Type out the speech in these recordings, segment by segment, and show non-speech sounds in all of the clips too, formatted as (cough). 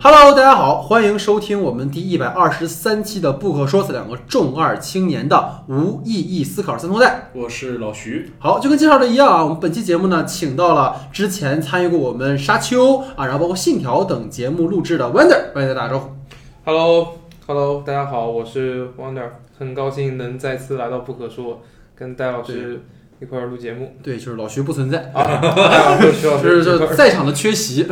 Hello，大家好，欢迎收听我们第一百二十三期的《不可说》，这两个重二青年的无意义思考三通带。我是老徐，好，就跟介绍的一样啊，我们本期节目呢，请到了之前参与过我们《沙丘》啊，然后包括《信条》等节目录制的 Wonder，Wonder 打个招呼。Hello，Hello，大家好，我是 Wonder，很高兴能再次来到不可说，跟戴老师一块儿录节目。对，就是老徐不存在，啊，戴老师、徐老就是在场的缺席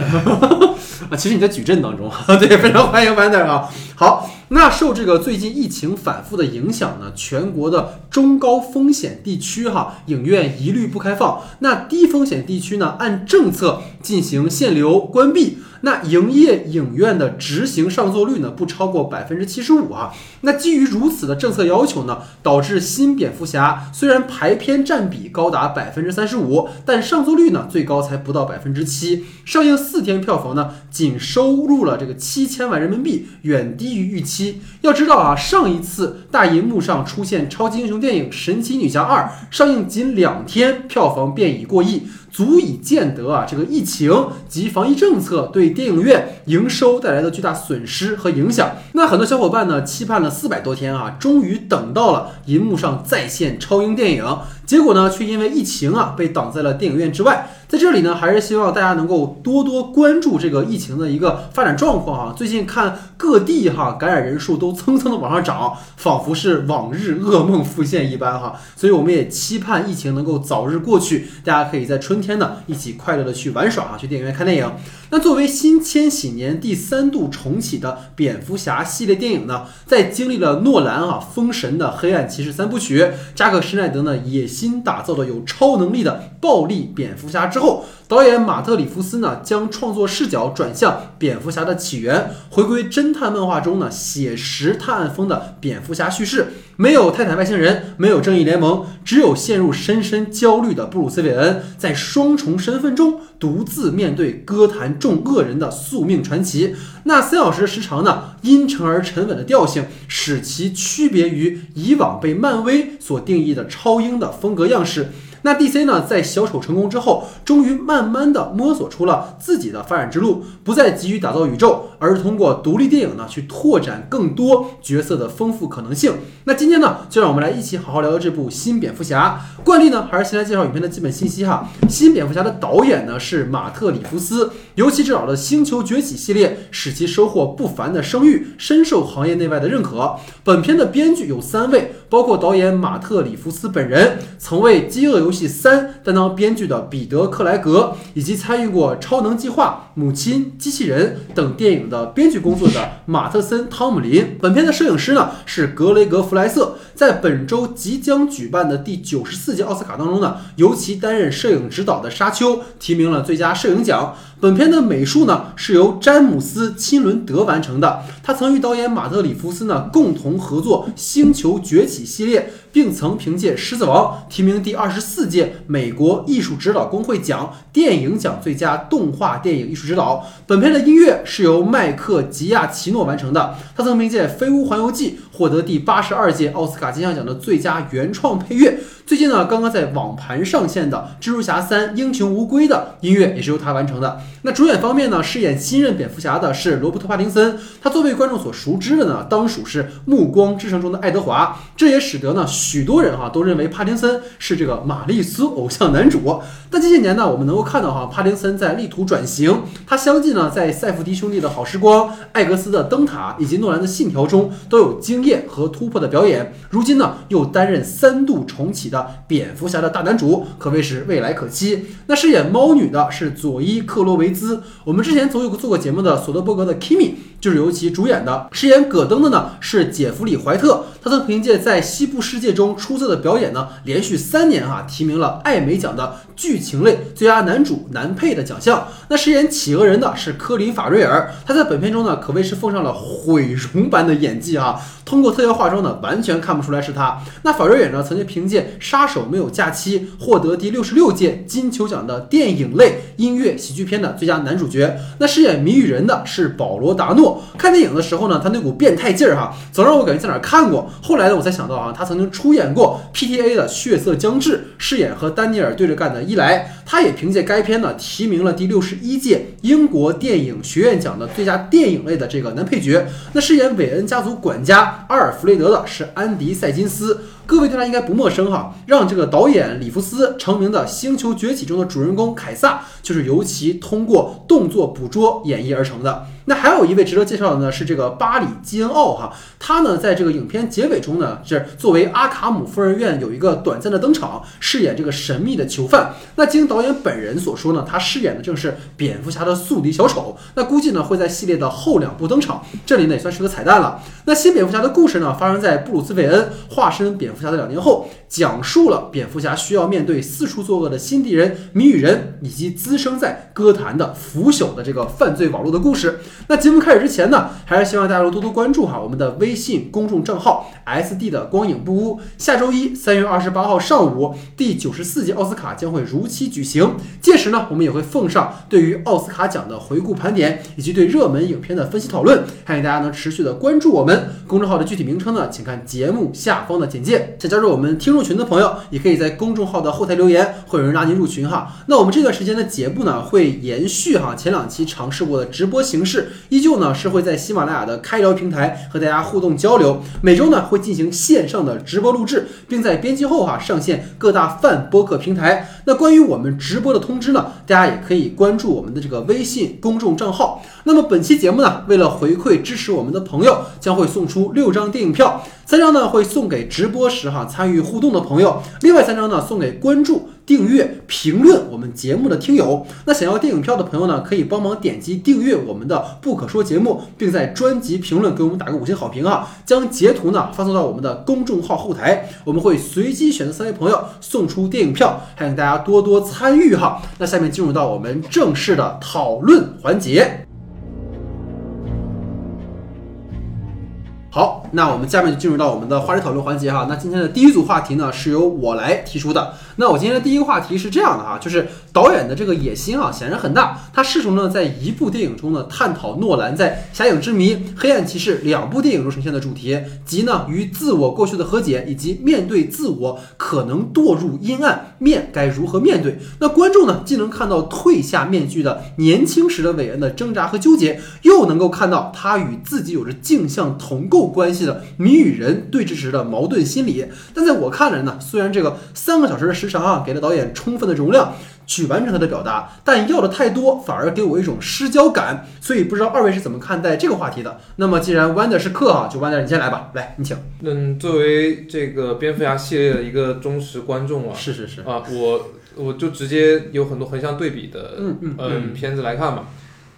啊。其实你在矩阵当中，(laughs) 对，非常欢迎 Wander 啊。好，那受这个最近疫情反复的影响呢，全国的中高风险地区哈，影院一律不开放。那低风险地区呢，按政策进行限流关闭。那营业影院的执行上座率呢，不超过百分之七十五啊。那基于如此的政策要求呢，导致新蝙蝠侠虽然排片占比高达百分之三十五，但上座率呢最高才不到百分之七。上映四天票房呢，仅收入了这个七千万人民币，远低于预期。要知道啊，上一次大银幕上出现超级英雄电影《神奇女侠二》，上映仅两天，票房便已过亿。足以见得啊，这个疫情及防疫政策对电影院营收带来的巨大损失和影响。那很多小伙伴呢，期盼了四百多天啊，终于等到了银幕上再现超英电影，结果呢，却因为疫情啊，被挡在了电影院之外。在这里呢，还是希望大家能够多多关注这个疫情的一个发展状况啊。最近看各地哈感染人数都蹭蹭的往上涨，仿佛是往日噩梦复现一般哈。所以我们也期盼疫情能够早日过去，大家可以在春天天呢一起快乐的去玩耍啊，去电影院看电影。那作为新千禧年第三度重启的蝙蝠侠系列电影呢，在经历了诺兰啊封神的黑暗骑士三部曲，扎克施耐德呢野心打造的有超能力的暴力蝙蝠侠之后，导演马特里夫斯呢将创作视角转向蝙蝠侠的起源，回归侦探漫画中呢写实探案风的蝙蝠侠叙事。没有泰坦外星人，没有正义联盟，只有陷入深深焦虑的布鲁斯韦恩，在双重身份中独自面对歌坛众恶人的宿命传奇。那三小时时长呢，阴沉而沉稳的调性，使其区别于以往被漫威所定义的超英的风格样式。那 DC 呢，在小丑成功之后，终于慢慢的摸索出了自己的发展之路，不再急于打造宇宙，而是通过独立电影呢，去拓展更多角色的丰富可能性。那今天呢，就让我们来一起好好聊聊这部新蝙蝠侠。惯例呢，还是先来介绍影片的基本信息哈。新蝙蝠侠的导演呢是马特里夫斯，尤其执导的《星球崛起》系列，使其收获不凡的声誉，深受行业内外的认可。本片的编剧有三位，包括导演马特里夫斯本人，曾为《饥饿游戏三》担当编剧的彼得克莱格，以及参与过《超能计划》《母亲》《机器人》等电影的编剧工作的马特森汤姆林。本片的摄影师呢是格雷格弗莱瑟，在本周即将举办的第九十四届奥斯卡当中呢，尤其担任摄影指导的《沙丘》提名了最佳摄影奖。本片的美术呢是由詹姆斯·亲伦德完成的，他曾与导演马特里夫斯呢共同合作《星球崛起》系列，并曾凭借《狮子王》提名第二十四届美国艺术指导工会奖电影奖最佳动画电影艺术指导。本片的音乐是由麦克吉亚奇诺完成的，他曾凭借《飞屋环游记》获得第八十二届奥斯卡金像奖的最佳原创配乐。最近呢，刚刚在网盘上线的《蜘蛛侠三：英雄无归》的音乐也是由他完成的。那主演方面呢，饰演新任蝙蝠侠的是罗伯特·帕丁森，他作为观众所熟知的呢，当属是《暮光之城》中的爱德华。这也使得呢，许多人哈、都认为帕丁森是这个玛丽苏偶像男主。但这些年呢，我们能够看到哈，帕丁森在力图转型，他相继呢，在塞弗迪兄弟的好时光、艾格斯的灯塔以及诺兰的信条中都有惊艳和突破的表演。如今呢，又担任三度重启的蝙蝠侠的大男主，可谓是未来可期。那饰演猫女的是佐伊·克罗维兹，我们之前总有个做过节目的索德伯格的 Kimi 就是由其主演的。饰演戈登的呢是杰弗里·怀特，他曾凭借在《西部世界》中出色的表演呢，连续三年啊提名了艾美奖的剧情类最佳男主男配的奖项。那饰演企鹅人的是科林·法瑞尔，他在本片中呢可谓是奉上了毁容般的演技啊，通过特效化妆呢完全看不出来是他。那法瑞尔呢曾经凭借《杀手没有假期》获得第六十六届金球奖的电影类音乐喜剧片的最佳男主角。那饰演谜语人的是保罗·达诺。看电影的时候呢，他那股变态劲儿哈，总让我感觉在哪儿看过。后来呢，我才想到啊，他曾经出演过 PTA 的《血色将至》，饰演和丹尼尔对着干的伊莱。他也凭借该片呢，提名了第六十一届英国电影学院奖的最佳电影类的这个男配角。那饰演韦恩家族管家阿尔弗雷德的是安迪塞金斯。各位对他应该不陌生哈，让这个导演里弗斯成名的《星球崛起》中的主人公凯撒，就是由其通过动作捕捉演绎而成的。那还有一位值得介绍的呢，是这个巴里基恩奥哈，他呢在这个影片结尾中呢，是作为阿卡姆疯人院有一个短暂的登场，饰演这个神秘的囚犯。那经导演本人所说呢，他饰演的正是蝙蝠侠的宿敌小丑。那估计呢会在系列的后两部登场，这里呢也算是个彩蛋了。那新蝙蝠侠的故事呢，发生在布鲁斯韦恩化身蝙复查的两年后，讲述了蝙蝠侠需要面对四处作恶的新敌人谜语人，以及滋生在歌坛的腐朽的这个犯罪网络的故事。那节目开始之前呢，还是希望大家多多关注哈我们的微信公众账号 S D 的光影不污。下周一三月二十八号上午，第九十四届奥斯卡将会如期举行，届时呢，我们也会奉上对于奥斯卡奖的回顾盘点，以及对热门影片的分析讨论。欢迎大家能持续的关注我们公众号的具体名称呢，请看节目下方的简介。想加入我们听众群的朋友，也可以在公众号的后台留言，会有人拉您入群哈。那我们这段时间的节目呢，会延续哈前两期尝试过的直播形式。依旧呢是会在喜马拉雅的开聊平台和大家互动交流，每周呢会进行线上的直播录制，并在编辑后哈上线各大泛播客平台。那关于我们直播的通知呢，大家也可以关注我们的这个微信公众账号。那么本期节目呢，为了回馈支持我们的朋友，将会送出六张电影票，三张呢会送给直播时哈参与互动送的朋友，另外三张呢送给关注。订阅、评论我们节目的听友，那想要电影票的朋友呢，可以帮忙点击订阅我们的《不可说》节目，并在专辑评论给我们打个五星好评啊！将截图呢发送到我们的公众号后台，我们会随机选择三位朋友送出电影票，欢迎大家多多参与哈！那下面进入到我们正式的讨论环节。好，那我们下面就进入到我们的话题讨论环节哈。那今天的第一组话题呢，是由我来提出的。那我今天的第一个话题是这样的哈，就是导演的这个野心啊，显然很大。他试图呢，在一部电影中呢，探讨诺兰在《侠影之谜》《黑暗骑士》两部电影中呈现的主题，即呢与自我过去的和解，以及面对自我可能堕入阴暗面该如何面对。那观众呢，既能看到褪下面具的年轻时的韦恩的挣扎和纠结，又能够看到他与自己有着镜像同构关系的谜语人对峙时的矛盾心理。但在我看来呢，虽然这个三个小时的时时长啊，给了导演充分的容量去完成他的表达，但要的太多，反而给我一种失焦感。所以不知道二位是怎么看待这个话题的？那么既然 Wander 是客啊，就 Wander 你先来吧，来你请。嗯，作为这个蝙蝠侠系列的一个忠实观众啊，是是是啊，我我就直接有很多横向对比的嗯嗯嗯片子来看嘛。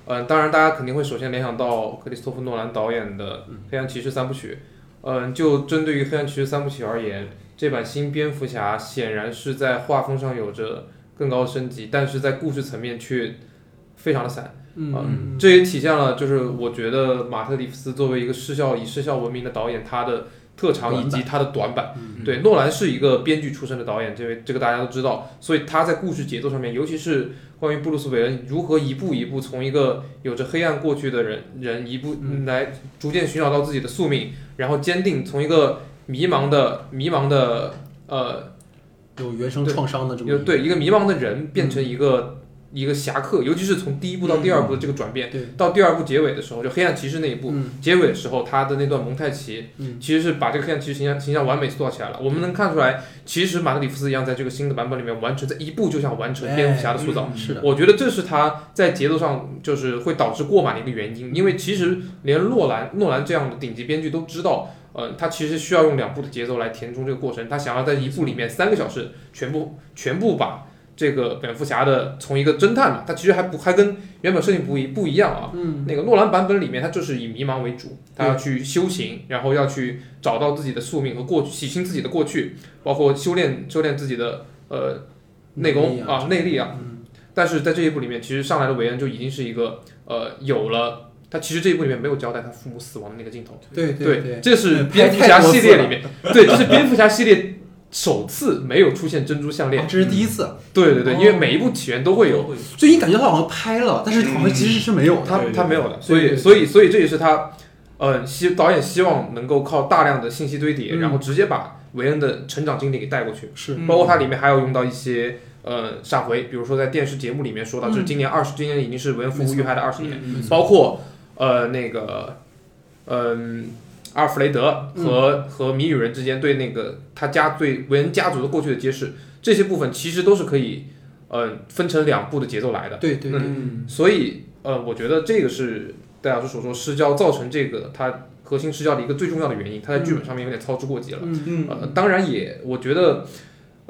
嗯，当然大家肯定会首先联想到克里斯托弗诺兰导演的《黑暗骑士》三部曲。嗯，就针对于《黑暗骑士》三部曲而言。这版新蝙蝠侠显然是在画风上有着更高的升级，但是在故事层面却非常的散。嗯，这也体现了就是我觉得马特·里夫斯作为一个视效以视效闻名的导演，他的特长以及他的短板。对，诺兰是一个编剧出身的导演，这位这个大家都知道，所以他在故事节奏上面，尤其是关于布鲁斯·韦恩如何一步一步从一个有着黑暗过去的人人一步来逐渐寻找到自己的宿命，然后坚定从一个。迷茫的迷茫的呃，有原生创伤的这么对一个迷茫的人变成一个一个侠客，尤其是从第一部到第二部的这个转变，到第二部结尾的时候，就黑暗骑士那一部结尾的时候，他的那段蒙太奇，其实是把这个黑暗骑士形象形象完美塑造起来了。我们能看出来，其实马特里夫斯一样，在这个新的版本里面完成在一步就想完成蝙蝠侠的塑造。是的，我觉得这是他在节奏上就是会导致过满的一个原因，因为其实连诺兰诺兰这样的顶级编剧都知道。嗯，他其实需要用两部的节奏来填充这个过程。他想要在一部里面三个小时全部全部把这个蝙蝠侠的从一个侦探嘛，他其实还不还跟原本设定不一不一样啊。嗯，那个诺兰版本里面，他就是以迷茫为主，他要去修行，然后要去找到自己的宿命和过去，洗清自己的过去，包括修炼修炼自己的呃内功啊内力啊。嗯，但是在这一部里面，其实上来的韦恩就已经是一个呃有了。他其实这一部里面没有交代他父母死亡的那个镜头，对对对，这是蝙蝠侠系列里面，对，这是蝙蝠侠系列首次没有出现珍珠项链。啊这是第一次。对对对，哦因为每一部起源都会有，所以你感觉他好像拍了，但是好像其实是没有的。他他没有的，所以所以所以这也是他，呃，希导演希望能够靠大量的信息堆叠，嗯然后直接把韦恩的成长经历给带过去。是嗯包括它里面还有用到一些呃闪回，比如说在电视节目里面说到，嗯这是今年二十，今年已经是韦恩夫妇遇害的二十年，嗯包括呃那个嗯、阿尔弗雷德和、和谜语人之间对那个他家对韦恩家族的过去的揭示，这些部分其实都是可以呃分成两部的节奏来的。对对对，嗯所以呃，我觉得这个是戴老师所说失焦造成这个它核心失焦的一个最重要的原因，它在剧本上面有点操之过急了。嗯嗯呃，当然也我觉得。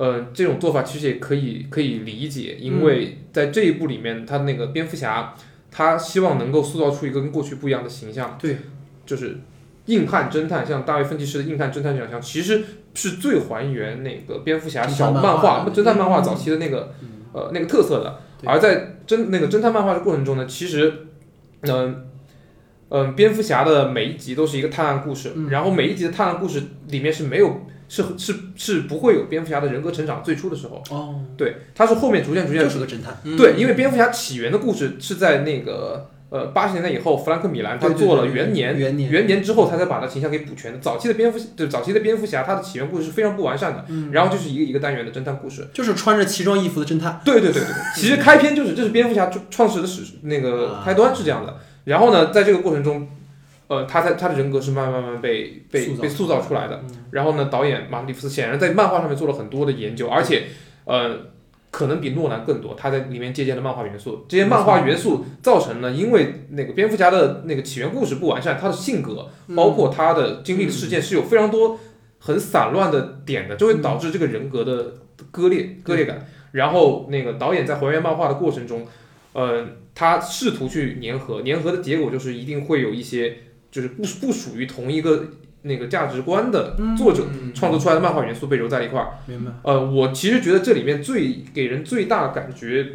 呃，这种做法其实也可以可以理解，因为在这一部里面，他那个蝙蝠侠，他希望能够塑造出一个跟过去不一样的形象，对，就是硬汉侦探，像大卫芬奇式的硬汉侦探这样像，其实是最还原那个蝙蝠侠小漫画侦探漫画嗯早期的那个、呃那个特色的。而在侦那个侦探漫画的过程中呢，其实，嗯、嗯、蝙蝠侠的每一集都是一个探案故事，嗯。然后每一集的探案故事里面是没有是是是不会有蝙蝠侠的人格成长，最初的时候，哦，对，他是后面逐渐逐渐就是个侦探。嗯对，因为蝙蝠侠起源的故事是在那个呃八十年代以后，弗兰克米兰他做了对元年。元年元年之后，他才把他形象给补全的。早期的蝙蝠，就早期的蝙蝠侠，他的起源故事是非常不完善的。嗯然后就是一个一个单元的侦探故事。就是穿着奇装异服的侦探。对对对对对，(laughs) 其实开篇就是这是蝙蝠侠创创始的始那个啊开端是这样的。然后呢，在这个过程中，呃，他在他的人格是慢慢慢慢被被塑被塑造出来的。嗯然后呢，导演马特里夫斯显然在漫画上面做了很多的研究，而且呃，可能比诺兰更多。他在里面借鉴了漫画元素，这些漫画元素造成了，因为那个蝙蝠侠的那个起源故事不完善，他的性格嗯包括他的经历的事件是有非常多很散乱的点的，就会导致这个人格的割裂割裂感。然后那个导演在还原漫画的过程中，呃，他试图去粘合，粘合的结果就是一定会有一些就是不不属于同一个那个价值观的作者嗯创作出来的漫画元素被揉在了一块儿。明白。呃，我其实觉得这里面最给人最大感觉，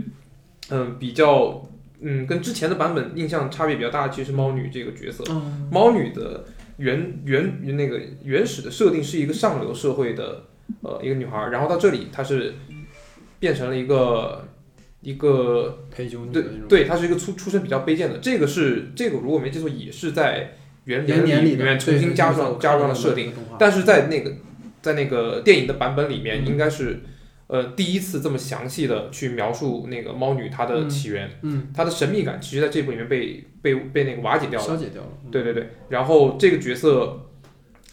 嗯、比较嗯跟之前的版本印象差别比较大的，其实是猫女这个角色。嗯猫女的原原那个原始的设定是一个上流社会的呃一个女孩儿，然后到这里她是变成了一个一个陪酒女对。对，她是一个出出身比较卑贱的。这个是这个如果没记错也是在原元年里面重新加上加入上的设定。。但是在那个在那个电影的版本里面，嗯应该是呃第一次这么详细的去描述那个猫女她的起源，嗯，她的神秘感，其实在这部里面被被被那个瓦解掉了。消解掉了。对对对，然后这个角色，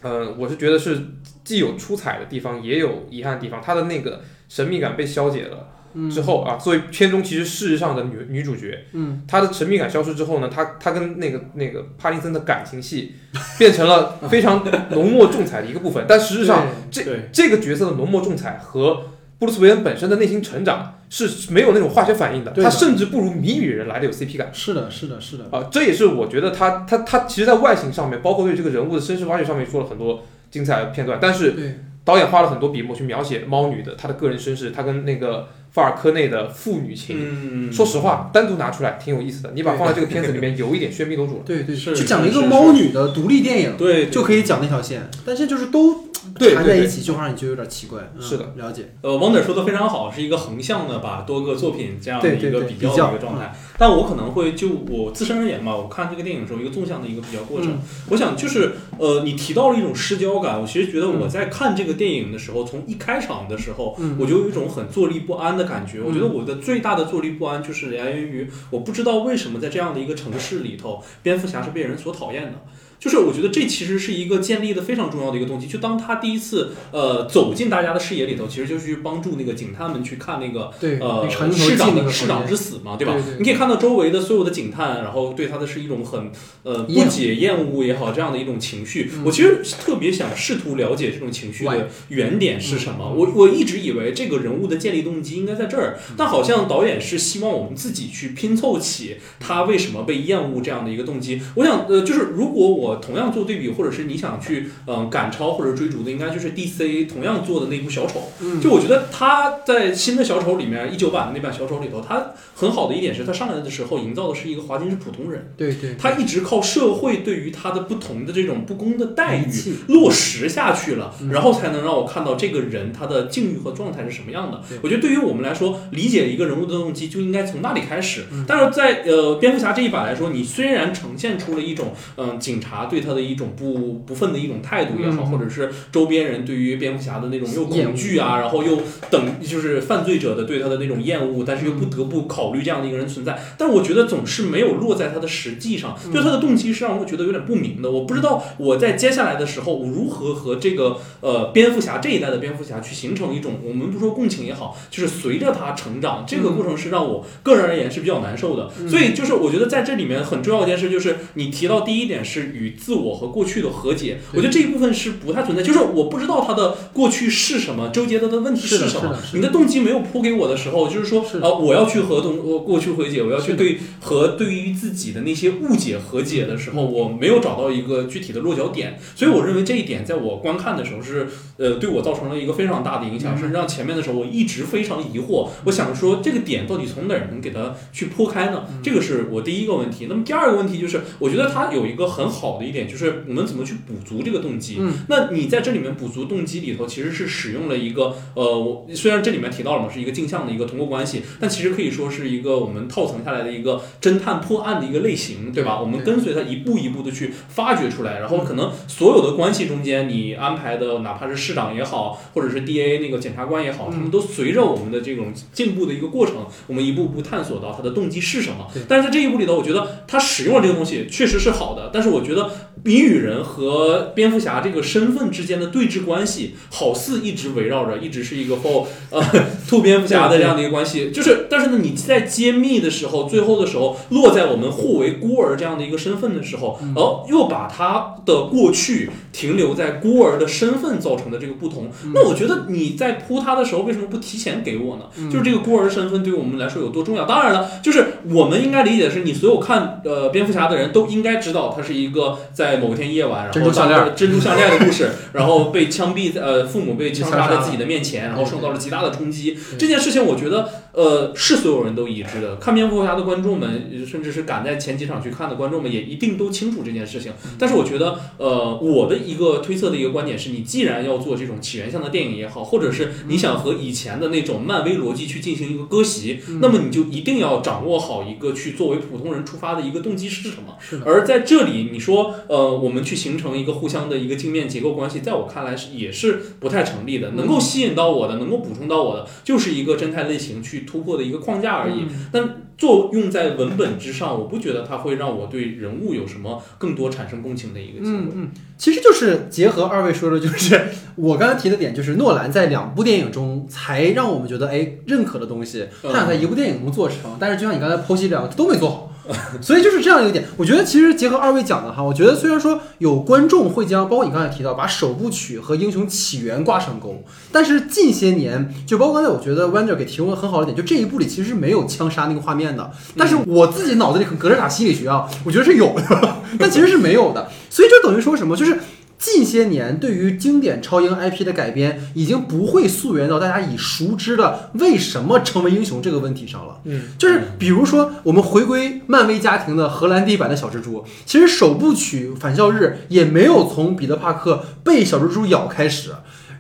呃，我是觉得是既有出彩的地方，也有遗憾的地方。她的那个神秘感被消解了嗯之后啊，作为片中其实事实上的女女主角，嗯，她的神秘感消失之后呢，她她跟那个那个帕丁森的感情戏 (laughs) 变成了非常浓墨重彩的一个部分。但实际上，这这个角色的浓墨重彩和布鲁斯韦恩本身的内心成长是没有那种化学反应的，的他甚至不如谜语人来的有 CP 感。是的，是的，是的。啊，这也是我觉得他他他其实，在外形上面，包括对这个人物的身世挖掘上面，做了很多精彩的片段。但是对，导演花了很多笔墨去描写猫女的她的个人身世，她跟那个法尔科内的父女情。嗯说实话，单独拿出来挺有意思的。你把对放在这个片子里面，有一点喧宾夺主了。对对，是就讲了一个猫女的独立电影，对就可以讲那条线，但是就是都对对对，缠在一起，就会让你觉得有点奇怪。嗯是的，了解。呃，王者说的非常好，是一个横向的把多个作品这样的对对一个比较的一个状态。但我可能会就我自身而言嘛，我看这个电影的时候，一个纵向的一个比较过程。嗯我想就是呃，你提到了一种失焦感，我其实觉得嗯我在看这个电影的时候，从一开场的时候，嗯我就有一种很坐立不安的感觉。嗯我觉得我的最大的坐立不安就是来源于我不知道为什么在这样的一个城市里头，蝙蝠侠是被人所讨厌的。就是我觉得这其实是一个建立的非常重要的一个动机。就当他第一次呃走进大家的视野里头，其实就是去帮助那个警探们去看那个，呃市长的市长之死嘛，对吧？对对你可以看到周围的所有的警探，然后对他的是一种很呃不解、厌恶也好这样的一种情绪。嗯我其实特别想试图了解这种情绪的原点是什么。嗯我我一直以为这个人物的建立动机应该在这儿，嗯但好像导演是希望我们自己去拼凑起他为什么被厌恶这样的一个动机。我想呃，就是如果我果同样做对比，或者是你想去嗯赶超或者追逐的，应该就是 DC 同样做的那部小丑。嗯。就我觉得他在新的小丑里面，一九版的那版小丑里头，他很好的一点是他上来的时候营造的是一个华金是普通人，对对，他一直靠社会对于他的不同的这种不公的待遇落实下去了，嗯。然后才能让我看到这个人他的境遇和状态是什么样的。我觉得对于我们来说，理解一个人物的动机就应该从那里开始。嗯。但是在呃蝙蝠侠这一版来说，你虽然呈现出了一种嗯、警察对他的一种不不忿的一种态度也好，嗯或者是周边人对于蝙蝠侠的那种又恐惧啊，然后又等就是犯罪者的对他的那种厌恶，但是又不嗯得不考虑这样的一个人存在。但我觉得总是没有落在他的实际上，嗯就他的动机是让我觉得有点不明的。我不知道我在接下来的时候，我如何和这个呃蝙蝠侠这一代的蝙蝠侠去形成一种我们不说共情也好，就是随着他成长，这个过程是让我个人而言是比较难受的。嗯所以就是我觉得在这里面很重要一件事就是你提到第一点是与自我和过去的和解，我觉得这一部分是不太存在，就是我不知道他的过去是什么，周杰德的问题是什么你的动机没有铺给我的时候，就是说啊呃我要去和动我过去和解，我要去对和对于自己的那些误解和解的时候，我没有找到一个具体的落脚点，所以我认为这一点在我观看的时候是呃对我造成了一个非常大的影响，嗯。甚至让前面的时候我一直非常疑惑，我想说这个点到底从哪儿能给它去铺开呢？嗯。这个是我第一个问题。那么第二个问题就是，我觉得它有一个很好的一点，就是我们怎么去补足这个动机。嗯那你在这里面补足动机里头，其实是使用了一个呃，我虽然这里面提到了嘛，是一个镜像的一个通过关系，但其实可以说是一个我们套层下来的一个侦探破案的一个类型，对吧？我们跟随它一步一步的去发掘出来，然后可能所有的关系中间，你安排的哪怕是市长也好，或者是 DA 那个检察官也好，嗯他们都随着我们的这种进步的一个过程，我们一步步探索到他的动机是什么。但是在这一步里头，我觉得他使用了这个东西确实是好的，但是我觉得谜语人和蝙蝠侠这个身份之间的对峙关系，好似一直围绕着，一直是一个后呃兔蝙蝠侠的这样的一个关系。就是，但是呢，你在揭秘的时候，最后的时候落在我们互为孤儿这样的一个身份的时候，嗯然后又把他的过去停留在孤儿的身份造成的这个不同。嗯那我觉得你在铺他的时候，为什么不提前给我呢？嗯就是这个孤儿的身份对于我们来说有多重要？当然了，就是我们应该理解的是，你所有看呃蝙蝠侠的人都应该知道，他是一个在某天夜晚，然后珍珠项链珍珠项链的故事，(laughs) 然后被枪毙在呃父母被枪杀被枪杀在自己的面前，然后受到了极大的冲击。这件事情，我觉得呃是所有人都已知的。看蝙蝠侠的观众们，呃甚至是赶在前几场去看的观众们，也一定都清楚这件事情。但是我觉得，呃，我的一个推测的一个观点是，你既然要做这种起源向的电影也好，或者是你想和以前的那种漫威逻辑去进行一个割席，嗯那么你就一定要掌握好一个去作为普通人出发的一个动机是什么。是，而在这里，你说，呃，我们去形成一个互相的一个镜面结构关系，在我看来是也是不太成立的。能够吸引到我的，能够补充到我的，就是一个侦探类型去突破的一个框架而已。嗯但作用在文本之上，我不觉得它会让我对人物有什么更多产生共情的一个机会。嗯嗯，其实就是结合二位说的，就是我刚才提的点，就是诺兰在两部电影中才让我们觉得哎认可的东西，他想在一部电影中做成，但是就像你刚才剖析这样，都没做好。(laughs) 所以就是这样一个点，我觉得其实结合二位讲的哈，我觉得虽然说有观众会将，包括你刚才提到把首部曲和英雄起源挂上钩，但是近些年就包括刚才我觉得 Wonder 给提供了很好的点，就这一部里其实是没有枪杀那个画面的，但是我自己脑子里隔着打心理学啊，我觉得是有的，(laughs) 但其实是没有的，所以就等于说什么，就是近些年对于经典超英 IP 的改编，已经不会溯源到大家已熟知的为什么成为英雄这个问题上了。嗯，就是比如说，我们回归漫威家庭的荷兰弟版的小蜘蛛，其实首部曲《返校日》也没有从彼得帕克被小蜘蛛咬开始。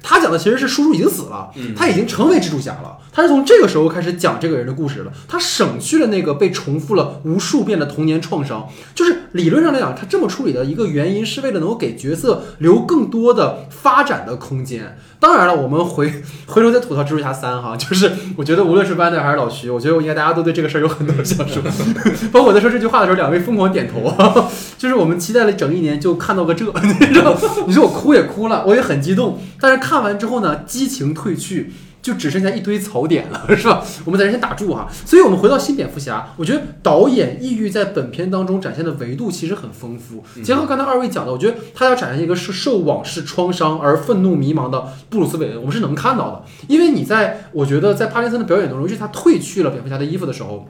他讲的其实是叔叔已经死了，嗯他已经成为蜘蛛侠了。他是从这个时候开始讲这个人的故事了。他省去了那个被重复了无数遍的童年创伤。就是理论上来讲，他这么处理的一个原因是为了能够给角色留更多的发展的空间。当然了，我们回 (laughs) 回头再吐槽蜘蛛侠三哈，就是我觉得无论是 Vander 还是老徐，我觉得我应该大家都对这个事儿有很多想说。(laughs) 包括我在说这句话的时候，两位疯狂点头啊，就是我们期待了整一年，就看到个这，(laughs) 你知道？你说我哭也哭了，我也很激动，但是看完之后呢，激情褪去。就只剩下一堆槽点了，(laughs) 是吧？我们在这先打住哈。所以，我们回到新蝙蝠侠，我觉得导演抑郁在本片当中展现的维度其实很丰富。结合刚才二位讲的，我觉得他要展现一个是受往事创伤而愤怒迷茫的布鲁斯韦恩，我们是能看到的。因为你在我觉得在帕金森的表演当中，尤其他褪去了蝙蝠侠的衣服的时候，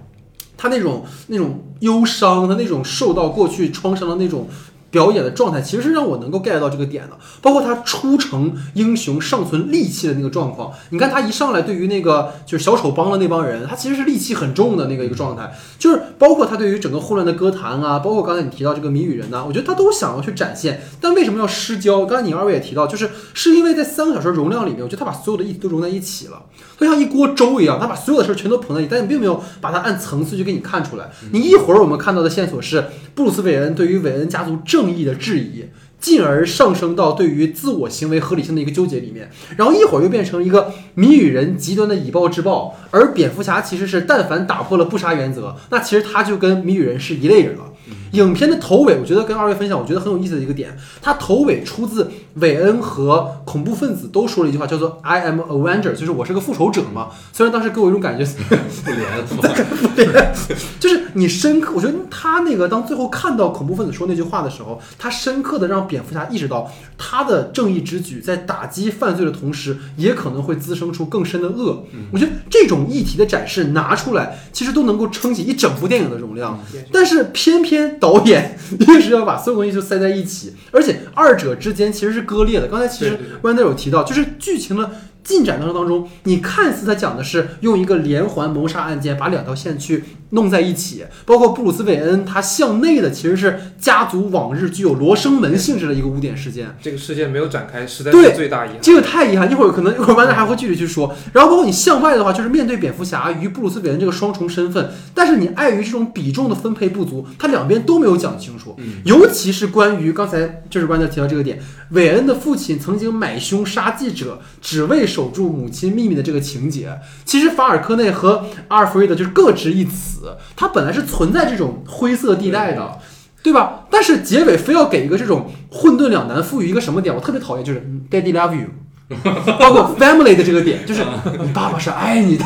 他那种那种忧伤，他那种受到过去创伤的那种表演的状态，其实是让我能够 get 到这个点的。包括他出城英雄尚存戾气的那个状况，你看他一上来对于那个就是小丑帮的那帮人，他其实是戾气很重的那个一个状态，就是包括他对于整个混乱的歌坛啊，包括刚才你提到这个谜语人呐、我觉得他都想要去展现。但为什么要失焦？刚才你二位也提到，就是是因为在三个小时容量里面，我觉得他把所有的议题都融在一起了，就像一锅粥一样，他把所有的事儿全都捧在一起，但你并没有把它按层次去给你看出来。你一会儿我们看到的线索是布鲁斯韦恩对于韦恩家族正正义的质疑。进而上升到对于自我行为合理性的一个纠结里面，然后一会儿又变成一个谜语人极端的以暴制暴，而蝙蝠侠其实是但凡打破了不杀原则，那其实他就跟谜语人是一类人了。影片的头尾，我觉得跟二位分享，我觉得很有意思的一个点，它头尾出自韦恩和恐怖分子都说了一句话，叫做 “I am Avenger”，就是我是个复仇者嘛。虽然当时给我一种感觉，复联，(laughs) 复联就是你深刻，我觉得他那个当最后看到恐怖分子说那句话的时候，他深刻的让蝙蝠侠意识到他的正义之举在打击犯罪的同时，也可能会滋生出更深的恶。我觉得这种议题的展示拿出来，其实都能够撑起一整部电影的容量。但是偏偏导演 (laughs) 硬是要把所有东西就塞在一起，而且二者之间其实是割裂的。刚才其实对对 Wander 有提到，就是剧情的进展当中当中，你看似他讲的是用一个连环谋杀案件把两条线去弄在一起，包括布鲁斯韦恩他向内的其实是家族往日具有罗生门性质的一个污点事件。这个事件没有展开，实在对是最大遗憾。这个太遗憾，一会儿可能一会儿完了还会具体去说。然后包括你向外的话，就是面对蝙蝠侠与布鲁斯韦恩这个双重身份，但是你碍于这种比重的分配不足，他两边都没有讲清楚。嗯尤其是关于刚才就是关德提到这个点，韦恩的父亲曾经买凶杀记者，只为守住母亲秘密的这个情节，其实法尔科内和阿尔弗瑞德就是各执一词，他本来是存在这种灰色地带的。对吧？但是结尾非要给一个这种混沌两难，赋予一个什么点？我特别讨厌，就是嗯 Daddy love you，(laughs) 包括 family 的这个点，就是 (laughs) 你爸爸是爱你的，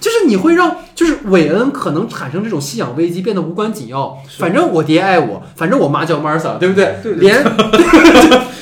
就是你会让就是韦恩可能产生这种信仰危机，变得无关紧要。反正我爹爱我，反正我妈叫 Martha，对不对？对对连 (laughs)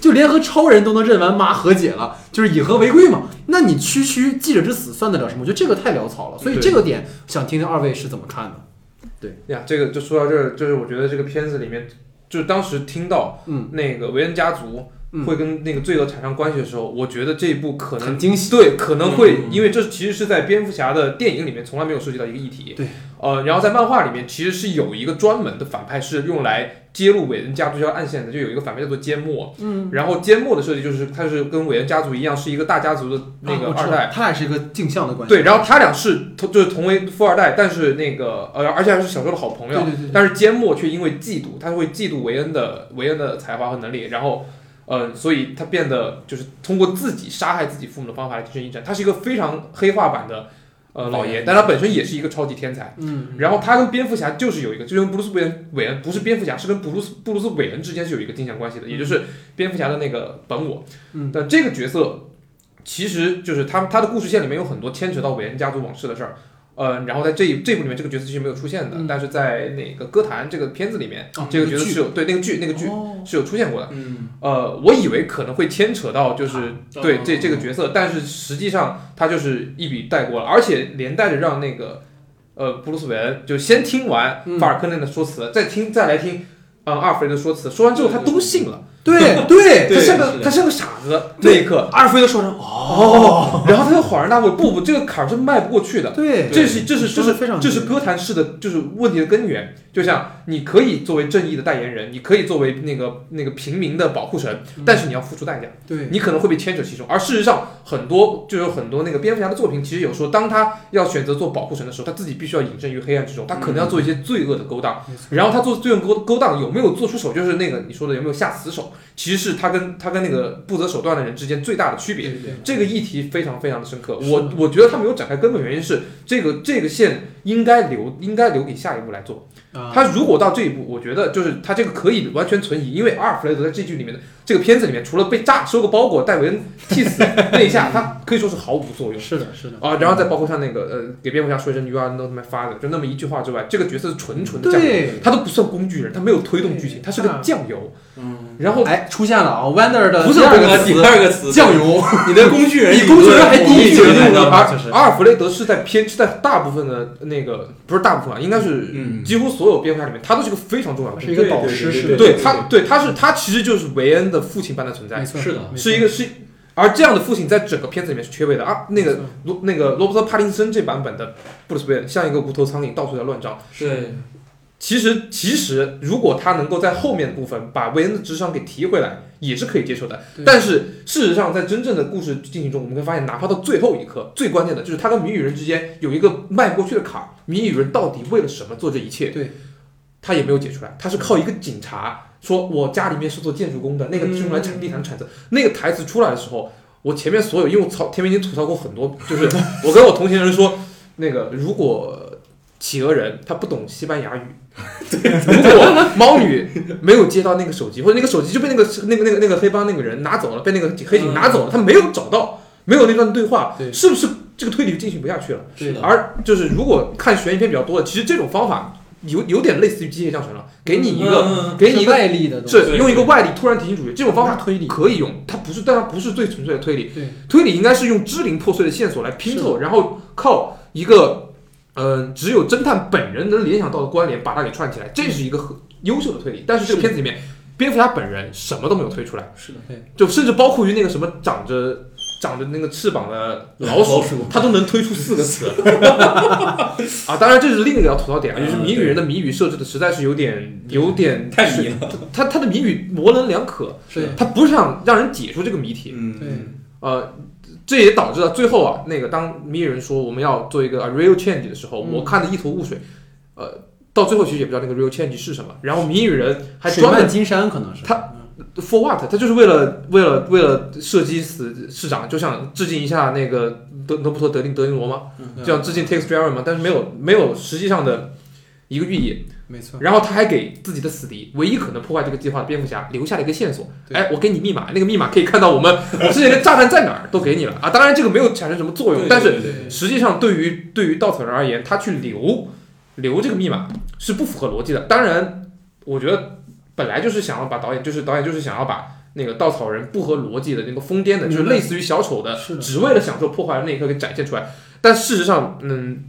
就连和超人都能认完妈和解了，就是以和为贵嘛。那你区区记者之死算得了什么？我觉得这个太潦草了。所以这个点想听听二位是怎么看的？对呀，这个就说到这儿，就是我觉得这个片子里面，就是当时听到嗯那个维恩家族嗯会跟那个罪恶产生关系的时候，我觉得这一部可能很惊喜。对可能会嗯，因为这其实是在蝙蝠侠的电影里面从来没有涉及到一个议题。对，呃，然后在漫画里面其实是有一个专门的反派是用来揭露韦恩家族这条暗线的，就有一个反派叫做缄默。嗯，然后缄默的设计就是他是跟韦恩家族一样是一个大家族的那个二代。他俩是一个镜像的关系。对，然后他俩是同就是同为富二代，但是那个呃，而且还是小时候的好朋友。对对对对但是缄默却因为嫉妒，他会嫉妒韦恩的韦恩的才华和能力，然后，呃，所以他变得就是通过自己杀害自己父母的方法来提升一战。他是一个非常黑化版的呃老爷，但他本身也是一个超级天才。嗯，然后他跟蝙蝠侠就是有一个，就跟布鲁斯韦恩韦恩不是蝙蝠侠，是跟布鲁斯布鲁斯韦恩之间是有一个镜像关系的，也就是蝙蝠侠的那个本我。嗯但这个角色其实就是他他的故事线里面有很多牵扯到韦恩家族往事的事儿。呃，然后在这一这部里面，这个角色其实没有出现的，嗯。但是在那个歌坛这个片子里面，哦这个角色是有对那个剧那个剧哦。是有出现过的。嗯，呃，我以为可能会牵扯到就是对哦。这这个角色，但是实际上他就是一笔带过了，而且连带着让那个呃布鲁斯韦恩就先听完嗯。法尔克内的说辞，再听再来听嗯阿尔弗雷德说辞，说完之后他都信了，对对对 (laughs) (laughs) 他像个他像个傻子那一刻，阿尔弗雷德说成哦，然后他又恍然大悟，不不，这个坎儿是迈不过去的。对，这是这是这是非常这是歌坛式的就是问题的根源，就像你可以作为正义的代言人，你可以作为那个那个平民的保护神，但是你要付出代价。对你可能会被牵扯其中。而事实上，很多就有很多那个蝙蝠侠的作品，其实有说，当他要选择做保护神的时候，他自己必须要隐身于黑暗之中，他可能要做一些罪恶的勾当。然后他做罪恶勾勾当有没有做出手，就是那个你说的有没有下死手，其实是他跟他跟那个不择手段的人之间最大的区别。对对这个议题非常非常的深刻，我我觉得他没有展开，根本原因是这个这个线应该留应该留给下一步来做。啊。他如果到这一步，我觉得就是他这个可以完全存疑，因为阿尔弗雷德在这剧里面的这个片子里面，除了被炸收个包裹戴维恩替死那一下，(laughs) 他可以说是毫无作用。是的，是的。啊，然后再包括像那个呃，给蝙蝠侠说一声 “You are not my father”，就那么一句话之外，这个角色是纯纯的酱油，对。他都不算工具人，他没有推动剧情，他是个酱油。嗯。然后哎，出现了啊，Wander 的不是第二个词第词二个词，酱油，你的工具人 (laughs) 比工具人还低级来的的而阿尔弗雷德是在偏是在大部分的那个不是大部分啊，应该是嗯几乎所有蝙蝠侠里面，他都是个非常重要的。是一个导师对式的，对他，对他是他其实就是韦恩的父亲般的存在没，错，是的是一个是，而这样的父亲在整个片子里面是缺位的啊。那个罗那个罗伯特帕丁森这版本的布鲁斯韦恩像一个无头苍蝇，到处在乱撞。对，其实其实如果他能够在后面的部分把韦恩的智商给提回来，也是可以接受的。但是事实上，在真正的故事进行中，我们会发现，哪怕到最后一刻，最关键的就是他跟谜语人之间有一个迈不过去的坎儿。谜语人到底为了什么做这一切？对，他也没有解出来。他是靠一个警察说，我家里面是做建筑工的，那个是用来铲地毯铲子。那个台词出来的时候，我前面所有，因为我操前面已经吐槽过很多，就是我跟我同行人说，(laughs) 那个如果企鹅人他不懂西班牙语，如果猫女没有接到那个手机，或者那个手机就被那个那个那个那个黑帮那个人拿走了，被那个黑警拿走了，他没有找到，没有那段对话，对是不是这个推理就进行不下去了？对的，而就是如果看悬疑片比较多的，其实这种方法有有点类似于机械降神了，给你一个、嗯给你一个外力的东西，是用一个外力突然提醒主角，这种方法推理，可以用，它不是，但它不是最纯粹的推理。对，推理应该是用支离破碎的线索来拼凑，然后靠一个呃只有侦探本人能联想到的关联把它给串起来，这是一个很优秀的推理。但是这个片子里面，蝙蝠侠本人什么都没有推出来，是的，就甚至包括于那个什么长着长着那个翅膀的老鼠，老鼠 (laughs) 他都能推出四个词。(laughs) 啊！当然这是另一个要吐槽点啊，就是谜语人的谜语设置的实在是有点有点太迷了，他他的谜语模棱两可，对他不是想让人解出这个谜题，嗯。对呃，这也导致了最后啊，那个当谜语人说我们要做一个 a real change 的时候，嗯我看的一头雾水，呃，到最后其实也不知道那个 real change 是什么，然后谜语人还水专门金山可能是他 for what？他就是为了为了为了射击死市长，就想致敬一下那个德德布托德林德林罗嘛，嗯就想致敬 Tex Draven 嘛，但是没有没有实际上的一个寓意。没错，然后他还给自己的死敌，唯一可能破坏这个计划的蝙蝠侠留下了一个线索。对哎，我给你密码，那个密码可以看到我们我之前的炸弹在哪儿，都给你了啊。当然这个没有产生什么作用，但是实际上对于对于稻草人而言，他去留留这个密码是不符合逻辑的。当然，我觉得本来就是想要把导演，就是导演就是想要把那个稻草人不合逻辑的那个疯癫的，就是类似于小丑的只为了享受破坏的那一刻给展现出来。但事实上，嗯，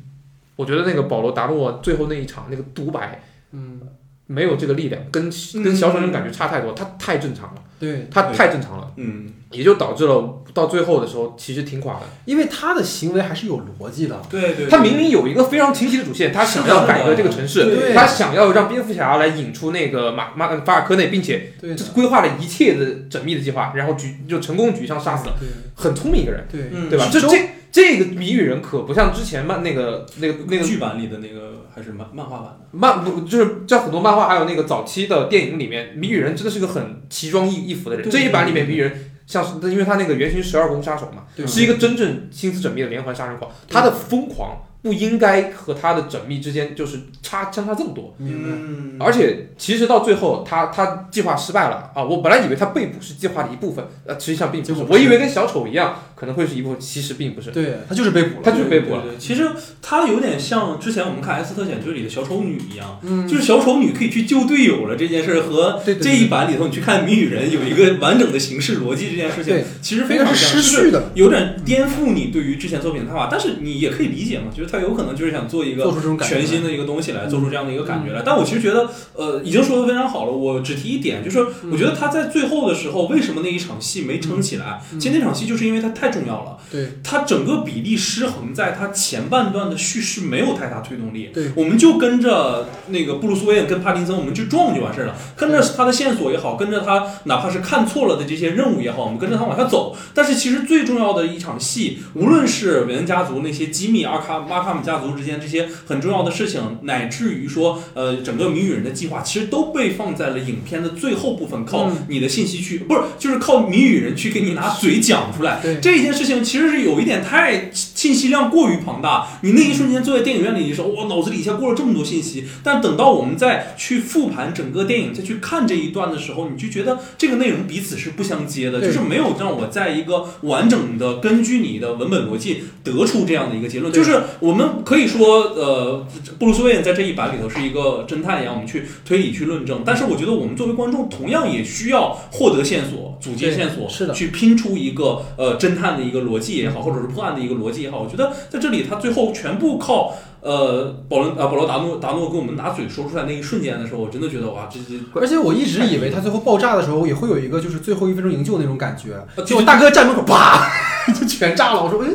我觉得那个保罗达诺最后那一场那个独白。嗯，没有这个力量，跟跟小丑人感觉差太多，他太正常了，对，他太正常了，嗯，也就导致了到最后的时候其实挺垮的。因为他的行为还是有逻辑的，对对，他明明有一个非常清晰的主线，他想要改革这个城市，他想要让蝙蝠侠来引出那个马马法尔科内，并且这，规划了一切的缜密的计划，然后举就成功举枪杀死了，很聪明一个人，对，嗯。对吧？这这这个谜语人可不像之前漫那个那个那个剧版里的那个还是漫漫画版的，漫不就是在很多漫画还有那个早期的电影里面，谜语人真的是个很奇装异异服的人。这一版里面谜语人像是因为他那个原型十二宫杀手嘛，是一个真正心思缜密的连环杀人狂，他的疯狂不应该和他的缜密之间就是差相差这么多。明白，嗯而且其实到最后，他他计划失败了。啊！我本来以为他被捕是计划的一部分，呃，实际上并不是。我以为跟小丑一样，可能会是一部分，其实并不是。对他就是被捕了，他就是被捕了其实他有点像之前我们看《X 特遣队》里的小丑女一样，嗯，就是小丑女可以去救队友了这件事，和对对这一版里头你去看谜语人有一个完整的形式逻辑这件事情，其实非非常是是失序的，有点颠覆你对于之前作品的看法，但是你也可以理解嘛，就是他有可能就是想做一个全新的一个东西来，做出这样的一个感觉来。但我其实觉得，呃，已经说的非常好了。我只提一点，就是我觉得他在最后的时候，为什么那一场戏没撑起来？嗯其实那场戏就是因为他太重要了，对它整个比例失衡在它前半段的叙事没有太大推动力。对我们就跟着那个布鲁斯威恩跟帕丁森，我们去撞就完事儿了，跟着他的线索也好，跟着他哪怕是看错了的这些任务也好，我们跟着他往下走。但是其实最重要的一场戏，无论是韦恩家族那些机密阿卡阿卡姆家族之间这些很重要的事情，乃至于说呃整个谜语人的计划，其实都被放在了影片的最后部分，靠嗯你的信息去，不是就是靠谜语人去给你拿嘴讲出来。对这件事情其实是有一点太信息量过于庞大，你那一瞬间坐在电影院里的时候，哇，脑子里一下过了这么多信息。但等到我们再去复盘整个电影，再去看这一段的时候，你就觉得这个内容彼此是不相接的，就是没有让我在一个完整的根据你的文本逻辑得出这样的一个结论。就是我们可以说，呃，布鲁斯韦恩在这一版里头是一个侦探一样，我们去推理去论证。但是我觉得我们作为观众，同样也需要获得线索、阻截对线索，是的去拼出一个呃侦探的一个逻辑也好，或者是破案的一个逻辑也好。我觉得在这里他最后全部靠。呃，保罗啊，保罗达诺达诺跟我们拿嘴说出来那一瞬间的时候，我真的觉得哇，这这而且我一直以为他最后爆炸的时候也会有一个就是最后一分钟营救那种感觉，呃结果大哥站门口啪 (laughs) 就全炸了。我说哎，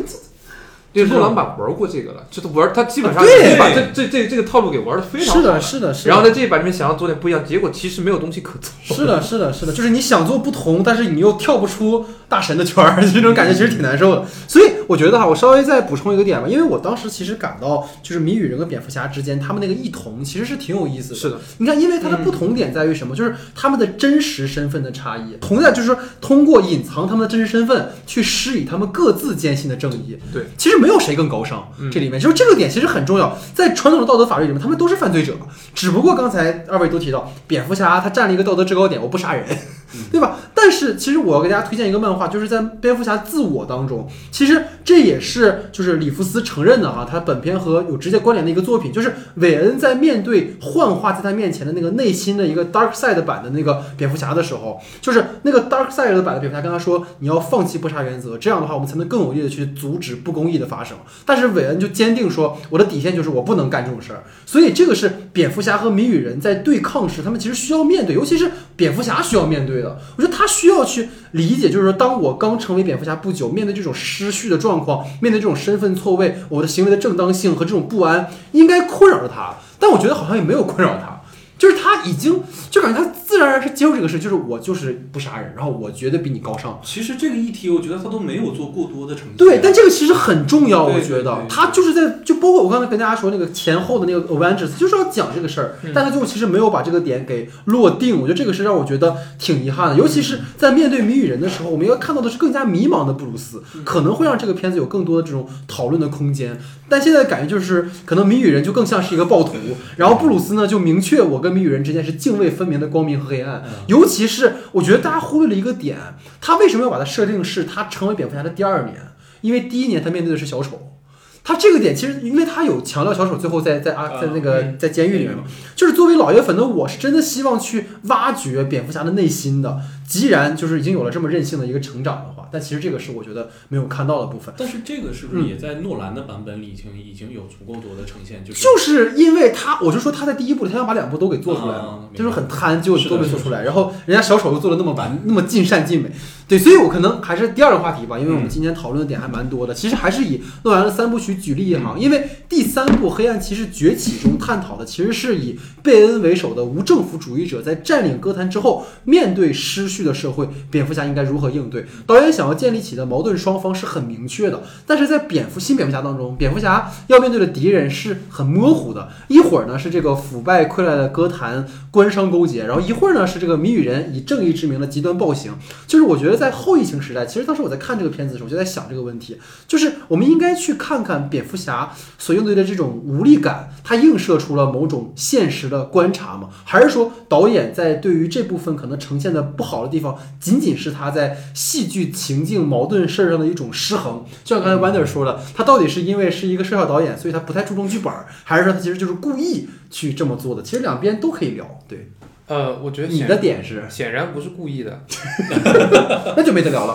对，洛兰版玩过这个了，这都玩，他基本上已经把这这这这个套路给玩的非常好的，。是的，是的。然后在这一版里面想要做点不一样，结果其实没有东西可做。是的，是的，是的，就是你想做不同，但是你又跳不出大神的圈儿，这种感觉其实挺难受的。所以我觉得哈，我稍微再补充一个点吧，因为我当时其实感到，就是谜语人和蝙蝠侠之间他们那个异同其实是挺有意思的。是的，你看，因为它的不同点在于什么？就是他们的真实身份的差异，同样就是说通过隐藏他们的真实身份去施以他们各自坚信的正义。对，其实没有谁更高尚，嗯这里面就是这个点其实很重要。在传统的道德法律里面，他们都是犯罪者，只不过刚才二位都提到，蝙蝠侠他占了一个道德制高点，我不杀人，对吧？但是其实我要给大家推荐一个漫画，就是在蝙蝠侠自我当中，其实这也是就是里弗斯承认的哈，他本片和有直接关联的一个作品，就是韦恩在面对幻化在他面前的那个内心的一个 dark side 版的那个蝙蝠侠的时候，就是那个 dark side 的版的蝙蝠侠跟他说，你要放弃不杀原则，这样的话我们才能更有力的去阻止不公义的发生。但是韦恩就坚定说，我的底线就是我不能干这种事儿。所以这个是蝙蝠侠和谜语人在对抗时，他们其实需要面对，尤其是蝙蝠侠需要面对的。我觉得他需要去理解，就是说，当我刚成为蝙蝠侠不久，面对这种失序的状况，面对这种身份错位，我的行为的正当性和这种不安，应该困扰着他。但我觉得好像也没有困扰他，就是他已经就感觉他自然而然是接受这个事，就是我就是不杀人，然后我绝对比你高尚。其实这个议题，我觉得他都没有做过多的呈现。对，但这个其实很重要，我觉得他就是在就包括我刚才跟大家说那个前后的那个 Avengers，就是要讲这个事儿，嗯但他最后其实没有把这个点给落定，我觉得这个是让我觉得挺遗憾的，尤其是在面对谜语人的时候，我们要看到的是更加迷茫的布鲁斯，可能会让这个片子有更多的这种讨论的空间。但现在感觉就是，可能谜语人就更像是一个暴徒，然后布鲁斯呢就明确我跟谜语人之间是泾渭分明的光明和黑暗。嗯尤其是我觉得大家忽略了一个点，他为什么要把它设定是他成为蝙蝠侠的第二年？因为第一年他面对的是小丑。他这个点其实，因为他有强调小丑最后在在啊啊在那个嗯在监狱里面嘛，就是作为老爷粉的我是真的希望去挖掘蝙蝠侠的内心的。既然就是已经有了这么任性的一个成长的话，但其实这个是我觉得没有看到的部分。但是这个是不是也在诺兰的版本里已经已经有足够多的呈现？就是就是因为他，我就说他在第一部里，他想把两部都给做出来啊嘛，就是很贪，就都没做出来。然后人家小丑又做的那么完，那么尽善尽美，对，所以我可能还是第二个话题吧，因为我们今天讨论的点还蛮多的。其实还是以诺兰的三部曲举例哈，因为第三部《黑暗骑士崛起》中探讨的其实是以贝恩为首的无政府主义者在占领哥谭之后，面对失序的社会，蝙蝠侠应该如何应对。导演想要建立起的矛盾双方是很明确的，但是在蝙蝠新蝙蝠侠当中，蝙蝠侠要面对的敌人是很模糊的，一会儿呢是这个腐败溃烂的歌坛官商勾结，然后一会儿呢是这个谜语人以正义之名的极端暴行。就是我觉得在后疫情时代，其实当时我在看这个片子的时候，我就在想这个问题，就是我们应该去看看蝙蝠侠所应对的这种无力感，它映射出了某种现实的观察吗？还是说导演在对于这部分可能呈现的不好的地方，仅仅是他在戏剧情境矛盾事儿上的一种失衡？就像刚才 Wander 说的，他到底是因为是一个视效导演，所以他不太注重剧本，还是说他其实就是故意去这么做的？其实两边都可以聊。对，呃，我觉得你的点是，显然不是故意的。(laughs) (laughs) 那就没得聊了。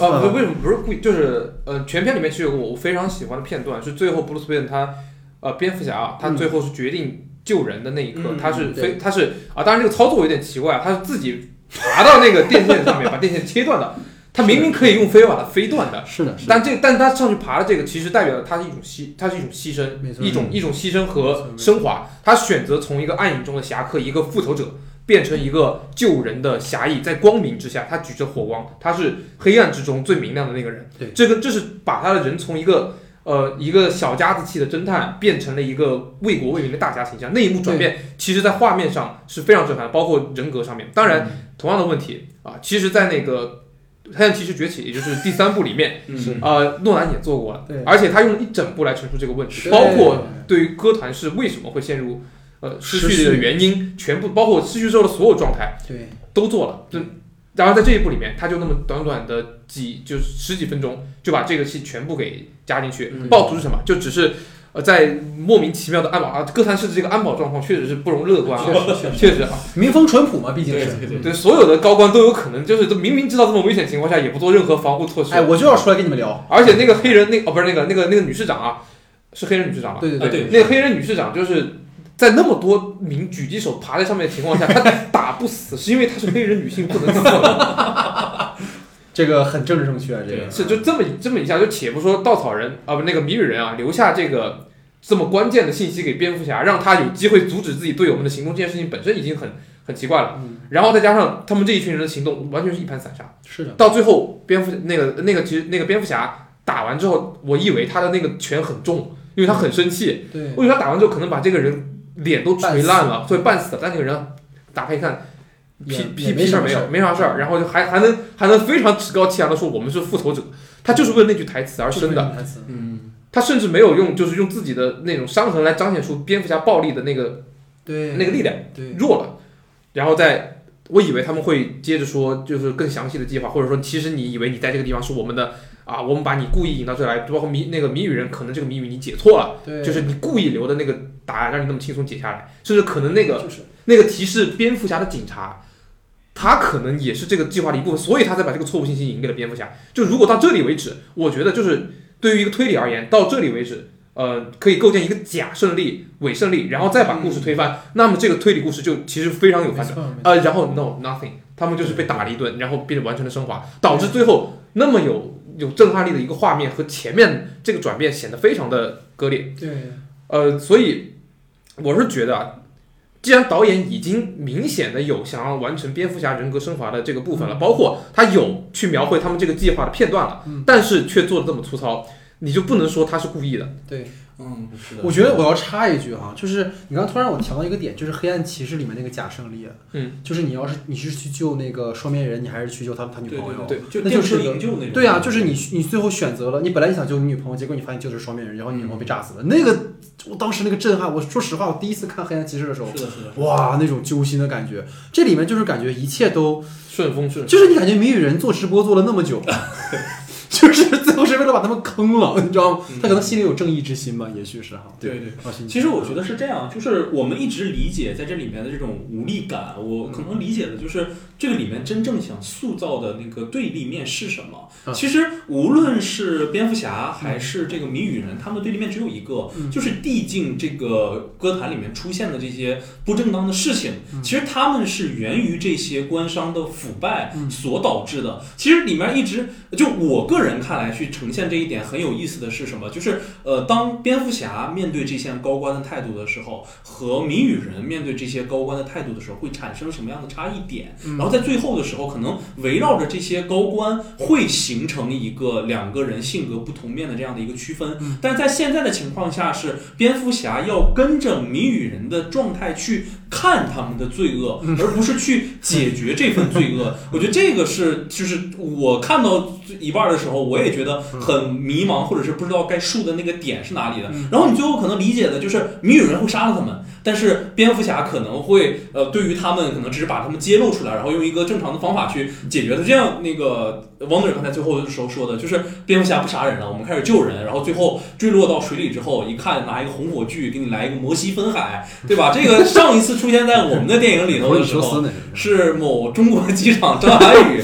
啊，不为什么不是故意？就是呃，全片里面其实有个我非常喜欢的片段，是最后布鲁斯韦恩他呃蝙蝠侠啊，他嗯最后是决定救人的那一刻，嗯他是对非他是啊，当然这个操作有点奇怪啊，他是自己爬到那个电线上面 (laughs) 把电线切断的，他明明可以用飞把它飞断的。是的，是的。但这，但他上去爬的这个，其实代表了他是一种牺，他是一种牺牲一种一种牺牲和升华。他选择从一个暗影中的侠客，一个复仇者，变成一个救人的侠义，在光明之下，他举着火光，他是黑暗之中最明亮的那个人。对这个这是把他的人从一个呃一个小家子气的侦探，变成了一个为国为民的大家形象。那一幕转变，其实在画面上是非常震撼，包括人格上面。当然，同样的问题啊，其实，在那个黑暗骑士崛起》，也就是第三部里面，嗯。是。呃，诺兰也做过了对，而且他用了一整部来陈述这个问题，对包括对。于歌坛是为什么会陷入呃失失去的原因，全部包括失去之后的所有状态对都做了。就然后在这一部里面，他就那么短短的几就是十几分钟就把这个戏全部给加进去。嗯。暴徒是什么？就只是呃在莫名其妙的安保啊，哥谭市的这个安保状况确实是不容乐观啊，确实啊，民风淳朴嘛，毕竟是。对对对，对所有的高官都有可能就是都明明知道这么危险情况下也不做任何防护措施。哎，我就要出来跟你们聊。而且那个黑人那哦不是那个那个那个女市长啊，是黑人女市长吧？对对啊对那个黑人女市长就是在那么多名狙击手爬在上面的情况下，她打不死，是因为她是黑人女性不能死。这个很政治正确啊，这个是就这么这么一下，就且不说稻草人啊不那个谜语人啊留下这个这么关键的信息给蝙蝠侠，让他有机会阻止自己队友们的行动，这件事情本身已经很很奇怪了。嗯然后再加上他们这一群人的行动，完全是一盘散沙。是的，到最后，蝙蝠那个那个其实那个蝙蝠侠打完之后，我以为他的那个拳很重，因为他很生气。对我以为他打完之后可能把这个人脸都锤烂了，所以半死了。但那个人打开一看，屁也屁事儿没有，没啥事儿，然后就还还能还能非常趾高气扬的说我们是复仇者，他就是为了那句台词而生的。台词。嗯，他甚至没有用就是用自己的那种伤痕来彰显出蝙蝠侠暴力的那个对那个力量对弱了，然后在。我以为他们会接着说，就是更详细的计划，或者说，其实你以为你在这个地方是我们的啊，我们把你故意引到这来，包括谜那个谜语人，可能这个谜语你解错了，对，就是你故意留的那个答案，让你那么轻松解下来，甚至可能那个就是那个提示蝙蝠侠的警察，他可能也是这个计划的一部分，所以他才把这个错误信息引给了蝙蝠侠。就如果到这里为止，我觉得就是对于一个推理而言，到这里为止，呃，可以构建一个假胜利、伪胜利，然后再把故事推翻，那么这个推理故事就其实非常有没反转。错，没错呃，然后 no nothing，他们就是被打了一顿，然后变得完全的升华，导致最后那么有有震撼力的一个画面和前面这个转变显得非常的割裂。对呃，所以我是觉得啊，既然导演已经明显的有想要完成蝙蝠侠人格升华的这个部分了，包括他有去描绘他们这个计划的片段了，嗯。但是却做的这么粗糙，你就不能说他是故意的。嗯，是的，我觉得我要插一句哈，就是你刚刚突然让我调到一个点，就是《黑暗骑士》里面那个假胜利，嗯，就是你要是你是去救那个双面人，你还是去救他他女朋友？对对，就那就是。对啊，就是你你最后选择了，你本来你想救你女朋友，结果你发现救的是双面人，然后你女朋友被炸死了，那个我当时那个震撼，我说实话，我第一次看《黑暗骑士》的时候，是的，是的，哇，那种揪心的感觉，这里面就是感觉一切都，顺风顺。就是你感觉谜语人做直播做了那么久。(laughs) 就是最后是为了把他们坑了，你知道吗？他可能心里有正义之心吧，也许是哈。对对。其实我觉得是这样，就是我们一直理解在这里面的这种无力感，我可能理解的就是这个里面真正想塑造的那个对立面是什么。嗯其实无论是蝙蝠侠还是这个谜语人，他们的对立面只有一个，嗯就是递进这个歌坛里面出现的这些不正当的事情。嗯其实他们是源于这些官商的腐败嗯所导致的。其实里面一直就我个人看来去呈现这一点很有意思的是什么？就是呃，当蝙蝠侠面对这些高官的态度的时候，和谜语人面对这些高官的态度的时候，会产生什么样的差异点？嗯然后在最后的时候，可能围绕着这些高官，会形成一个两个人性格不同面的这样的一个区分。嗯但是在现在的情况下，是蝙蝠侠要跟着谜语人的状态去看他们的罪恶，嗯而不是去解决这份罪恶。(laughs) 我觉得这个是，就是我看到一半的时候，我也觉得很迷茫，或者是不知道该竖的那个点是哪里的。嗯然后你最后可能理解的就是谜语人会杀了他们，但是蝙蝠侠可能会呃，对于他们可能只是把他们揭露出来，然后用一个正常的方法去解决的。这样那个 Wonder 刚才最后的时候说的，就是蝙蝠侠不杀人了，我们开始救人，然后最后坠落到水里之后，一看拿一个红火炬给你来一个摩西分海，对吧？(laughs) 这个上一次出现在我们的电影里头的时候。是某中国机场张涵予，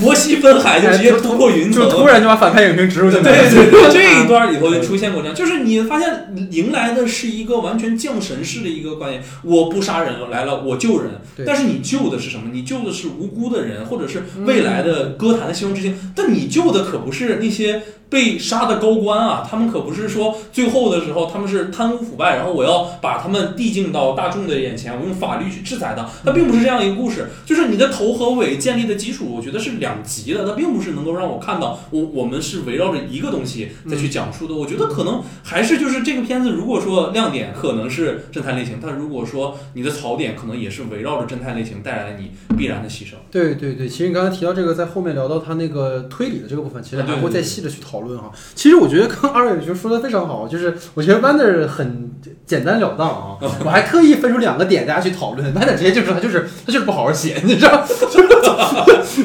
摩西分海就直接突破云层，(laughs) 就突然就把反派影评植入进来。对对对，(laughs) 这一段里头就出现过这样，就是你发现迎来的是一个完全降神式的一个观念，我不杀人来了，我救人，但是你救的是什么？你救的是无辜的人，或者是未来的歌坛的希望之星，但你救的可不是那些。被杀的高官啊，他们可不是说最后的时候他们是贪污腐败，然后我要把他们递进到大众的眼前，我用法律去制裁他。它并不是这样一个故事，就是你的头和尾建立的基础，我觉得是两极的，它并不是能够让我看到我我们是围绕着一个东西再去讲述的。我觉得可能还是就是这个片子，如果说亮点可能是侦探类型，但如果说你的槽点可能也是围绕着侦探类型带来你必然的牺牲。对对对，其实你刚才提到这个，在后面聊到他那个推理的这个部分，其实还会再细的去讨论哈。其实我觉得刚刚二位就说的非常好，就是我觉得 Wander 很简单了当啊，(laughs) 我还特意分出两个点大家去讨论，Wander 直接就是他就是他就是不好好写，你知道，(laughs)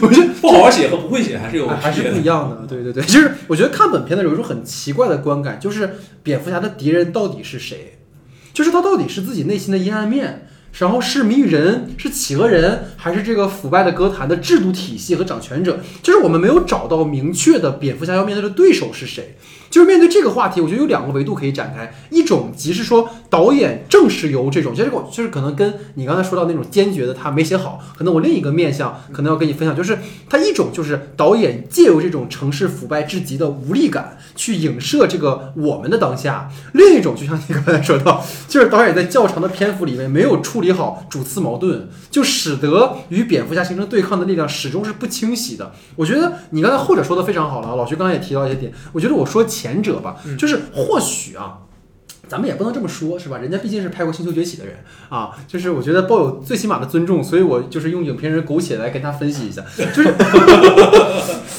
我觉得不好好写和不会写还是有哎还是。不一样的，对对对，就是我觉得看本片的时候有一种很奇怪的观感，就是蝙蝠侠的敌人到底是谁？就是他到底是自己内心的阴暗面，然后是谜语人，是企鹅人，还是这个腐败的歌坛的制度体系和掌权者？就是我们没有找到明确的蝙蝠侠要面对的对手是谁。就是面对这个话题，我觉得有两个维度可以展开，一种即是说导演正是由这种，就是我就是可能跟你刚才说到那种坚决的他没写好，可能我另一个面向可能要跟你分享，就是他一种就是导演借由这种城市腐败至极的无力感去影射这个我们的当下，另一种就像你刚才说到，就是导演在较长的篇幅里面没有处理好主次矛盾，就使得与蝙蝠侠形成对抗的力量始终是不清晰的。我觉得你刚才后者说的非常好了，老徐刚才也提到一些点，我觉得我说前者吧，就是或许啊。咱们也不能这么说，是吧？人家毕竟是拍过《星球崛起》的人啊，就是我觉得抱有最起码的尊重，所以我就是用影评人苟且来跟他分析一下，就是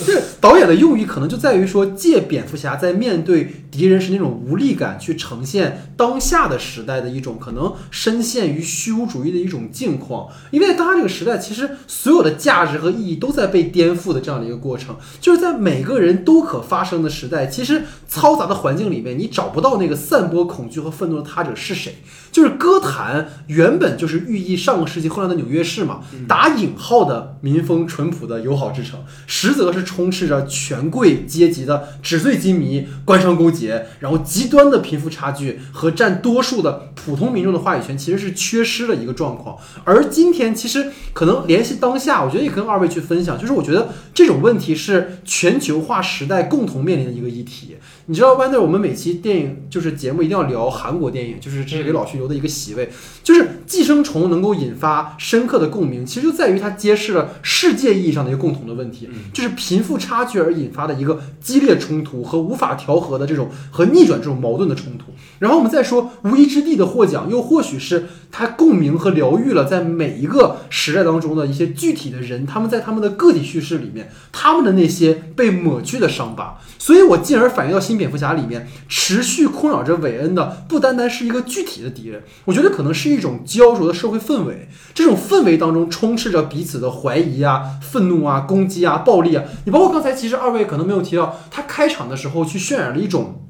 这 (laughs) 导演的用意可能就在于说，借蝙蝠侠在面对敌人时那种无力感，去呈现当下的时代的一种可能深陷于虚无主义的一种境况。因为在当下这个时代，其实所有的价值和意义都在被颠覆的这样的一个过程，就是在每个人都可发生的时代，其实嘈杂的环境里面，你找不到那个散播恐惧和愤怒的他者是谁。就是歌坛原本就是寓意上个世纪混乱的纽约市嘛，打引号的民风淳朴的友好之城，实则是充斥着权贵阶级的纸醉金迷、官商勾结，然后极端的贫富差距和占多数的普通民众的话语权，其实是缺失的一个状况。而今天其实可能联系当下，我觉得也跟二位去分享，就是我觉得这种问题是全球化时代共同面临的一个议题。你知道，Wander，我们每期电影就是节目一定要聊韩国电影，就是这是给老徐留的一个席位。就是《寄生虫》能够引发深刻的共鸣，其实就在于它揭示了世界意义上的一个共同的问题，就是贫富差距而引发的一个激烈冲突和无法调和的这种和逆转这种矛盾的冲突。然后我们再说《无依之地》的获奖，又或许是它共鸣和疗愈了在每一个时代当中的一些具体的人，他们在他们的个体叙事里面，他们的那些被抹去的伤疤。所以我进而反映到新蝙蝠侠里面，持续困扰着韦恩的不单单是一个具体的敌人，我觉得可能是一种焦灼的社会氛围。这种氛围当中充斥着彼此的怀疑啊、愤怒啊、攻击啊、暴力啊。你包括刚才其实二位可能没有提到，他开场的时候去渲染了一种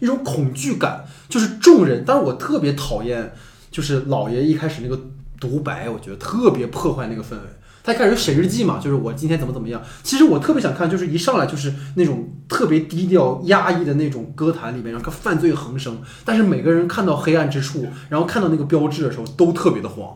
一种恐惧感，就是众人。但是我特别讨厌，就是老爷一开始那个独白，我觉得特别破坏那个氛围。他开始写日记嘛，就是我今天怎么怎么样。其实我特别想看，就是一上来就是那种特别低调、压抑的那种歌坛里面，然后犯罪横生，但是每个人看到黑暗之处，然后看到那个标志的时候，都特别的慌。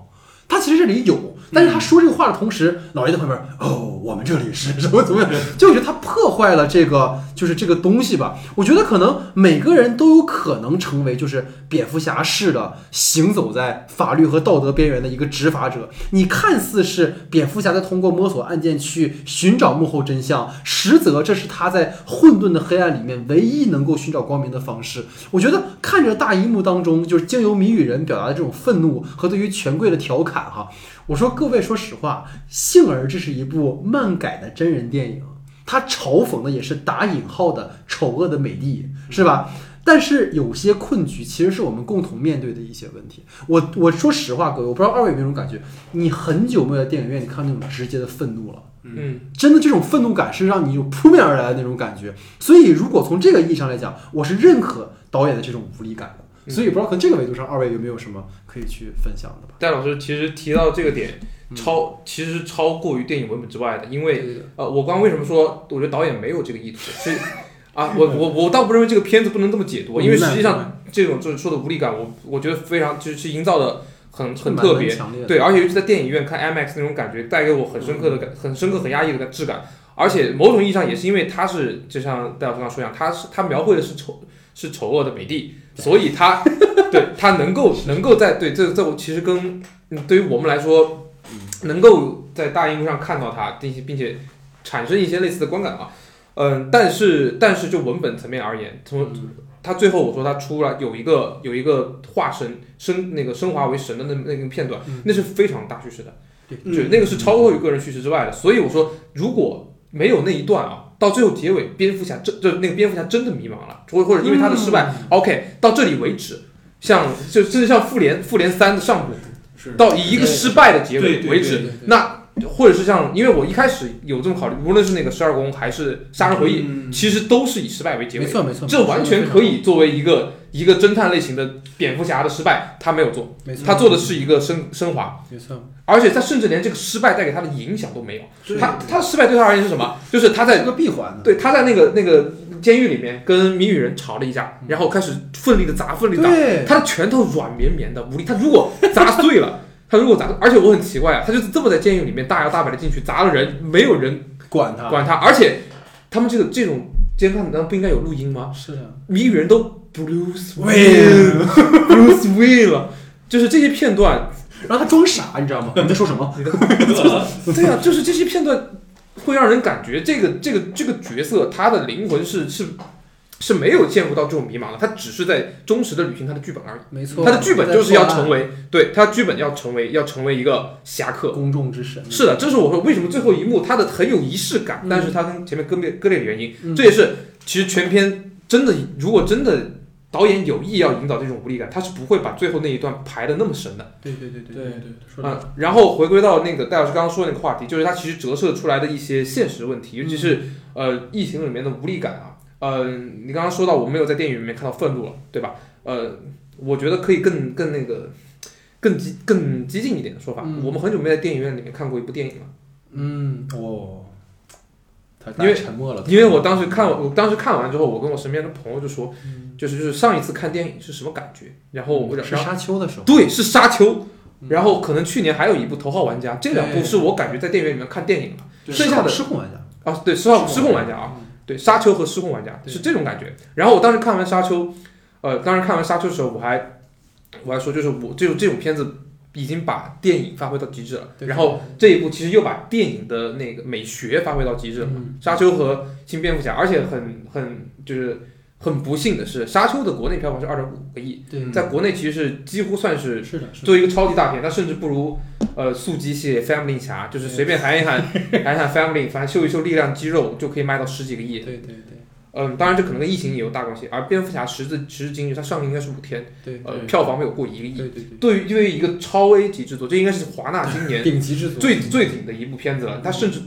他其实这里有，但是他说这个话的同时，老爷在旁边，哦，我们这里是 (laughs) 什么怎么样？就我觉得他破坏了这个，就是这个东西吧。我觉得可能每个人都有可能成为就是蝙蝠侠式的行走在法律和道德边缘的一个执法者。你看似是蝙蝠侠在通过摸索案件去寻找幕后真相，实则这是他在混沌的黑暗里面唯一能够寻找光明的方式。我觉得看着大荧幕当中，就是经由谜语人表达的这种愤怒和对于权贵的调侃，哈，我说各位，说实话，幸而这是一部漫改的真人电影，它嘲讽的也是打引号的丑恶的美帝，是吧？但是有些困局其实是我们共同面对的一些问题。我我说实话，各位，我不知道二位有没有种感觉，你很久没有在电影院里看那种直接的愤怒了。嗯，真的这种愤怒感是让你有扑面而来的那种感觉。所以，如果从这个意义上来讲，我是认可导演的这种无力感的。所以，不知道从这个维度上，二位有没有什么可以去分享的吧？戴老师其实提到这个点，嗯超其实是超过于电影文本之外的，因为呃，我刚刚为什么说我觉得导演没有这个意图？是啊，我我我倒不认为这个片子不能这么解读，因为实际上这种就是说的无力感，我我觉得非常就是营造的很很特别。对，而且尤其在电影院看 IMAX 那种感觉，带给我很深刻的感、很深刻、很压抑的质感。而且某种意义上也是因为它是，就像戴老师刚刚说一样，它是它描绘的是丑是丑恶的美帝，所以他对他能够能够在对这这我其实跟嗯对于我们来说，能够在大荧幕上看到他，并且并且产生一些类似的观感啊。嗯，但是但是就文本层面而言，从他最后我说他出来有一个有一个化身升那个升华为神的那那个片段，嗯那是非常大叙事的，对就那个是超过于个人叙事之外的。所以我说，如果没有那一段啊，到最后结尾，蝙蝠侠真就那个蝙蝠侠真的迷茫了，或或者因为他的失败、o k 到这里为止。像就甚至像复联复联三的上部，是。到以一个失败的结尾为止，那或者是像，因为我一开始有这么考虑，无论是那个十二宫还是杀人回忆，嗯。其实都是以失败为结尾，没错没错，这完全可以作为一个一个侦探类型的蝙蝠侠的失败，他没有做，他做的是一个升升华，没错，而且他甚至连这个失败带给他的影响都没有，他他的失败对他而言是什么？就是他在是个闭环，对他在那个那个监狱里面跟谜语人吵了一架，然后开始奋力的砸，奋力地打，对，他的拳头软绵绵的，无力。他如果砸碎了，(laughs) 他如果砸，而且我很奇怪啊，他就是这么在监狱里面大摇大摆的进去砸了人，没有人管他，管他，而且他们这个这种监看难道不应该有录音吗？是的，谜语人都 Bruce Wayne Wayne，Bruce Wayne 了，就是这些片段，然后他装傻，你知道吗？你在说什么？(laughs) 对啊，就是这些片段会让人感觉这个这个这个角色他的灵魂是是是没有陷入到这种迷茫的，他只是在忠实的履行他的剧本而已。没错，他的剧本就是要成为为，对他剧本要成为要成为一个侠客。公众之神，是的，这是我说为什么最后一幕他的很有仪式感，嗯但是他跟前面割裂割裂的原因，嗯这也是其实全片真的如果真的导演有意要引导这种无力感，他是不会把最后那一段排的那么神的。对对对对对对，嗯，然后回归到那个戴老师刚刚说的那个话题，就是它其实折射出来的一些现实问题，尤其是呃疫情里面的无力感啊。呃，你刚刚说到我没有在电影里面看到愤怒了，对吧？呃，我觉得可以更更那个更激更激进一点的说法，嗯我们很久没在电影院里面看过一部电影了，嗯哦，他因为沉默了，因为我当时看我当时看完之后，我跟我身边的朋友就说，嗯就是就是上一次看电影是什么感觉，然后我是然后沙丘的时候，对是沙丘。嗯然后可能去年还有一部《头号玩家》，这两部是我感觉在电影院里面看电影了。对剩下的失控玩家，啊，对，失控失控玩家啊，对，沙丘和失控玩家是这种感觉。然后我当时看完沙丘，呃，当时看完沙丘的时候，我还我还说，就是我这种这种片子已经把电影发挥到极致了。然后这一部其实又把电影的那个美学发挥到极致了。嗯沙丘和新蝙蝠侠，而且很很就是很不幸的是，沙丘的国内票房是二点五个亿，在国内其实是几乎算是是的，是的，作为一个超级大片，它甚至不如呃速激系列 Family 侠，就是随便喊一喊 (laughs) 喊一喊 Family，反正秀一秀力量肌肉就可以卖到十几个亿。对对对嗯，当然这可能跟疫情也有大关系。而蝙蝠侠时至时至今日，它上映应该是五天，对呃，票房没有过一个亿。对对对对于对于一个超 A 级制作，这应该是华纳今年 (laughs) 顶级制作，最最顶的一部片子了。它甚至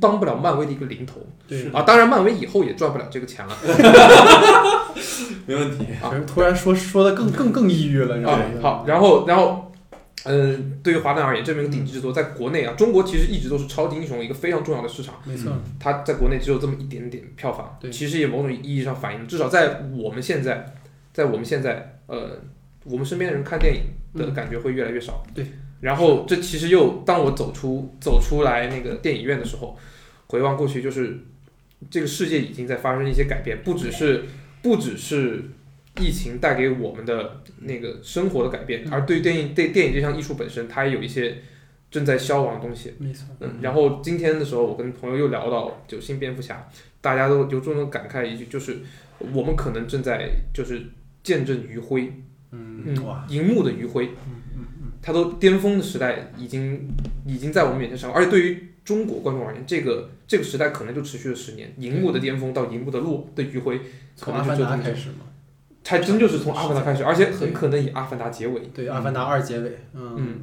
当不了漫威的一个零头对啊！当然，漫威以后也赚不了这个钱了 (laughs) 没问题。啊突然说说的更更更抑郁了，你知道啊吗？。好，然后然后，嗯，对于华纳而言，这么一个顶级制作，在国内啊，中国其实一直都是超级英雄一个非常重要的市场。没错，它在国内只有这么一点点票房，对其实也某种意义上反映，至少在我们现在，在我们现在，呃，我们身边的人看电影的感觉会越来越少。嗯对，然后这其实又当我走出走出来那个电影院的时候，回望过去，就是这个世界已经在发生一些改变，不只是不只是疫情带给我们的那个生活的改变，嗯。而对于电影对电影这项艺术本身，它也有一些正在消亡的东西。没错，嗯，然后今天的时候，我跟朋友又聊到就新蝙蝠侠，大家都由衷的感慨一句，就是我们可能正在就是见证余晖，嗯哇，荧幕的余晖，嗯，它都巅峰的时代已经已经在我们面前上，而且对于中国观众而言，这个这个时代可能就持续了十年，荧幕的巅峰到荧幕的落的余晖，可从阿凡能就就这么达开始嘛，还真就是从阿凡达开始，而且很可能以阿凡达结尾。对，阿凡达二结尾，嗯。嗯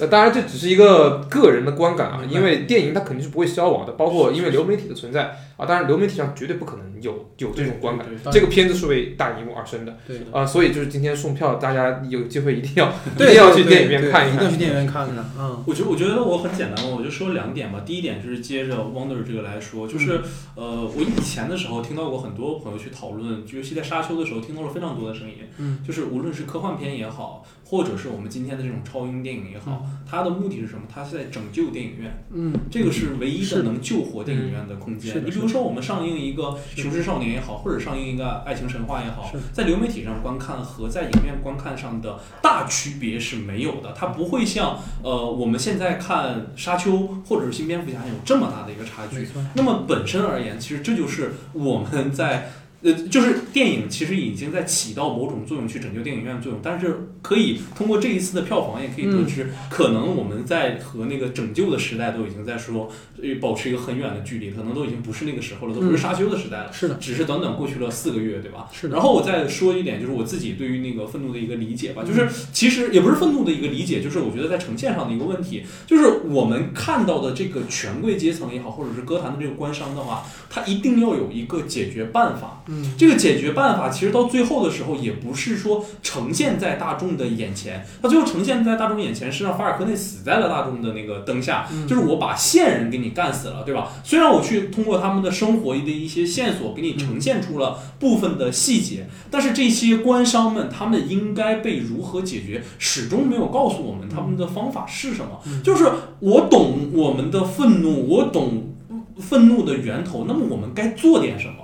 呃，当然这只是一个个人的观感啊，因为电影它肯定是不会消亡的，包括因为流媒体的存在啊，当然流媒体上绝对不可能有有这种观感。这个片子是为大荧幕而生的对啊、所以就是今天送票，大家有机会一定要 (laughs) 一对，定要去电影院看一看。一定要去电影院看看，嗯，我觉得我觉得我很简单，我就说两点吧。第一点就是接着 Wonder 这个来说，就是、呃，我以前的时候听到过很多朋友去讨论，尤其在沙丘的时候听到了非常多的声音，嗯，就是无论是科幻片也好，或者是我们今天的这种超英电影也好，它的目的是什么？它是在拯救电影院，嗯，这个是唯一的的能救活电影院的空间。你比如说，我们上映一个《雄狮少年》也好，或者上映一个《爱情神话》也好，在流媒体上观看和在影院观看上的大区别是没有的，它不会像呃我们现在看《沙丘》或者是《新蝙蝠侠》有这么大的一个差距。那么本身而言，其实这就是我们在呃，就是电影其实已经在起到某种作用，去拯救电影院的作用，但是可以通过这一次的票房，也可以得知，可能我们在和那个拯救的时代都已经在说，呃保持一个很远的距离，可能都已经不是那个时候了，都不是沙丘的时代了，是的，只是短短过去了四个月，对吧？是的。然后我再说一点，就是我自己对于那个愤怒的一个理解吧，就是其实也不是愤怒的一个理解，就是我觉得在呈现上的一个问题，就是我们看到的这个权贵阶层也好，或者是歌坛的这个官商的话，他一定要有一个解决办法。嗯，这个解决办法其实到最后的时候，也不是说呈现在大众的眼前，它最后呈现在大众眼前是让法尔科内死在了大众的那个灯下，就是我把线人给你干死了，对吧？虽然我去通过他们的生活的一些线索给你呈现出了部分的细节，但是这些官商们他们应该被如何解决，始终没有告诉我们他们的方法是什么。就是我懂我们的愤怒，我懂愤怒的源头，那么我们该做点什么？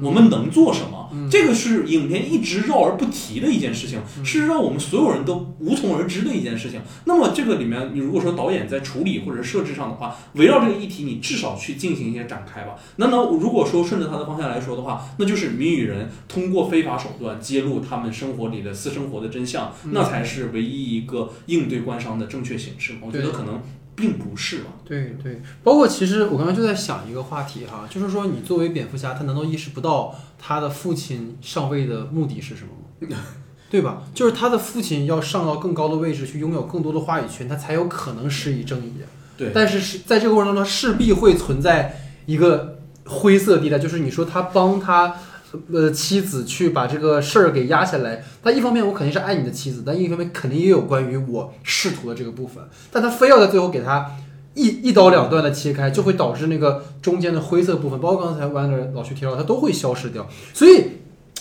我们能做什么？这个是影片一直绕而不提的一件事情，是让我们所有人都无从而知的一件事情。那么这个里面，你如果说导演在处理或者设置上的话，围绕这个议题，你至少去进行一些展开吧。那那如果说顺着他的方向来说的话，那就是谜语人通过非法手段揭露他们生活里的私生活的真相，那才是唯一一个应对官商的正确形式。我觉得可能。并不是嘛？对对，包括其实我刚刚就在想一个话题哈，就是说你作为蝙蝠侠，他难道意识不到他的父亲上位的目的是什么吗？(laughs) 对吧？就是他的父亲要上到更高的位置，去拥有更多的话语权，他才有可能施以正义。对，但是是在这个过程当中，势必会存在一个灰色地带，就是你说他帮他。呃，妻子去把这个事儿给压下来。他一方面我肯定是爱你的妻子，但另一方面肯定也有关于我仕途的这个部分。但他非要在最后给他一 (laughs) 一刀两断的切开，就会导致那个中间的灰色部分，包括刚才弯的老徐提到，它都会消失掉。所以，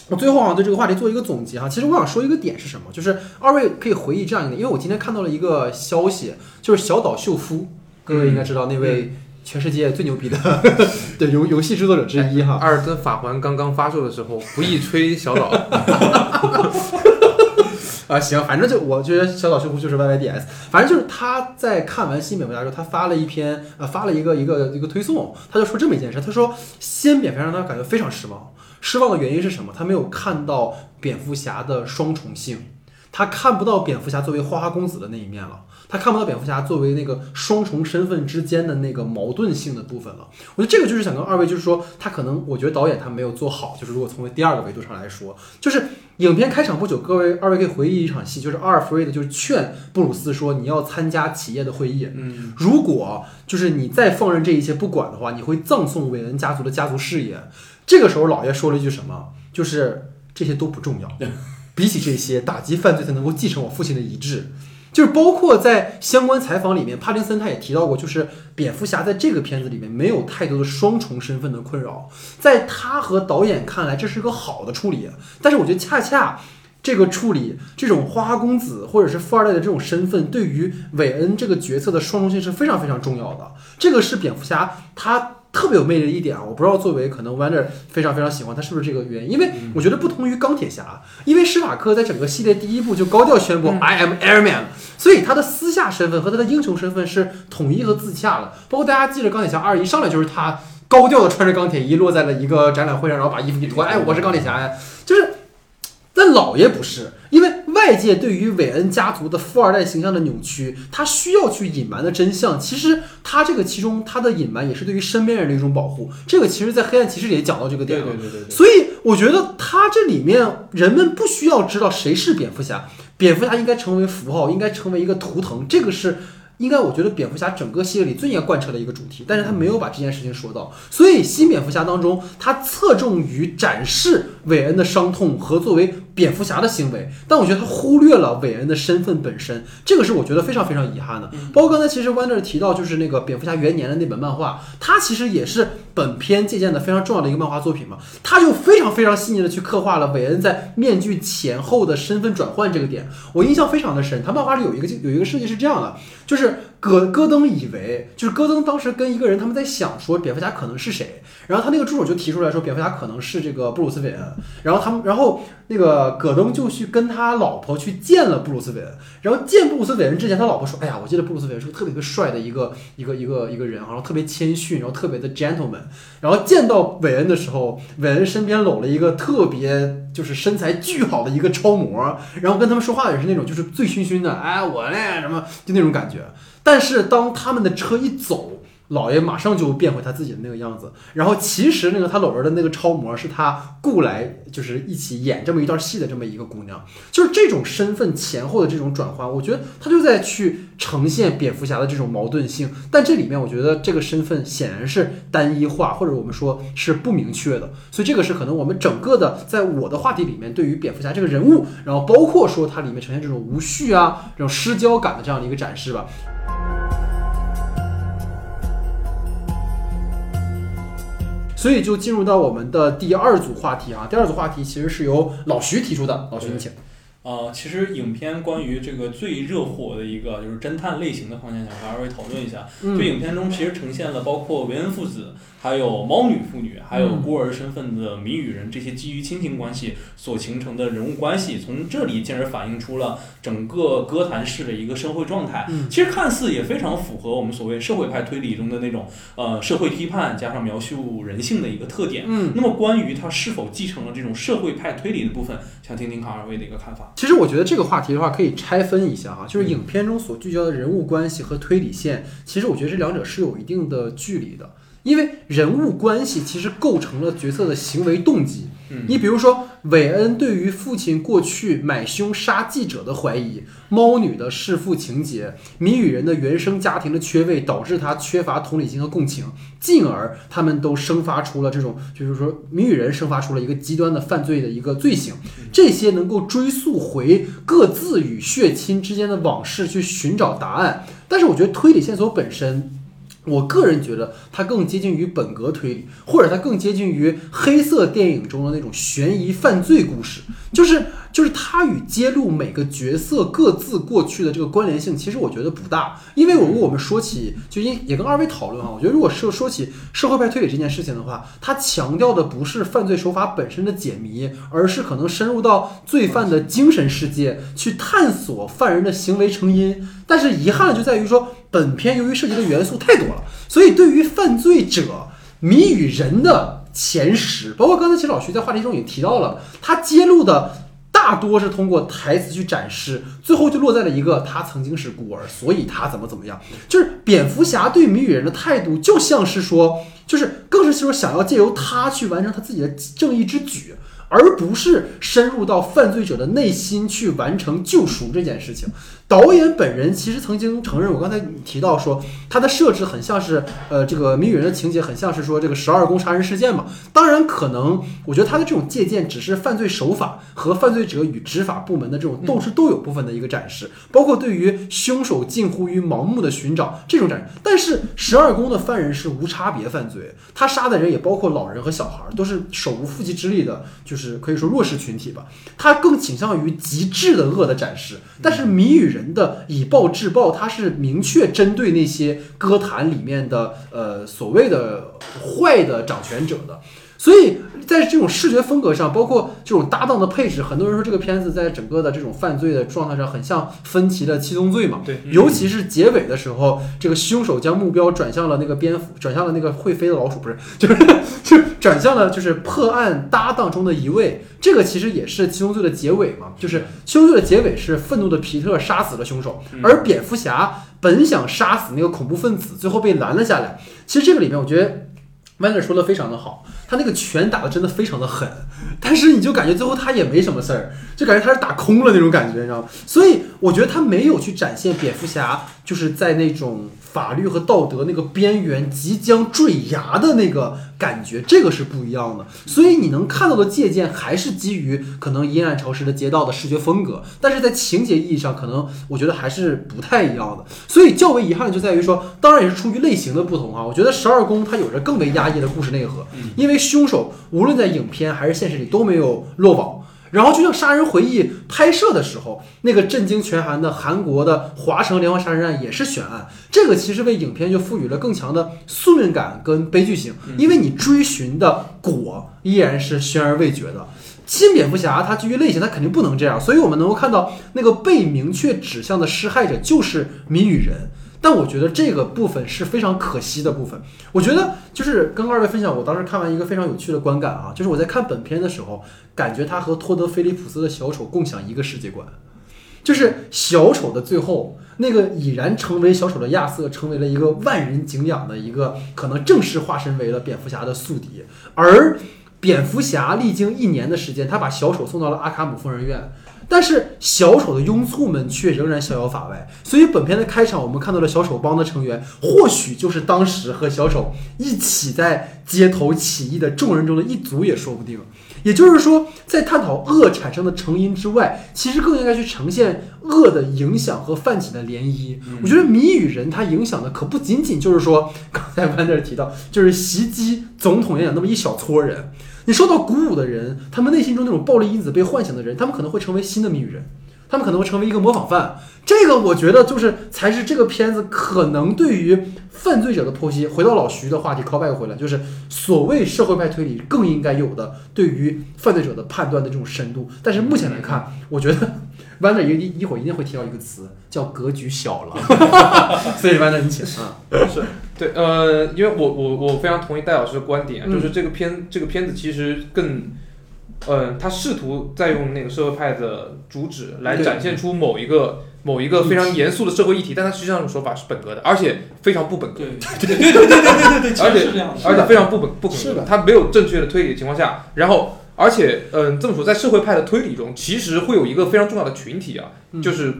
我最后啊对这个话题做一个总结哈。其实我想说一个点是什么，就是二位可以回忆这样一点，因为我今天看到了一个消息，就是小岛秀夫，各位应该知道那位。全世界最牛逼的 (laughs) 对游游戏制作者之一哈，《阿尔登法环》刚刚发售的时候，不易吹小岛。(laughs) 啊，行，反正就我觉得小岛秀夫就是 Y Y D S，反正就是他在看完新蝙蝠侠之后，他发了一篇呃，发了一个一个一个推送，他就说这么一件事，他说新蝙蝠侠让他感觉非常失望，失望的原因是什么？他没有看到蝙蝠侠的双重性，他看不到蝙蝠侠作为花花公子的那一面了。他看不到蝙蝠侠作为那个双重身份之间的那个矛盾性的部分了。我觉得这个就是想跟二位，就是说他可能，我觉得导演他没有做好。就是如果从第二个维度上来说，就是影片开场不久，各位二位可以回忆一场戏，就是阿尔弗瑞德就是劝布鲁斯说你要参加企业的会议。嗯，如果就是你再放任这一切不管的话，你会葬送韦恩家族的家族事业。这个时候，老爷说了一句什么？就是这些都不重要，比起这些，打击犯罪才能够继承我父亲的遗志。就是包括在相关采访里面，帕丁森他也提到过，就是蝙蝠侠在这个片子里面没有太多的双重身份的困扰，在他和导演看来，这是一个好的处理。但是我觉得恰恰这个处理，这种花花公子或者是富二代的这种身份，对于韦恩这个角色的双重性是非常非常重要的。这个是蝙蝠侠他。特别有魅力的一点啊，我不知道作为可能 Wonder 非常非常喜欢他是不是这个原因？因为我觉得不同于钢铁侠，因为施瓦克在整个系列第一部就高调宣布 I am Airman，所以他的私下身份和他的英雄身份是统一和自洽的。包括大家记着钢铁侠二一上来就是他高调的穿着钢铁衣落在了一个展览会上，然后把衣服一脱，哎，我是钢铁侠呀，就是。但老爷不是，因为外界对于韦恩家族的富二代形象的扭曲，他需要去隐瞒的真相，其实他这个其中他的隐瞒也是对于身边人的一种保护。这个其实，在黑暗骑士里也讲到这个点了。对对对对。所以我觉得他这里面人们不需要知道谁是蝙蝠侠，蝙蝠侠应该成为符号，应该成为一个图腾，这个是。应该我觉得蝙蝠侠整个系列里最应该贯彻的一个主题，但是他没有把这件事情说到，所以新蝙蝠侠当中，他侧重于展示韦恩的伤痛和作为蝙蝠侠的行为，但我觉得他忽略了韦恩的身份本身，这个是我觉得非常非常遗憾的。包括刚才其实 Wander 提到就是那个蝙蝠侠元年的那本漫画，它其实也是本片借鉴的非常重要的一个漫画作品嘛，他就非常非常细腻的去刻画了韦恩在面具前后的身份转换这个点，我印象非常的深。他漫画里有一个有一个设计是这样的，就是。戈戈登以为，就是戈登当时跟一个人他们在想说蝙蝠侠可能是谁，然后他那个助手就提出来说蝙蝠侠可能是这个布鲁斯韦恩，然后他们，然后那个戈登就去跟他老婆去见了布鲁斯韦恩，然后见布鲁斯韦恩之前，他老婆说：“哎呀，我记得布鲁斯韦恩是个特别特别帅的一个一个一个一个人，然后特别谦逊，然后特别的 gentleman。”然后见到韦恩的时候，韦恩身边搂了一个特别就是身材巨好的一个超模，然后跟他们说话也是那种就是醉醺醺的，哎，我嘞什么就那种感觉。但是当他们的车一走，老爷马上就变回他自己的那个样子。然后其实那个他搂着的那个超模是他雇来就是一起演这么一段戏的这么一个姑娘，就是这种身份前后的这种转换，我觉得他就在去呈现蝙蝠侠的这种矛盾性。但这里面我觉得这个身份显然是单一化，或者我们说是不明确的。所以这个是可能我们整个的在我的话题里面对于蝙蝠侠这个人物，然后包括说它里面呈现这种无序啊、这种失焦感的这样的一个展示吧。所以就进入到我们的第二组话题啊，第二组话题其实是由老徐提出的，老徐你请。呃，其实影片关于这个最热火的一个就是侦探类型的方向，想和二位讨论一下。嗯就影片中其实呈现了包括维恩父子，还有猫女妇女，还有孤儿身份的谜语人这些基于亲情关系所形成的人物关系，从这里进而反映出了整个哥谭市的一个社会状态。嗯其实看似也非常符合我们所谓社会派推理中的那种呃社会批判加上描述人性的一个特点。嗯，那么关于它是否继承了这种社会派推理的部分，想听听看二位的一个看法。其实我觉得这个话题的话可以拆分一下哈，就是影片中所聚焦的人物关系和推理线，其实我觉得这两者是有一定的距离的。因为人物关系其实构成了角色的行为动机。嗯你比如说，韦恩对于父亲过去买凶杀记者的怀疑，猫女的弑父情节，谜语人的原生家庭的缺位导致他缺乏同理心和共情，进而他们都生发出了这种，就是说谜语人生发出了一个极端的犯罪的一个罪行。这些能够追溯回各自与血亲之间的往事，去寻找答案。但是我觉得推理线索本身。我个人觉得它更接近于本格推理，或者它更接近于黑色电影中的那种悬疑犯罪故事，就是就是它与揭露每个角色各自过去的这个关联性，其实我觉得不大。因为如果我们说起，就因也跟二位讨论啊，我觉得如果是说起社会派推理这件事情的话，它强调的不是犯罪手法本身的解谜，而是可能深入到罪犯的精神世界去探索犯人的行为成因。但是遗憾就在于说，本片由于涉及的元素太多了，所以对于犯罪者谜语人的前十，包括刚才其实老徐在话题中也提到了，他揭露的大多是通过台词去展示，最后就落在了一个他曾经是孤儿，所以他怎么怎么样。就是蝙蝠侠对谜语人的态度，就像是说，就是更是说想要借由他去完成他自己的正义之举。而不是深入到犯罪者的内心去完成救赎这件事情。导演本人其实曾经承认，我刚才提到说，他的设置很像是，呃，这个谜语人的情节很像是说这个十二宫杀人事件嘛。当然，可能我觉得他的这种借鉴只是犯罪手法和犯罪者与执法部门的这种斗智斗勇部分的一个展示，包括对于凶手近乎于盲目的寻找这种展示。但是十二宫的犯人是无差别犯罪，他杀的人也包括老人和小孩，都是手无缚鸡之力的，就是可以说弱势群体吧。他更倾向于极致的恶的展示，但是谜语人人的以暴制暴，他是明确针对那些歌坛里面的呃所谓的坏的掌权者的。所以在这种视觉风格上，包括这种搭档的配置，很多人说这个片子在整个的这种犯罪的状态上，很像分歧的《七宗罪》嘛。对，尤其是结尾的时候，这个凶手将目标转向了那个蝙蝠，转向了那个会飞的老鼠，不是，就是就是转向了就是破案搭档中的一位。这个其实也是《七宗罪》的结尾嘛，就是《七宗罪》的结尾是愤怒的皮特杀死了凶手，而蝙蝠侠本想杀死那个恐怖分子，最后被拦了下来。其实这个里面，我觉得 m a n e r 说的非常的好，他那个拳打的真的非常的狠，但是你就感觉最后他也没什么事儿，就感觉他是打空了那种感觉，你知道吗？所以我觉得他没有去展现蝙蝠侠就是在那种法律和道德那个边缘即将坠崖的那个感觉，这个是不一样的。所以你能看到的借鉴还是基于可能阴暗潮湿的街道的视觉风格，但是在情节意义上，可能我觉得还是不太一样的。所以较为遗憾的就在于说，当然也是出于类型的不同啊。我觉得十二宫它有着更为压抑的故事内核，因为凶手无论在影片还是现实里都没有落网。然后就像《杀人回忆》拍摄的时候，那个震惊全韩的韩国的华城连环杀人案也是悬案，这个其实为影片就赋予了更强的宿命感跟悲剧性，因为你追寻的果依然是悬而未决的。新蝙蝠侠它基于类型，它肯定不能这样，所以我们能够看到那个被明确指向的施害者就是谜语人。但我觉得这个部分是非常可惜的部分。我觉得就是跟二位分享，我当时看完一个非常有趣的观感啊，就是我在看本片的时候，感觉他和托德·菲利普斯的小丑共享一个世界观，就是小丑的最后那个已然成为小丑的亚瑟，成为了一个万人敬仰的一个可能正式化身为了蝙蝠侠的宿敌，而蝙蝠侠历经一年的时间，他把小丑送到了阿卡姆疯人院。但是小丑的拥簇们却仍然逍遥法外，所以本片的开场我们看到了小丑帮的成员，或许就是当时和小丑一起在街头起义的众人中的一组也说不定。也就是说，在探讨恶产生的成因之外，其实更应该去呈现恶的影响和泛起的涟漪。我觉得谜语人他影响的可不仅仅就是说刚才班德提到，就是袭击总统演讲那么一小撮人。你受到鼓舞的人，他们内心中那种暴力因子被唤醒的人，他们可能会成为新的谜语人，他们可能会成为一个模仿犯。这个我觉得就是才是这个片子可能对于犯罪者的剖析。回到老徐的话题，call back 回来，就是所谓社会派推理更应该有的对于犯罪者的判断的这种深度。但是目前来看，我觉得 Wander 一一会儿一定会提到一个词，叫格局小了。(laughs) 所以 Wander 你请啊。是对，呃，因为我我我非常同意戴老师的观点，嗯就是这个片这个片子其实更，呃，他试图在用那个社会派的主旨来展现出某一个某一个非常严肃的社会议题，但他实际上这种说法是本格的，而且非常不本格，对对对对对对对对，而且是这样的。而且非常不本不是的可能，他没有正确的推理的情况下，然后而且嗯、这么说，在社会派的推理中，其实会有一个非常重要的群体啊，嗯就是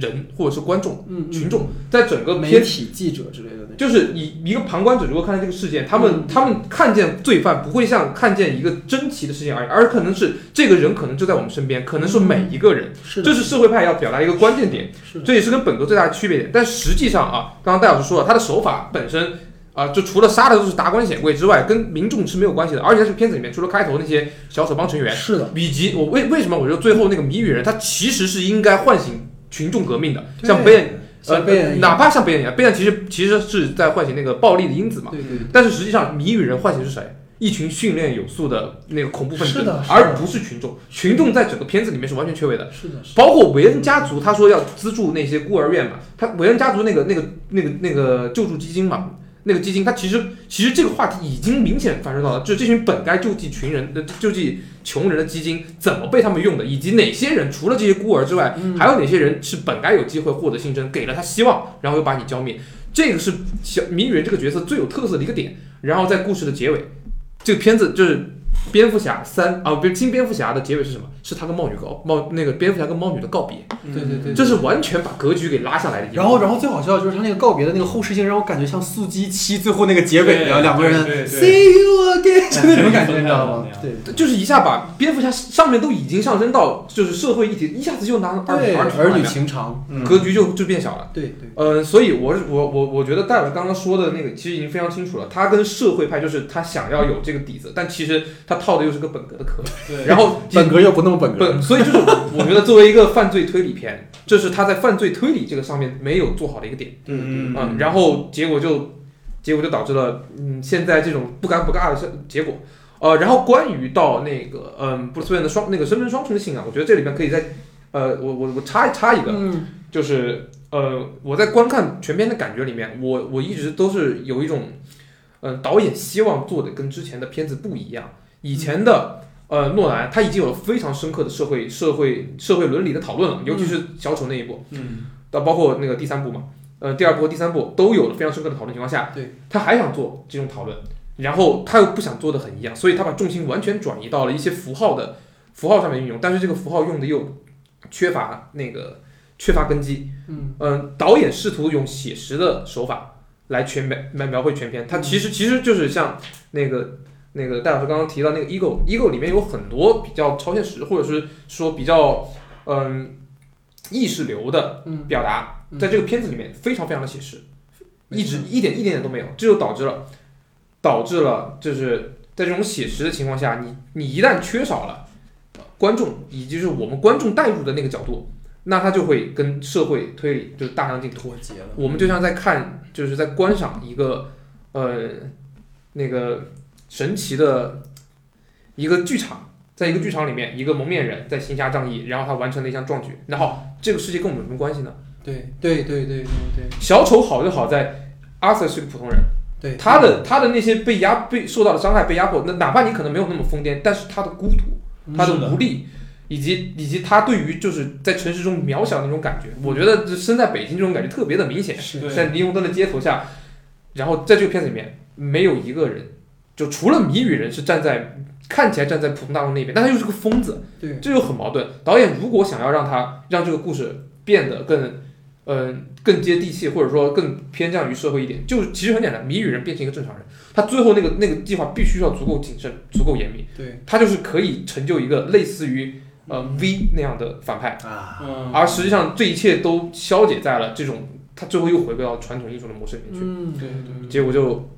人或者是观众、群众，在整个媒体记者之类的。就是以一个旁观者如果看待这个事件，他们、嗯他们看见罪犯不会像看见一个珍奇的事情而已，而可能是这个人可能就在我们身边，可能是每一个人，是，这是社会派要表达一个关键点，这也是跟本格最大的区别点。但实际上啊，刚刚戴老师说了，他的手法本身啊、就除了杀的都是达官显贵之外，跟民众是没有关系的。而且在这个片子里面，除了开头那些小丑帮成员，是的，以及我为为什么我觉得最后那个谜语人，他其实是应该唤醒群众革命的，像贝恩。呃贝恩哪怕像贝恩一样，贝恩其实其实是在唤醒那个暴力的因子嘛。对对但是实际上，谜语人唤醒是谁？一群训练有素的那个恐怖分子，而不是群众。群众在整个片子里面是完全缺位的。是的，是的包括韦恩家族，他说要资助那些孤儿院嘛，他韦恩家族那个那个那个那个救助基金嘛，那个基金，它其实其实这个话题已经明显反射到了，就是这群本该救济群人的救济穷人的基金怎么被他们用的，以及哪些人除了这些孤儿之外，嗯还有哪些人是本该有机会获得新生，给了他希望，然后又把你浇灭。这个是小谜语人这个角色最有特色的一个点。然后在故事的结尾，这个片子就是蝙蝠侠三啊，不是新蝙蝠侠的结尾是什么？是他跟猫女告猫那个蝙蝠侠跟猫女的告别，对对对这是完全把格局给拉下来的。然后，然后最好笑的就是他那个告别的那个后视镜，让我感觉像《速激七》最后那个结尾一样，两个人对对对。See you again，就那种感觉，你知道吗？对？对就是一下把蝙蝠侠上面都已经上升到就是社会议题，一下子就拿儿，儿儿女女情长，嗯。格局就就变小了。对对，呃，所以我是我我我觉得戴尔刚刚说的那个其实已经非常清楚了，他跟社会派就是他想要有这个底子，但其实他套的又是个本格的壳，对，然后本格又不那么本格，本，所以就是 (laughs) 我觉得作为一个犯罪推理片，这是他在犯罪推理这个上面没有做好的一个点，嗯嗯，然后结果就结果就导致了嗯现在这种不尴不尬的是结果。呃，然后关于到那个嗯布鲁斯韦恩的双那个身份双重的信仰，我觉得这里边可以再呃我我我插插一个，嗯。就是呃，我在观看全片的感觉里面，我我一直都是有一种，嗯，导演希望做的跟之前的片子不一样。以前的呃诺兰他已经有了非常深刻的社会社会社会伦理的讨论了，尤其是小丑那一部，嗯。到包括那个第三部嘛，呃，第二部和第三部都有了非常深刻的讨论情况下，对，他还想做这种讨论，然后他又不想做的很一样，所以他把重心完全转移到了一些符号的符号上面运用，但是这个符号用的又缺乏那个缺乏根基。嗯。嗯，导演试图用写实的手法来全描描描绘全篇，它其实其实就是像那个那个戴老师刚刚提到那个 ego ego 里面有很多比较超现实，或者是说比较嗯意识流的嗯表达，嗯在这个片子里面非常非常的写实，一直一点一点点都没有，这就导致了导致了就是在这种写实的情况下，你你一旦缺少了呃观众以及是我们观众带入的那个角度，那它就会跟社会推理就是大相径庭。脱节了，我们就像在看，就是在观赏一个呃那个神奇的一个剧场，在一个剧场里面，一个蒙面人在行侠仗义，然后他完成了一项壮举，然后这个世界跟我们有什么关系呢？对对对对对对。小丑好就好在，Arthur 是个普通人，对，他的他的那些被压被受到的伤害被压迫，那哪怕你可能没有那么疯癫，但是他的孤独，他的无力，以及以及他对于就是在城市中渺小的那种感觉，我觉得身在北京这种感觉特别的明显。对在霓虹灯的街头下，然后在这个片子里面没有一个人，就除了谜语人是站在看起来站在普通大众那边，但他又是个疯子，对这就很矛盾。导演如果想要让他让这个故事变得更，嗯、更接地气，或者说更偏向于社会一点，就其实很简单，谜语人变成一个正常人，他最后那个那个计划必须要足够谨慎、足够严密，对他就是可以成就一个类似于呃 V 那样的反派。啊，嗯，而实际上这一切都消解在了这种，他最后又回归到传统英雄的模式里面去，嗯对对结果就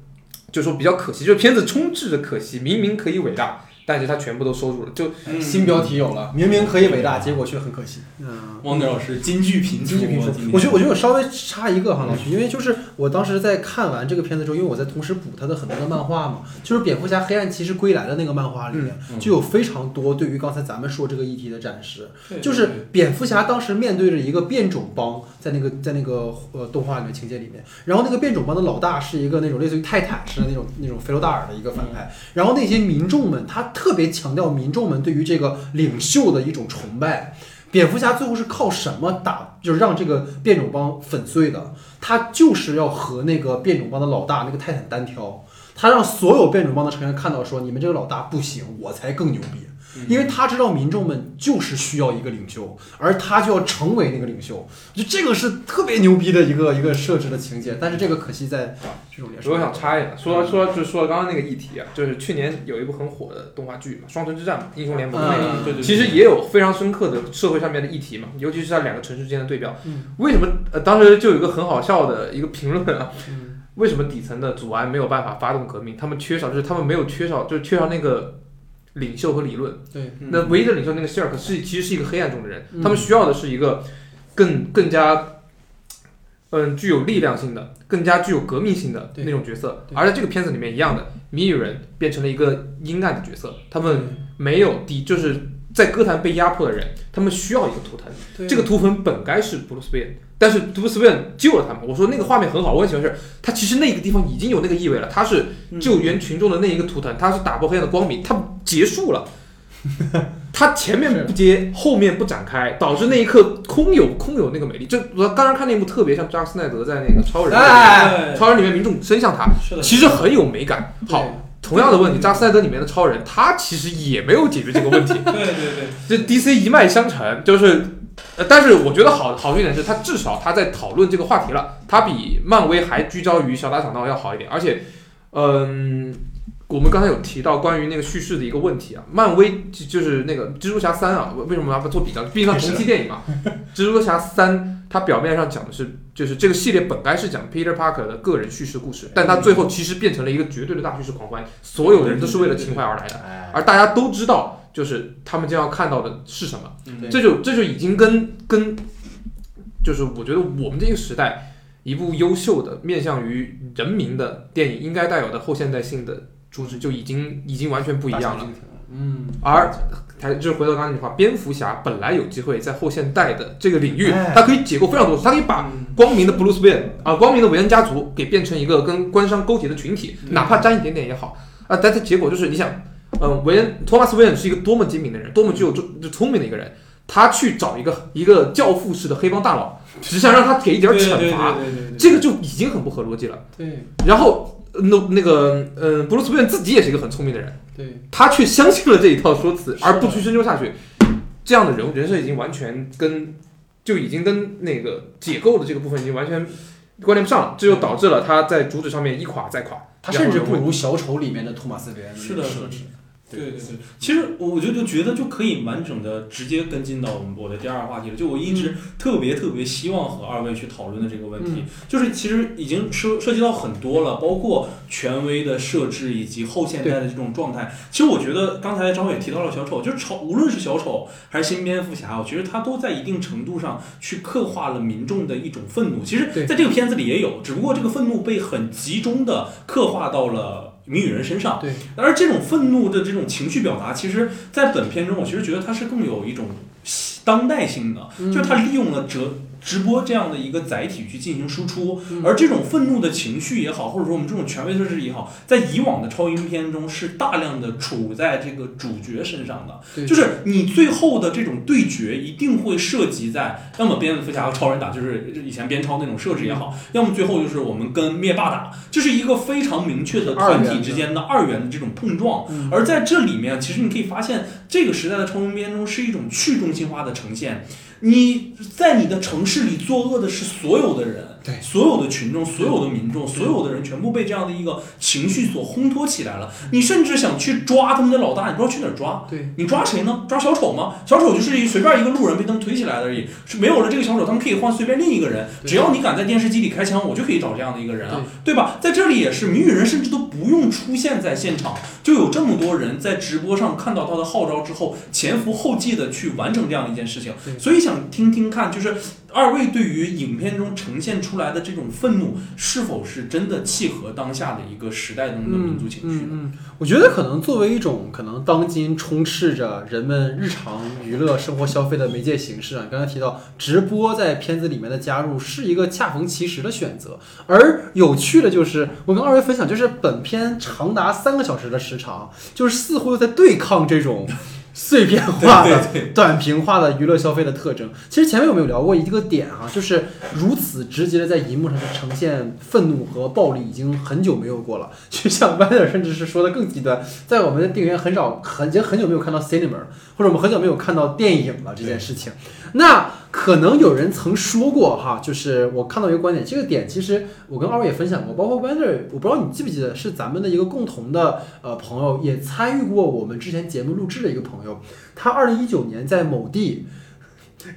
就说比较可惜，就是片子充斥着可惜，明明可以伟大，但是他全部都收住了，就对，新标题有了，明明可以伟大，结果却很可惜。嗯，汪德老师金句频出，京剧评书，我觉得我觉得我稍微插一个哈，老徐，因为就是我当时在看完这个片子之后，因为我在同时补他的很多的漫画嘛，就是蝙蝠侠黑暗骑士归来的那个漫画里面，嗯就有非常多对于刚才咱们说这个议题的展示。对就是蝙蝠侠当时面对着一个变种帮，在那个在那个呃动画里面情节里面，然后那个变种帮的老大是一个那种类似于泰坦式的那种那种肥头大耳的一个反派，然后那些民众们他特别强调民众们对于这个领袖的一种崇拜。蝙蝠侠最后是靠什么打，就是让这个变种帮粉碎的？他就是要和那个变种帮的老大那个泰坦单挑，他让所有变种帮的成员看到说，你们这个老大不行，我才更牛逼。因为他知道民众们就是需要一个领袖，而他就要成为那个领袖，就这个是特别牛逼的一个一个设置的情节。但是这个可惜在这种连我想插一下，说说就是说刚刚那个议题啊，就是去年有一部很火的动画剧嘛，《双城之战》嘛，英雄联盟那个。嗯对对，对其实也有非常深刻的社会上面的议题嘛，尤其是在两个城市之间的对标。嗯为什么？呃，当时就有一个很好笑的一个评论啊，嗯为什么底层的祖安没有办法发动革命？他们缺少，就是他们没有缺少，就是缺少那个领袖和理论。对，嗯。那唯一的领袖那个希尔克是其实是一个黑暗中的人，嗯。他们需要的是一个更更加。嗯，具有力量性的、更加具有革命性的那种角色，而在这个片子里面一样的，谜语人变成了一个阴暗的角色，他们没有敌，就是在歌坛被压迫的人，他们需要一个图腾。这个图腾本该是布鲁斯韦恩，但是布鲁斯韦恩救了他们。我说那个画面很好，我很喜欢是，他其实那个地方已经有那个意味了，他是嗯救援群众的那一个图腾，他是打破黑暗的光明，他结束了。他前面不接，后面不展开，导致那一刻空有空有那个美丽。就我刚刚看那幕特别像扎克斯奈德在那个超人超人里面民众伸向他，其实很有美感。好，同样的问题，扎克斯奈德里面的超人，他其实也没有解决这个问题。(laughs) 对对对，这 DC 一脉相承，就是，呃，但是我觉得好好一点是，他至少他在讨论这个话题了，他比漫威还聚焦于小打小闹要好一点，而且，嗯。我们刚才有提到关于那个叙事的一个问题啊，漫威就就是那个蜘蛛侠三啊，为为什么要做比较？毕竟它同期电影嘛。蜘蛛侠三它表面上讲的是，就是这个系列本该是讲 Peter Parker 的个人叙事故事，但它最后其实变成了一个绝对的大叙事狂欢，所有人都是为了情怀而来的。哎，而大家都知道，就是他们将要看到的是什么，嗯这就这就已经跟跟，就是我觉得我们这个时代一部优秀的面向于人民的电影应该带有的后现代性的主旨就已经已经完全不一样了。嗯，而还就是回到刚才那句话，蝙蝠侠本来有机会在后现代的这个领域哎，它可以解构非常多，他可以把嗯光明的布鲁斯韦恩啊，光明的韦恩家族给变成一个跟官商勾结的群体，嗯哪怕沾一点点也好啊。但是结果就是，你想，嗯，韦恩托马斯韦恩是一个多么精明的人，多么具有就就聪明的一个人，他去找一个一个教父式的黑帮大佬，只想让他给一点惩罚，这个就已经很不合逻辑了。对然后呃那那个嗯，布鲁斯韦恩自己也是一个很聪明的人。对，他却相信了这一套说辞，而不去深究下去。这样的人物人设已经完全跟就已经跟那个解构的这个部分已经完全关联不上了，这就导致了他在主旨上面一垮再垮。他甚至不如小丑里面的托马斯·韦恩是的设置。对对对，其实我就就觉得就可以完整的直接跟进到我们我的第二个话题了。就我一直特别特别希望和二位去讨论的这个问题，就是其实已经涉涉及到很多了，包括权威的设置以及后现代的这种状态。其实我觉得刚才张伟提到了小丑，就是丑，无论是小丑还是新蝙蝠侠，我觉得他都在一定程度上去刻画了民众的一种愤怒。其实在这个片子里也有，只不过这个愤怒被很集中的刻画到了。谜语人身上。对，而这种愤怒的这种情绪表达，其实在本片中，我其实觉得它是更有一种当代性的，嗯就是它利用了折直播这样的一个载体去进行输出，嗯。而这种愤怒的情绪也好，或者说我们这种权威特质也好，在以往的超英片中是大量的处在这个主角身上的，就是你最后的这种对决一定会涉及在，要么蝙蝠侠和超人打，就是以前边超那种设置也好，要么最后就是我们跟灭霸打，这是一个非常明确的团体之间的二元的这种碰撞。嗯。而在这里面，其实你可以发现，这个时代的超英片中是一种去中心化的呈现。你在你的城市里作恶的是所有的人，对所有的群众、所有的民众、所有的人全部被这样的一个情绪所烘托起来了。你甚至想去抓他们的老大，你不知道去哪儿抓。对，你抓谁呢？抓小丑吗？小丑就是一随便一个路人被他们推起来的而已，是没有了这个小丑，他们可以换随便另一个人。只要你敢在电视机里开枪，我就可以找这样的一个人啊，对吧？在这里也是谜语人，甚至都不用出现在现场，就有这么多人在直播上看到他的号召之后，前赴后继的去完成这样一件事情。所以想听听看，就是二位对于影片中呈现出来的这种愤怒，是否是真的契合当下的一个时代中的民族情绪呢？我觉得可能作为一种可能当今充斥着人们日常娱乐生活消费的媒介形式啊，刚才提到直播在片子里面的加入是一个恰逢其时的选择。而有趣的就是，我跟二位分享，就是本片长达三个小时的时长，就是似乎又在对抗这种。碎片化的、短平化的娱乐消费的特征。其实前面我们有聊过一个点哈、就是如此直接的在荧幕上去呈现愤怒和暴力，已经很久没有过了。就像 w 德甚至是说的更极端，在我们的电影院很少很已经很久没有看到 cinema，或者我们很久没有看到电影了这件事情。那可能有人曾说过哈，就是我看到一个观点，这个点其实我跟二位也分享过，包括 Wander，我不知道你记不记得，是咱们的一个共同的呃朋友，也参与过我们之前节目录制的一个朋友，他二零一九年在某地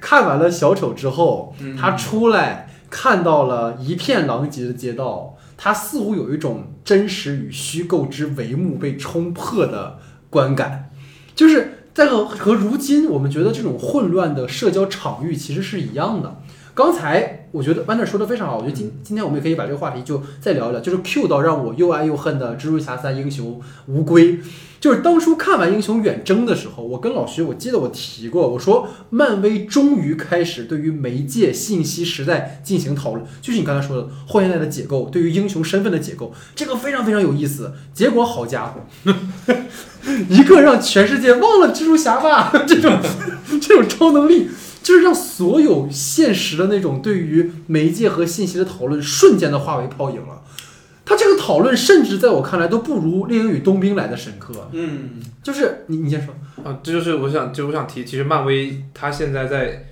看完了小丑之后，嗯。他出来看到了一片狼藉的街道，他似乎有一种真实与虚构之帷幕被冲破的观感，就是在和和如今我们觉得这种混乱的社交场域其实是一样的。刚才我觉得 Wander 说的非常好，我觉得今今天我们也可以把这个话题就再聊一聊，就是 Q 到让我又爱又恨的蜘蛛侠三英雄无归。就是当初看完《英雄远征》的时候，我跟老徐，我记得我提过，我说漫威终于开始对于媒介信息时代进行讨论，就是你刚才说的后现代的解构，对于英雄身份的解构，这个非常非常有意思。结果好家伙，一个让全世界忘了蜘蛛侠吧这种这种超能力，就是让所有现实的那种对于媒介和信息的讨论瞬间的化为泡影了。他这个讨论，甚至在我看来都不如《猎鹰与冬兵》来的深刻。嗯，就是你，你先说。啊，这就是我想，就我想提，其实漫威它现在在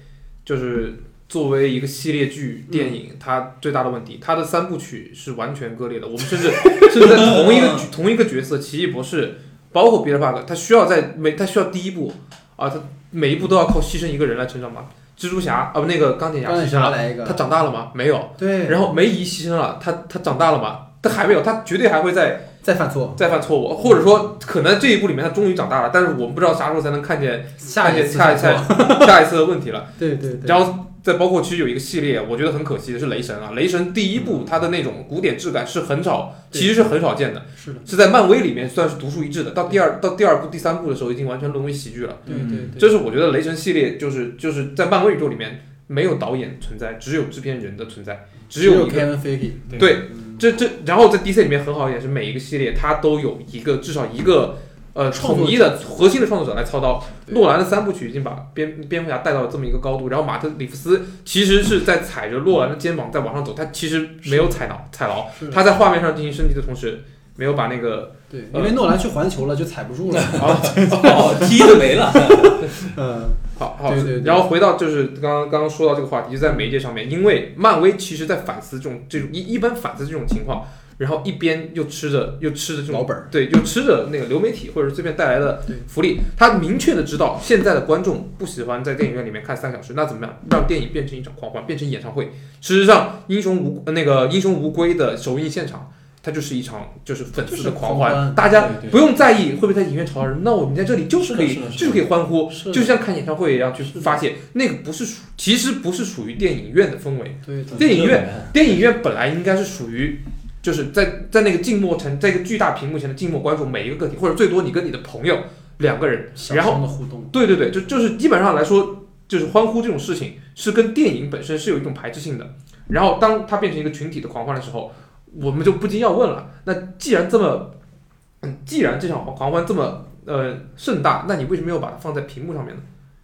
就是作为一个系列剧电影，它最大的问题，它的三部曲是完全割裂的。我们甚至甚至在同一个 (laughs) 同一个角色，奇异博士，包括彼得帕克，他需要在每他需要第一部啊，他每一步都要靠牺牲一个人来成长嘛。蜘蛛侠啊不，那个钢铁侠牺牲了，他长大了吗？没有。对，然后梅姨牺牲了，他他长大了吗？他还没有，他绝对还会再再犯错，再犯错误，或者说可能这一步里面他终于长大了，但是我们不知道啥时候才能看见下一次下一犯下，(laughs) 下一次的问题了。(laughs) 对对对，然后再包括其实有一个系列，我觉得很可惜的是雷神啊，雷神第一部它的那种古典质感是很少，其实是很少见的，是的，是在漫威里面算是独树一帜的。到第二到第二部第三部的时候，已经完全沦为喜剧了。对对对，这是我觉得雷神系列就是就是在漫威宇宙里面没有导演存在，只有制片人的存在，只有一个 Kevin Feige，对嗯这这，然后在 DC 里面很好一点是每一个系列它都有一个至少一个呃统一的核心的创作者来操刀。诺兰的三部曲已经把蝙蝙蝠侠带到了这么一个高度，然后马特里夫斯其实是在踩着诺兰的肩膀在往上走，他其实没有踩牢踩牢他在画面上进行升级的同时，没有把那个对，因为诺兰去环球了，就踩不住了。(laughs) 哦，踢的没了。(laughs) (laughs) 嗯，好好，对对对然后回到就是刚刚刚刚说到这个话题，就在媒介上面，因为漫威其实在反思这种这种一一般反思这种情况，然后一边又吃着又吃着这种老本儿，对，又吃着那个流媒体或者是这边带来的福利，他明确的知道现在的观众不喜欢在电影院里面看三小时，那怎么样让电影变成一场狂欢，变成演唱会？事实上，英雄无呃那个英雄无归的首映现场。它就是一场就是粉丝的狂欢，大家不用在意会不会在影院吵到人那我们在这里就是可以就是可以欢呼，就像看演唱会一样去是发泄。那个不是属，其实不是属于电影院的氛围。对对电影院电影院本来应该是属于就是在在那个静默城，在一个巨大屏幕前的静默关注每一个个体，或者最多你跟你的朋友两个人，然后的互动，对对对，就就是基本上来说，就是欢呼这种事情是跟电影本身是有一种排斥性的。然后当它变成一个群体的狂欢的时候，我们就不禁要问了：那既然这么，嗯，既然这场狂欢这么呃盛大，那你为什么要把它放在屏幕上面呢？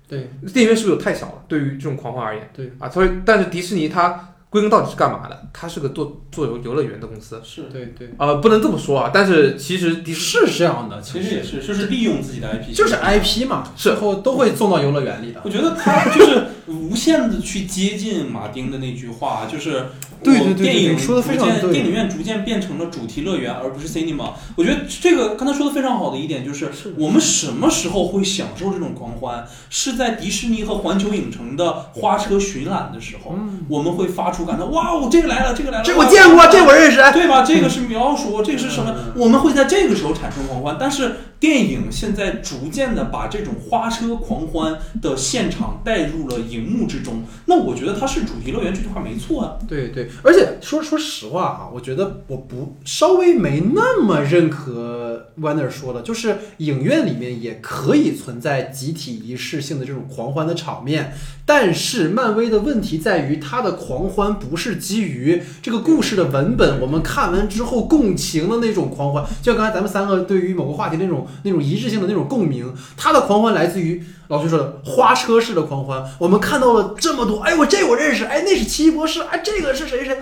对，电影院是不是有太小了？对于这种狂欢而言，对啊，所以但是迪士尼它归根到底是干嘛的？它是个做做游游乐园的公司。是，对对，呃，不能这么说啊，但是其实迪士是这样的，其实也是，就是利用自己的 IP，就是 IP 嘛，是最后都会送到游乐园里的。我觉得它就是无限的去接近马丁的那句话，就是对对对对我电影说的非常逐渐对电影院逐渐变成了主题乐园，而不是 cinema。我觉得这个刚才说的非常好的一点就是，我们什么时候会享受这种狂欢？是在迪士尼和环球影城的花车巡览的时候，嗯，我们会发出感叹：哇哦，这个来了，这个来了，这我见过，这我认识。哎对吧？这个是描述，(laughs) 这个是什么嗯？我们会在这个时候产生狂欢，但是电影现在逐渐的把这种花车狂欢的现场带入了荧幕之中。那我觉得它是主题乐园这句话没错啊。对对，而且说说实话啊，我觉得我不稍微没那么认可 Warner 说的，就是影院里面也可以存在集体仪式性的这种狂欢的场面，但是漫威的问题在于它的狂欢不是基于这个故事的文本，我们看完之后共情的那种狂欢，就像刚才咱们三个对于某个话题那种那种一致性的那种共鸣，它的狂欢来自于老徐说的花车式的狂欢，我们看到了这么多，哎，我这我认识，哎，那是奇异博士，哎，这个是谁谁。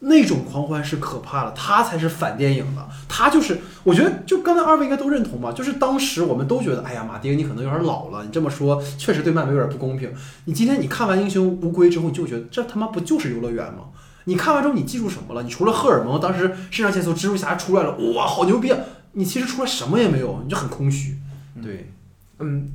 那种狂欢是可怕的，它才是反电影的。它就是，我觉得就刚才二位应该都认同吧，就是当时我们都觉得，哎呀，马丁你可能有点老了，你这么说确实对漫威有点不公平。你今天你看完《英雄无归》之后，你就觉得这他妈不就是游乐园吗？你看完之后你记住什么了？你除了荷尔蒙，当时肾上腺素，蜘蛛侠出来了，哇，好牛逼啊！你其实出来什么也没有，你就很空虚。对，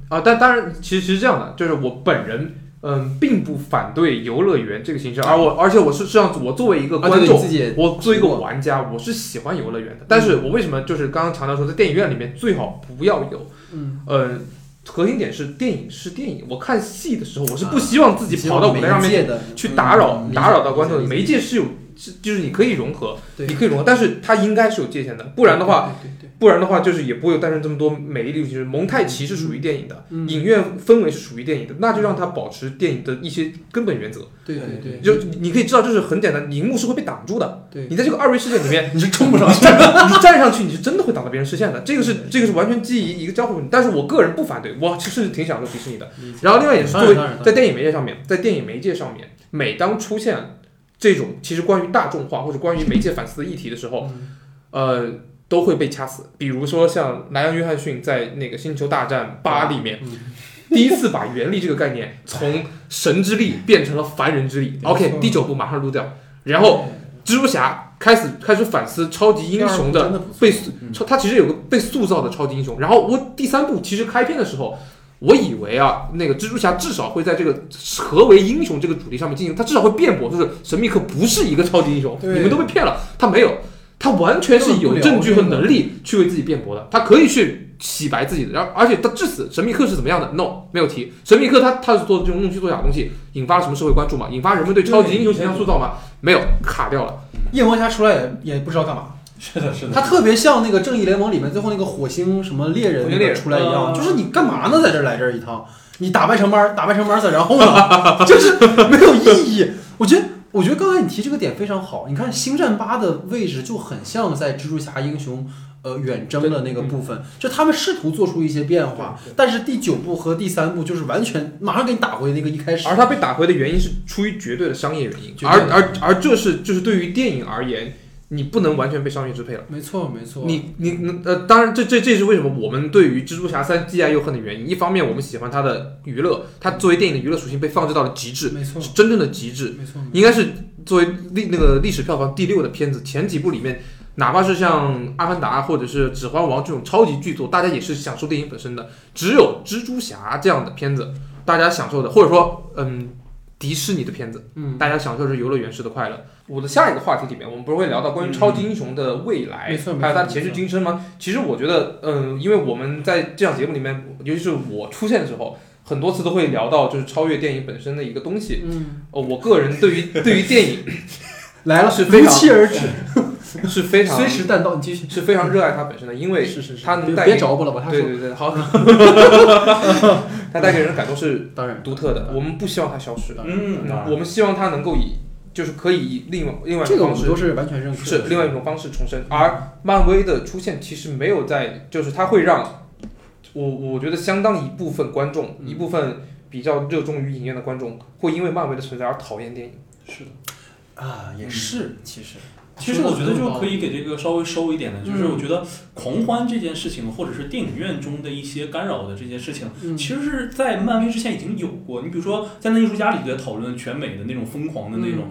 啊，但当然，其实其实这样的，就是我本人嗯并不反对游乐园这个形式，而我而且我是这样子我作为一个观众，我作为一个玩家，我是喜欢游乐园的。但是我为什么就是刚刚强调说，在电影院里面最好不要有，嗯，呃，核心点是电影是电影，我看戏的时候，我是不希望自己跑到舞台上面去打扰、嗯打扰到观众媒介是有，是就是你可以融合，对你可以融合，但是它应该是有界限的，不然的话，，对对不然的话就是也不会有诞生这么多美丽的就是。蒙太奇是属于电影的，嗯影院氛围是属于电影的，那就让它保持电影的一些根本原则。对对对对，就你可以知道，就是很简单，荧幕是会被挡住的。对你在这个二维世界里面，(laughs) 你是冲不上去。你站上去，你是真的会挡到别人视线的。这个是这个是完全基于一个交互问题，但是我个人不反对，我其实挺享受迪士尼的。然后另外也是作为在电影媒介上面，在电影媒介上面，每当出现这种其实关于大众化或者关于媒介反思的议题的时候，嗯呃，都会被掐死。比如说像莱昂·约翰逊在那个《星球大战八》里面，嗯第一次把原力这个概念从神之力变成了凡人之力。OK，第九部马上录掉，然后蜘蛛侠开始开始反思超级英雄的被他其实有个被塑造的超级英雄。然后我第三部其实开篇的时候，我以为啊，那个蜘蛛侠至少会在这个何为英雄这个主题上面进行，他至少会辩驳，就是神秘客不是一个超级英雄，你们都被骗了，他没有，他完全是有证据和能力去为自己辩驳的，他可以去洗白自己的。然后，而且他至此，神秘客是怎么样的？No，没有提。神秘客他他是做这种弄虚作假的东西，引发了什么社会关注嘛？引发人们对超级英雄形象塑造吗？没有，卡掉了。夜魔侠出来也也不知道干嘛，是的，是的。他特别像那个正义联盟里面最后那个火星什么猎人出来一样，嗯就是你干嘛呢，在这儿来这儿一趟？你打败成班，打败成班子，然后呢，(laughs) 就是没有意义。我觉得，我觉得刚才你提这个点非常好。你看《星战八》的位置就很像在蜘蛛侠英雄呃远征的那个部分，就他们试图做出一些变化，但是第九部和第三部就是完全马上给你打回那个一开始。而他被打回的原因是出于绝对的商业原因，而而而这是就是对于电影而言，你不能完全被商业支配了。没错，没错。你你呃，当然这这这是为什么我们对于蜘蛛侠三既爱又恨的原因。一方面我们喜欢它的娱乐，它作为电影的娱乐属性被放置到了极致，没错，是真正的极致。没错，应该是作为历那个历史票房第六的片子，前几部里面，哪怕是像《阿凡达》或者是《指环王》这种超级巨作，大家也是享受电影本身的。只有蜘蛛侠这样的片子，大家享受的，或者说，嗯，迪士尼的片子，嗯，大家享受的是游乐园式的快乐。我的下一个话题里面，我们不是会聊到关于超级英雄的未来，还有他的前世今生吗？其实我觉得，嗯，因为我们在这档节目里面，尤其是我出现的时候，很多次都会聊到就是超越电影本身的一个东西。嗯，呃，我个人对于对于电影来了，是非常如期而至。(laughs) 是非常随时你继续。是非常热爱它本身的，因为是是是，它能带给别着不了吧？对对对，好，(laughs) 它带给人的感动是当然独特的，我们不希望它消失，嗯，我们希望它能够以就是可以以另外另外一这个种方式我们都是完全认可的。是另外一种方式重生，而漫威的出现其实没有在，就是它会让我我觉得相当一部分观众，嗯一部分比较热衷于影院的观众，会因为漫威的存在而讨厌电影。是的。啊，也是，其实其实我觉得就可以给这个稍微收一点的，就是嗯我觉得狂欢这件事情，或者是电影院中的一些干扰的这些事情，嗯。其实是在漫威之前已经有过。你比如说，在那艺术家里在讨论全美的那种疯狂的那种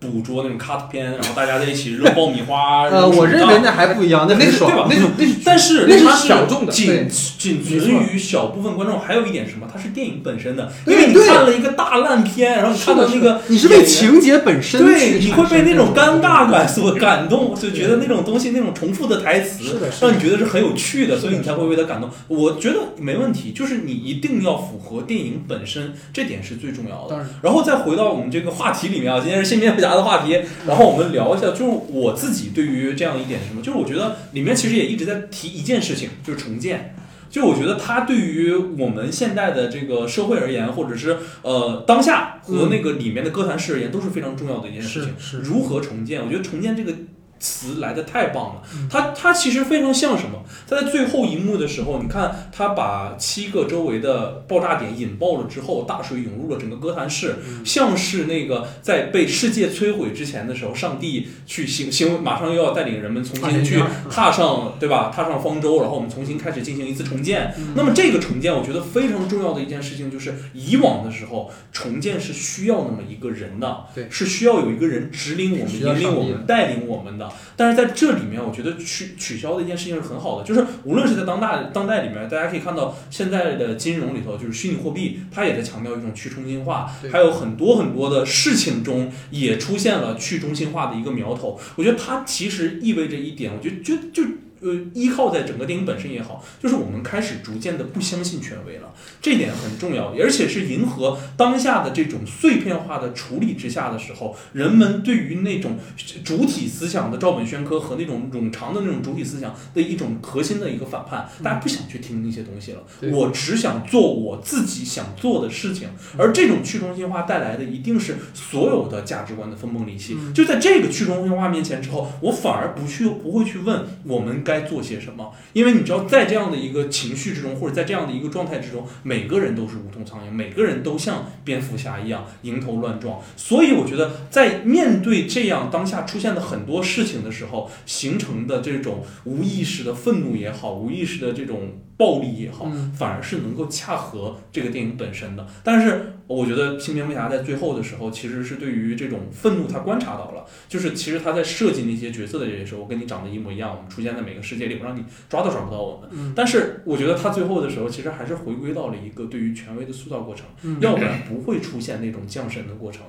捕捉那种 cut 片，然后大家在一起扔爆米花。呃，我认为那还不一样，那那是很爽对吧？那是 (laughs) 那是但是那是它小众的仅仅存于小部分观众。还有一点什么？它是电影本身的，因为你看了一个大烂片，然后你看到那个你是被情节本身对，你会被那种尴尬感 (laughs) 所感动，就觉得那种东西、那种重复的台词，让你觉得是很有趣的，所以你才会为它感动。我觉得没问题，就是你一定要符合电影本身，这点是最重要的。然，后再回到我们这个话题里面啊，今天是新蝙蝠侠的话题，然后我们聊一下，就是我自己对于这样一点什么，就是我觉得里面其实也一直在提一件事情，就是重建。就我觉得它对于我们现在的这个社会而言，或者是呃当下和那个里面的哥谭市而言，都是非常重要的一件事情。是是如何重建？我觉得重建这个词来的太棒了嗯。它它其实非常像什么？它在最后一幕的时候，你看它把七个周围的爆炸点引爆了之后，大水涌入了整个哥谭市，嗯像是那个在被世界摧毁之前的时候，上帝去行行，马上又要带领人们重新去踏上，对吧？踏上方舟，然后我们重新开始进行一次重建。嗯那么这个重建，我觉得非常重要的一件事情就是，以往的时候重建是需要那么一个人的，对是需要有一个人指领我们、引领我们、带领我们的。但是在这里面，我觉得取取消的一件事情是很好的，就是无论是在当代当代里面，大家可以看到现在的金融里头，就是虚拟货币，它也在强调一种去中心化，还有很多很多的事情中也出现了去中心化的一个苗头。我觉得它其实意味着一点，我觉得就就。呃，依靠在整个电影本身也好，就是我们开始逐渐的不相信权威了，这点很重要，而且是迎合当下的这种碎片化的处理之下的时候，人们对于那种主体思想的照本宣科和那种冗长的那种主体思想的一种核心的一个反叛，大家不想去听那些东西了，我只想做我自己想做的事情，而这种去中心化带来的一定是所有的价值观的分崩离析。嗯。就在这个去中心化面前之后，我反而不去不会去问我们该做些什么，因为你知道，在这样的一个情绪之中，或者在这样的一个状态之中，每个人都是无头苍蝇，每个人都像蝙蝠侠一样迎头乱撞。所以我觉得，在面对这样当下出现的很多事情的时候，形成的这种无意识的愤怒也好，无意识的这种暴力也好，嗯反而是能够恰合这个电影本身的。但是我觉得新蝙蝠侠在最后的时候，其实是对于这种愤怒他观察到了，就是其实他在设计那些角色的这些时候，跟你长得一模一样，我们出现在每个世界里，我让你抓都抓不到我们。嗯但是我觉得他最后的时候，其实还是回归到了一个对于权威的塑造过程，嗯要不然不会出现那种降神的过程。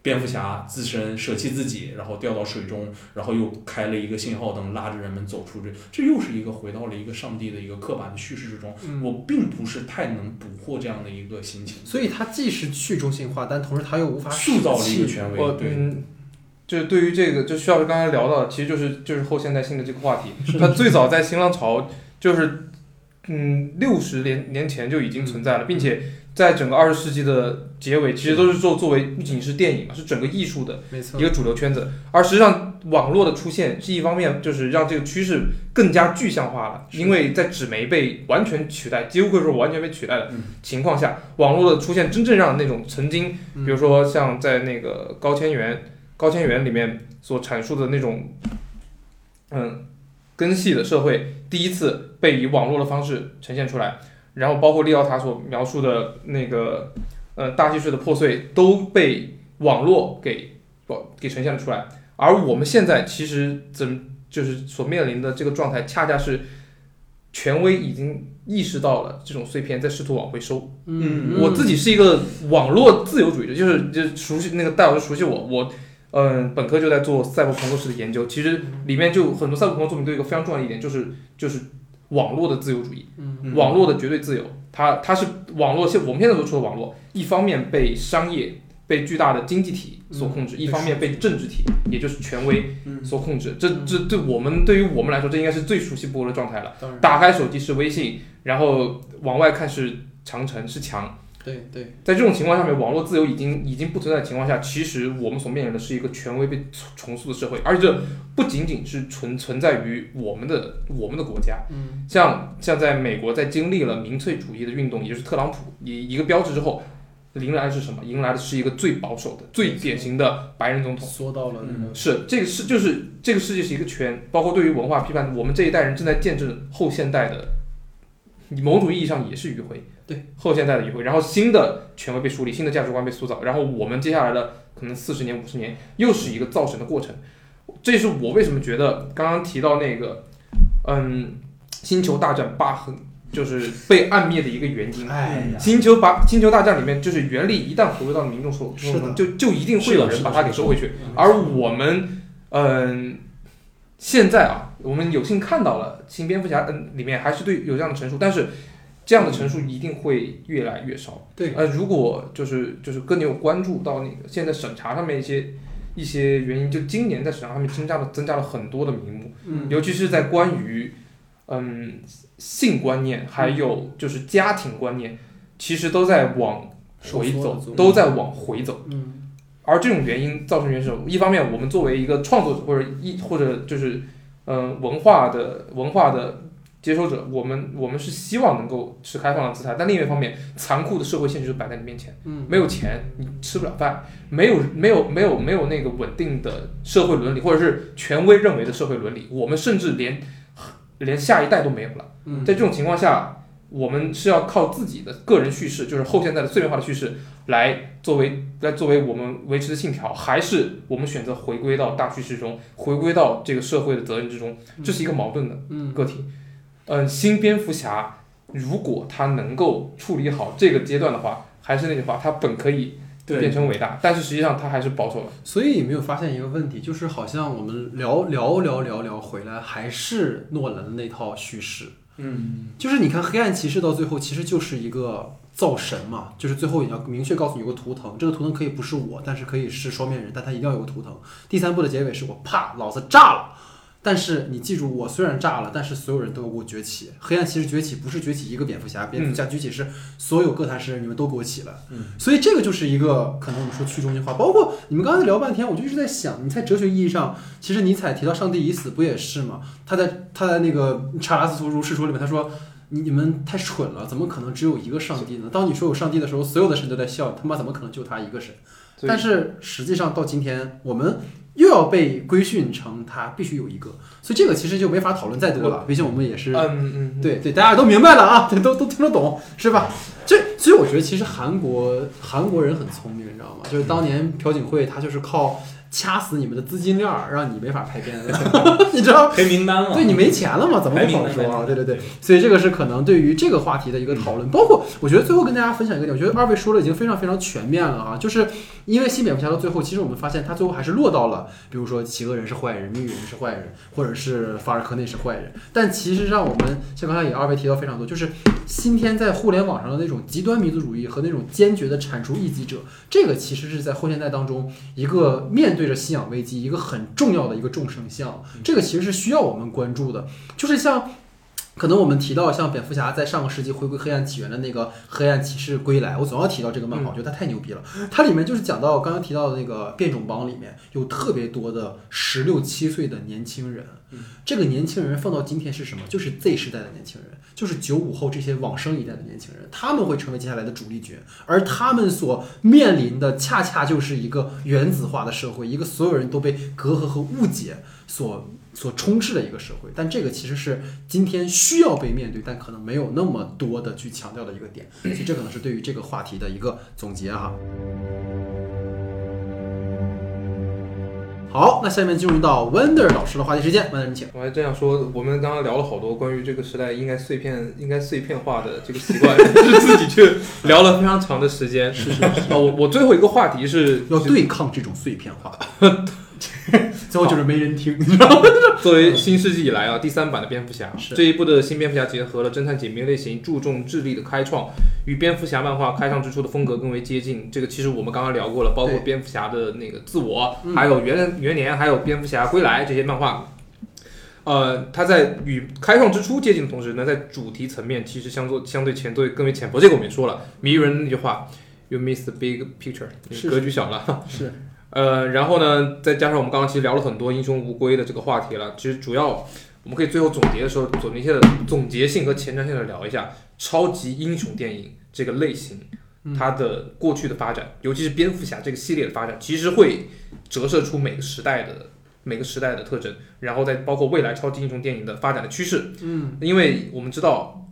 蝙蝠侠自身舍弃自己，然后掉到水中，然后又开了一个信号灯，拉着人们走出这，这又是一个回到了一个上帝的一个刻板的叙事之中。嗯我并不是太能捕获这样的一个心情，所以它既是去中心化，但同时它又无法塑造了一个权威。对，嗯，就是对于这个，就需要刚才聊到的，其实就是就是后现代性的这个话题。他最早在新浪潮就是嗯六十年年前就已经存在了，并且在整个二十世纪的结尾，其实都是作作为不仅是电影，是整个艺术的一，个主流圈子。而实际上，网络的出现是一方面，就是让这个趋势更加具象化了。因为在纸媒被完全取代，几乎可以说完全被取代的嗯。情况下，网络的出现真正让那种曾经嗯。比如说像在那个高千元高千元里面所阐述的那种，嗯，根系的社会第一次被以网络的方式呈现出来，然后包括利奥塔所描述的那个，呃，大叙事的破碎都被网络给给呈现了出来，而我们现在其实怎就是所面临的这个状态，恰恰是权威已经意识到了这种碎片，在试图往回收。嗯我自己是一个网络自由主义者，就是就是熟悉那个戴老师熟悉我，我嗯本科就在做赛博朋克式的研究，其实里面就很多赛博朋克作品都有一个非常重要的一点，就是就是网络的自由主义，嗯网络的绝对自由，它它是网络现我们现在所说的网络，一方面被商业被巨大的经济体所控制，嗯一方面被政治体，也就是权威嗯，所控制。这这对我们对于我们来说，这应该是最熟悉不过的状态了。打开手机是微信，然后往外看是长城是墙。对对，在这种情况下面，网络自由已经已经不存在的情况下，其实我们所面临的是一个权威被重塑的社会，而且这不仅仅是存存在于我们的我们的国家，嗯像像在美国，在经历了民粹主义的运动，也就是特朗普一一个标志之后，迎来的是什么？迎来的是一个最保守的、最典型的白人总统。说到了那个，是这个是就是这个世界是一个圈，包括对于文化批判，我们这一代人正在见证后现代的，某种意义上也是迂回，对后现代的迂回，然后新的权威被树立，新的价值观被塑造，然后我们接下来的可能四十年、五十年又是一个造神的过程。这是我为什么觉得刚刚提到那个，嗯，星球大战疤痕就是被暗灭的一个原因。星球把星球大战里面，就是原力一旦回归到民众手中，就就一定会有人把它给收回去。嗯而我们，嗯、现在啊，我们有幸看到了新蝙蝠侠，嗯，里面还是对有这样的陈述，但是这样的陈述一定会越来越少。对呃，如果就是就是跟你有关注到那个现在审查上面一些一些原因，就今年在审查上面增加了增加了很多的名目，嗯尤其是在关于嗯性观念还有就是家庭观念，其实都在往回走都在往回走。嗯而这种原因造成原因是，一方面我们作为一个创作者或者一或者就是嗯、呃文化的文化的接收者，我们我们是希望能够持开放的姿态，但另一方面，残酷的社会现实就摆在你面前，嗯，没有钱你吃不了饭，没有没有没有没有那个稳定的社会伦理，或者是权威认为的社会伦理，我们甚至连连下一代都没有了。嗯在这种情况下，我们是要靠自己的个人叙事，就是后现代的碎片化的叙事，来作为来作为我们维持的信条，还是我们选择回归到大叙事中，回归到这个社会的责任之中？这是一个矛盾的嗯个体。嗯，新蝙蝠侠如果他能够处理好这个阶段的话，还是那句话，他本可以变，成伟大，但是实际上他还是保守了。所以有没有发现一个问题，就是好像我们聊聊聊聊聊回来，还是诺兰的那套叙事。嗯，就是你看黑暗骑士到最后其实就是一个造神嘛，就是最后也要明确告诉你有个图腾，这个图腾可以不是我，但是可以是双面人，但他一定要有个图腾。第三部的结尾是我啪，老子炸了。但是你记住，我虽然炸了，但是所有人都给我崛起。黑暗骑士崛起不是崛起一个蝙蝠侠，蝙蝠侠崛起是所有哥谭市人，你们都给我起来。嗯，所以这个就是一个可能我们说去中心化，包括你们刚才聊半天，我就一直在想，你在哲学意义上，其实尼采提到上帝已死，不也是吗？他在他在那个查拉斯图如世说里面，他说你你们太蠢了，怎么可能只有一个上帝呢？当你说有上帝的时候，所有的神都在笑，他妈怎么可能就他一个神？但是实际上到今天，我们又要被规训成他必须有一个，所以这个其实就没法讨论再多了。毕竟我们也是嗯嗯，嗯，对对，大家都明白了啊，(laughs) 对，都都听得懂，是吧？这所以我觉得其实韩国韩国人很聪明，你知道吗？就是当年朴槿惠她就是靠掐死你们的资金链儿，让你没法拍片，(laughs) 你知道？黑名单了。对你没钱了嘛，怎么不好说啊？对对对，所以这个是可能对于这个话题的一个讨论。包括我觉得最后跟大家分享一个点，我觉得二位说的已经非常非常全面了啊，就是因为新蝙蝠侠到最后，其实我们发现他最后还是落到了，比如说企鹅人是坏人，谜语人是坏人，或者是法尔科内是坏人。但其实让我们像刚才也二位提到非常多，就是今天在互联网上的那种极端民族主义和那种坚决的铲除异己者，这个其实是在后现代当中一个面对着信仰危机一个很重要的一个众生相，这个其实是需要我们关注的。就是像可能我们提到像蝙蝠侠在上个世纪回归黑暗起源的那个《黑暗骑士归来》，我总要提到这个漫画，我觉得它太牛逼了。它里面就是讲到刚刚提到的那个变种帮里面有特别多的十六七岁的年轻人，这个年轻人放到今天是什么？就是 Z 时代的年轻人，就是九五后这些往生一代的年轻人，他们会成为接下来的主力军，而他们所面临的恰恰就是一个原子化的社会，一个所有人都被隔阂和误解所所充斥的一个社会。但这个其实是今天需要被面对，但可能没有那么多的去强调的一个点。所以这可能是对于这个话题的一个总结哈。好，那下面进入到 Wonder 老师的话题时间，Wonder 你请。我还真想说，我们刚刚聊了好多关于这个时代应该碎片、应该碎片化的这个习惯，(laughs) 是自己去聊了非常长的时间。是是啊，我我最后一个话题是要对抗这种碎片化。(laughs) 最后就是没人听。你知道吗 (laughs) 作为新世纪以来啊第三版的蝙蝠侠，这一部的新蝙蝠侠结合了侦探解谜类型，注重智力的开创，与蝙蝠侠漫画开创之初的风格更为接近。这个其实我们刚刚聊过了，包括蝙蝠侠的那个自我，嗯还有元元年，还有蝙蝠侠归来这些漫画。呃，它在与开创之初接近的同时呢，在主题层面其实相作相对前作更为浅薄。这个我们也说了，谜语人那句话，You miss the big picture，格局小了。是，呃，然后呢，再加上我们刚刚其实聊了很多英雄无归的这个话题了，其实主要我们可以最后总结的时候，总结性的总结性和前瞻性的聊一下超级英雄电影这个类型，嗯它的过去的发展，尤其是蝙蝠侠这个系列的发展，其实会折射出每个时代的每个时代的特征，然后再包括未来超级英雄电影的发展的趋势。嗯，因为我们知道，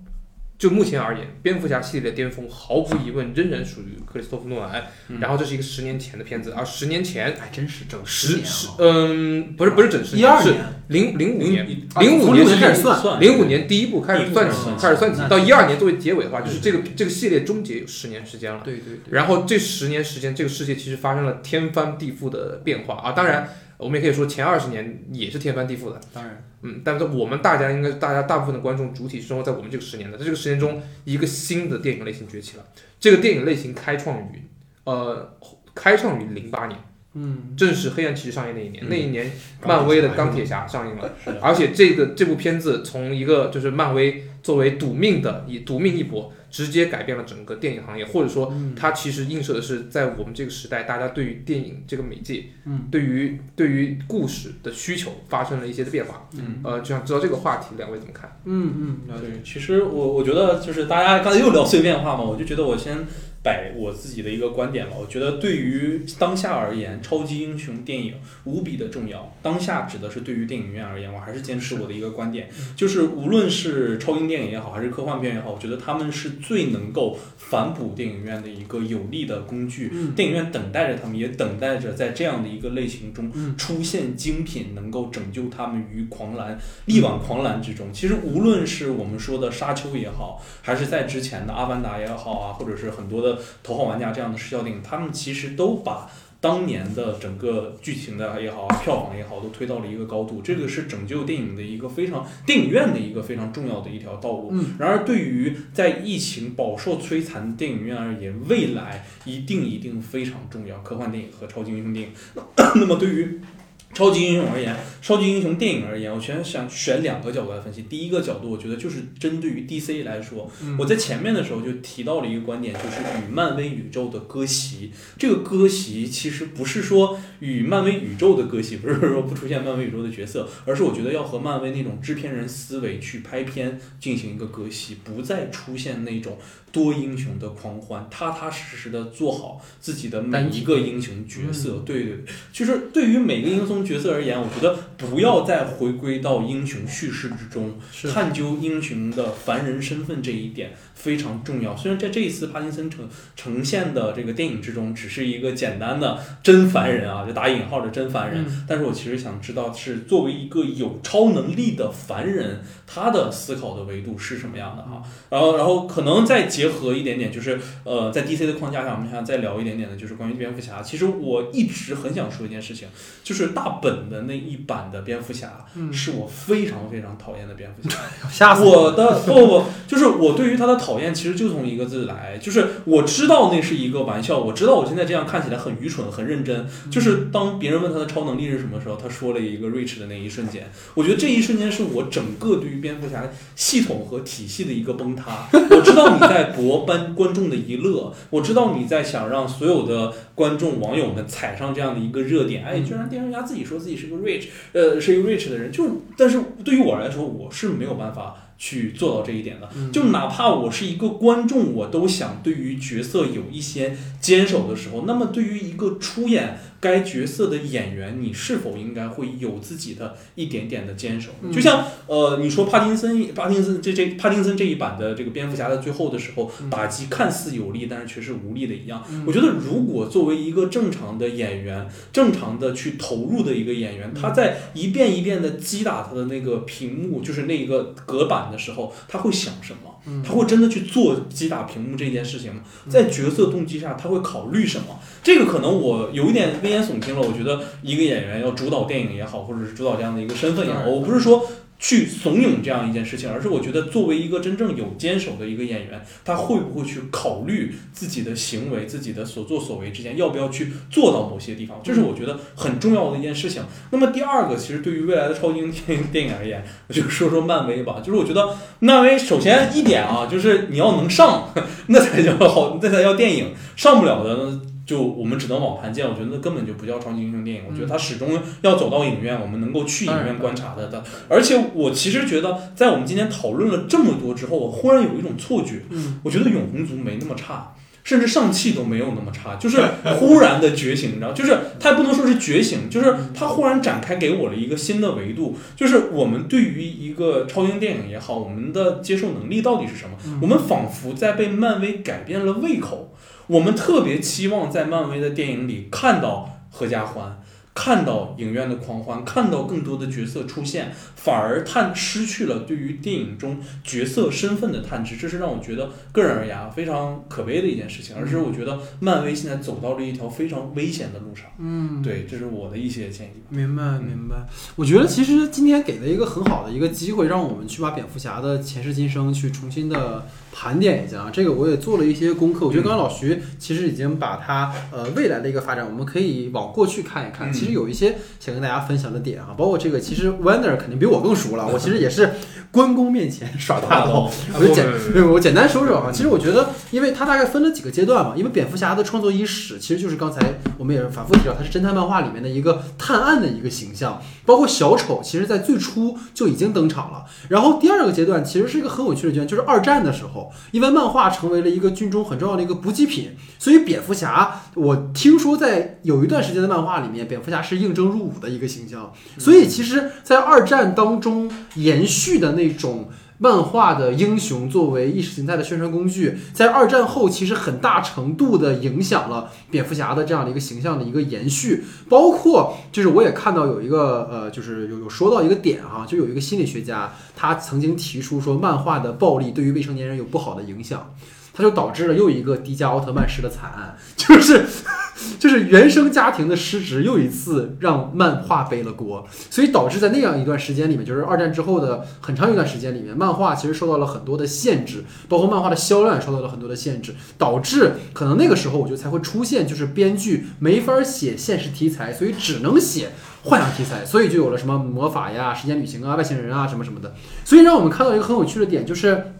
就目前而言，蝙蝠侠系列的巅峰毫无疑问仍然属于克里斯托弗诺兰。嗯然后这是一个十年前的片子，而十年前还真是整十年十啊，嗯，不是不是整十年是一二，零零五年，啊零五年开始算，零五年第一部开始算起开始算起，到一二年作为结尾的话，就是这个这个系列终结有十年时间了。对对对，然后这十年时间，这个世界其实发生了天翻地覆的变化啊！当然，我们也可以说前二十年也是天翻地覆的，当然，嗯，但是我们大家应该大家大部分的观众主体是生活在我们这个十年的，在这个十年中，一个新的电影类型崛起了。这个电影类型开创于呃开创于零八年，嗯，正是黑暗骑士上映那一年，嗯。那一年漫威的钢铁侠上映了。而且这个这部片子从一个就是漫威作为赌命的以赌命一搏，直接改变了整个电影行业，或者说嗯它其实映射的是在我们这个时代，大家对于电影这个媒介，嗯，对于对于故事的需求发生了一些的变化。嗯。呃，就想知道这个话题，两位怎么看？嗯嗯，了解，对，其实我我觉得就是大家刚才又聊碎片化嘛，我就觉得我先摆我自己的一个观点吧。我觉得对于当下而言，超级英雄电影无比的重要。当下指的是对于电影院而言，我还是坚持我的一个观点，就是无论是超英电影也好，还是科幻片也好，我觉得他们是最能够反哺电影院的一个有力的工具。嗯电影院等待着他们，也等待着在这样的一个类型中嗯出现精品，能够拯救他们于狂澜力挽狂澜之中。其实无论是我们说的《沙丘》也好，还是在之前的《阿凡达》也好啊，或者是很多的《头号玩家》这样的视效电影，他们其实都把。当年的整个剧情的也好啊，票房也好，都推到了一个高度。这个是拯救电影的一个非常电影院的一个非常重要的一条道路。嗯然而，对于在疫情饱受摧残的电影院而言，未来一定一定非常重要。科幻电影和超级英雄电影，那么对于超级英雄而言，超级英雄电影而言，我全想选两个角度来分析。第一个角度，我觉得就是针对于 DC 来说，嗯我在前面的时候就提到了一个观点，就是与漫威宇宙的割席。这个割席其实不是说与漫威宇宙的割席，不是说不出现漫威宇宙的角色，而是我觉得要和漫威那种制片人思维去拍片进行一个割席，不再出现那种多英雄的狂欢，踏踏实实的做好自己的每一个英雄角色。对对对，就是对于每个英雄角色而言，我觉得不要再回归到英雄叙事之中，探究英雄的凡人身份这一点非常重要。虽然在这一次帕金森呈呈现的这个电影之中，只是一个简单的真凡人啊，就打引号的真凡人，嗯但是我其实想知道是作为一个有超能力的凡人，他的思考的维度是什么样的哈。然后，然后可能再结合一点点，就是呃，在 DC 的框架下，我们想再聊一点点的，就是关于蝙蝠侠。其实我一直很想说一件事情，就是大本的那一版的蝙蝠侠，嗯是我非常非常讨厌的蝙蝠侠。(laughs) 吓死我的不不不，就是我对于他的讨厌，其实就从一个字来，就是我知道那是一个玩笑，我知道我现在这样看起来很愚蠢、很认真。就是当别人问他的超能力是什么时候，他说了一个 rich 的那一瞬间，我觉得这一瞬间是我整个对于蝙蝠侠系统和体系的一个崩塌。(laughs) 我知道你在博班观众的一乐，我知道你在想让所有的观众网友们踩上这样的一个热点。哎，居然蝙蝠侠自己说自己是个 rich，呃，是一个 rich 的人，就但是对于我来说，我是没有办法去做到这一点的。嗯就哪怕我是一个观众，我都想对于角色有一些坚守的时候，那么对于一个出演该角色的演员，你是否应该会有自己的一点点的坚守？嗯就像呃，你说帕金森，帕金森这这帕金森这一版的这个蝙蝠侠在最后的时候嗯打击看似有力，但是却是无力的一样。嗯我觉得如果作为一个正常的演员，正常的去投入的一个演员，他在一遍一遍的击打他的那个屏幕，就是那个隔板的时候，他会想什么？嗯他会真的去做击打屏幕这件事情吗？在角色动机上，他会考虑什么？这个可能我有一点危言耸听了。我觉得一个演员要主导电影也好，或者是主导这样的一个身份也好，我不是说去怂恿这样一件事情，而是我觉得作为一个真正有坚守的一个演员，他会不会去考虑自己的行为、自己的所作所为之间要不要去做到某些地方，这是我觉得很重要的一件事情。那么第二个，其实对于未来的超级英雄电影电影而言，我就说说漫威吧。(laughs) 就是我觉得漫威首先一点啊，就是你要能上，(laughs) 那才叫好，那才叫电影。上不了的呢，就我们只能网盘见。我觉得那根本就不叫超级英雄电影。我觉得它始终要走到影院，我们能够去影院观察的。的，而且我其实觉得，在我们今天讨论了这么多之后，我忽然有一种错觉，嗯，我觉得永恒族没那么差。甚至上汽都没有那么差，就是 (laughs) 忽然的觉醒，你知道，就是它也不能说是觉醒，就是它忽然展开给我了一个新的维度，就是我们对于一个超英电影也好，我们的接受能力到底是什么？我们仿佛在被漫威改变了胃口，我们特别期望在漫威的电影里看到合家欢。看到影院的狂欢，看到更多的角色出现，反而探失去了对于电影中角色身份的探知，这是让我觉得个人而言啊非常可悲的一件事情。而是我觉得漫威现在走到了一条非常危险的路上。嗯，对，这是我的一些建议。明白明白。我觉得其实今天给了一个很好的一个机会，让我们去把蝙蝠侠的前世今生去重新的盘点一下啊。这个我也做了一些功课。我觉得刚刚老徐其实已经把他呃未来的一个发展，我们可以往过去看一看。嗯其实有一些想跟大家分享的点啊，包括这个，其实 Wander 肯定比我更熟了。(laughs) 我其实也是关公面前耍大刀。我就简对，我简单说说啊。其实我觉得，因为它大概分了几个阶段嘛。因为蝙蝠侠的创作伊始，其实就是刚才我们也反复提到，它是侦探漫画里面的一个探案的一个形象。包括小丑，其实在最初就已经登场了。然后第二个阶段其实是一个很有趣的阶段，就是二战的时候，因为漫画成为了一个军中很重要的一个补给品，所以蝙蝠侠，我听说在有一段时间的漫画里面，蝙蝠侠是应征入伍的一个形象。所以其实，在二战当中延续的那种。漫画的英雄作为意识形态的宣传工具，在二战后其实很大程度的影响了蝙蝠侠的这样的一个形象的一个延续。包括就是我也看到有一个呃，就是有有说到一个点哈，就有一个心理学家他曾经提出说，漫画的暴力对于未成年人有不好的影响。它就导致了又一个迪迦奥特曼式的惨案，就是就是原生家庭的失职，又一次让漫画背了锅，所以导致在那样一段时间里面，就是二战之后的很长一段时间里面，漫画其实受到了很多的限制，包括漫画的销量也受到了很多的限制，导致可能那个时候我觉得才会出现，就是编剧没法写现实题材，所以只能写幻想题材，所以就有了什么魔法呀、时间旅行啊、外星人啊什么什么的，所以让我们看到一个很有趣的点就是。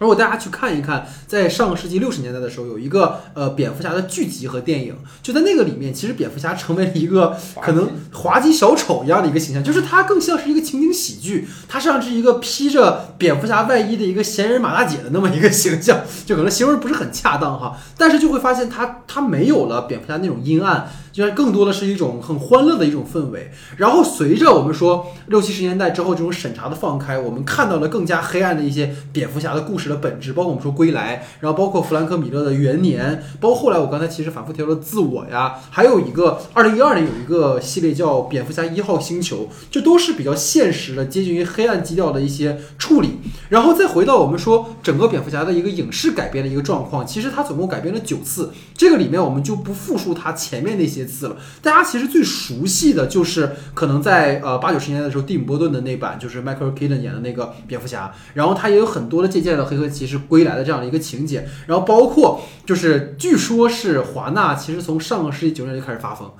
如果大家去看一看，在上个世纪六十年代的时候，有一个呃蝙蝠侠的剧集和电影，就在那个里面，其实蝙蝠侠成为了一个可能滑稽小丑一样的一个形象，就是他更像是一个情景喜剧，他像是一个披着蝙蝠侠外衣的一个闲人马大姐的那么一个形象，就可能形容不是很恰当哈，但是就会发现他他没有了蝙蝠侠那种阴暗。就是更多的是一种很欢乐的一种氛围，然后随着我们说六七十年代之后这种审查的放开，我们看到了更加黑暗的一些蝙蝠侠的故事的本质，包括我们说归来，然后包括弗兰克米勒的元年，包括后来我刚才其实反复提到的自我呀，还有一个二零一二年有一个系列叫蝙蝠侠一号星球，这都是比较现实的，接近于黑暗基调的一些处理。然后再回到我们说整个蝙蝠侠的一个影视改编的一个状况，其实它总共改编了九次，这个里面我们就不复述它前面那些。次了，大家其实最熟悉的就是可能在呃八九十年代的时候，蒂姆·波顿的那版就是迈克尔·基顿演的那个蝙蝠侠，然后他也有很多的借鉴了《黑客骑士归来》的这样的一个情节，然后包括就是据说是华纳其实从上个世纪九十年代就开始发疯，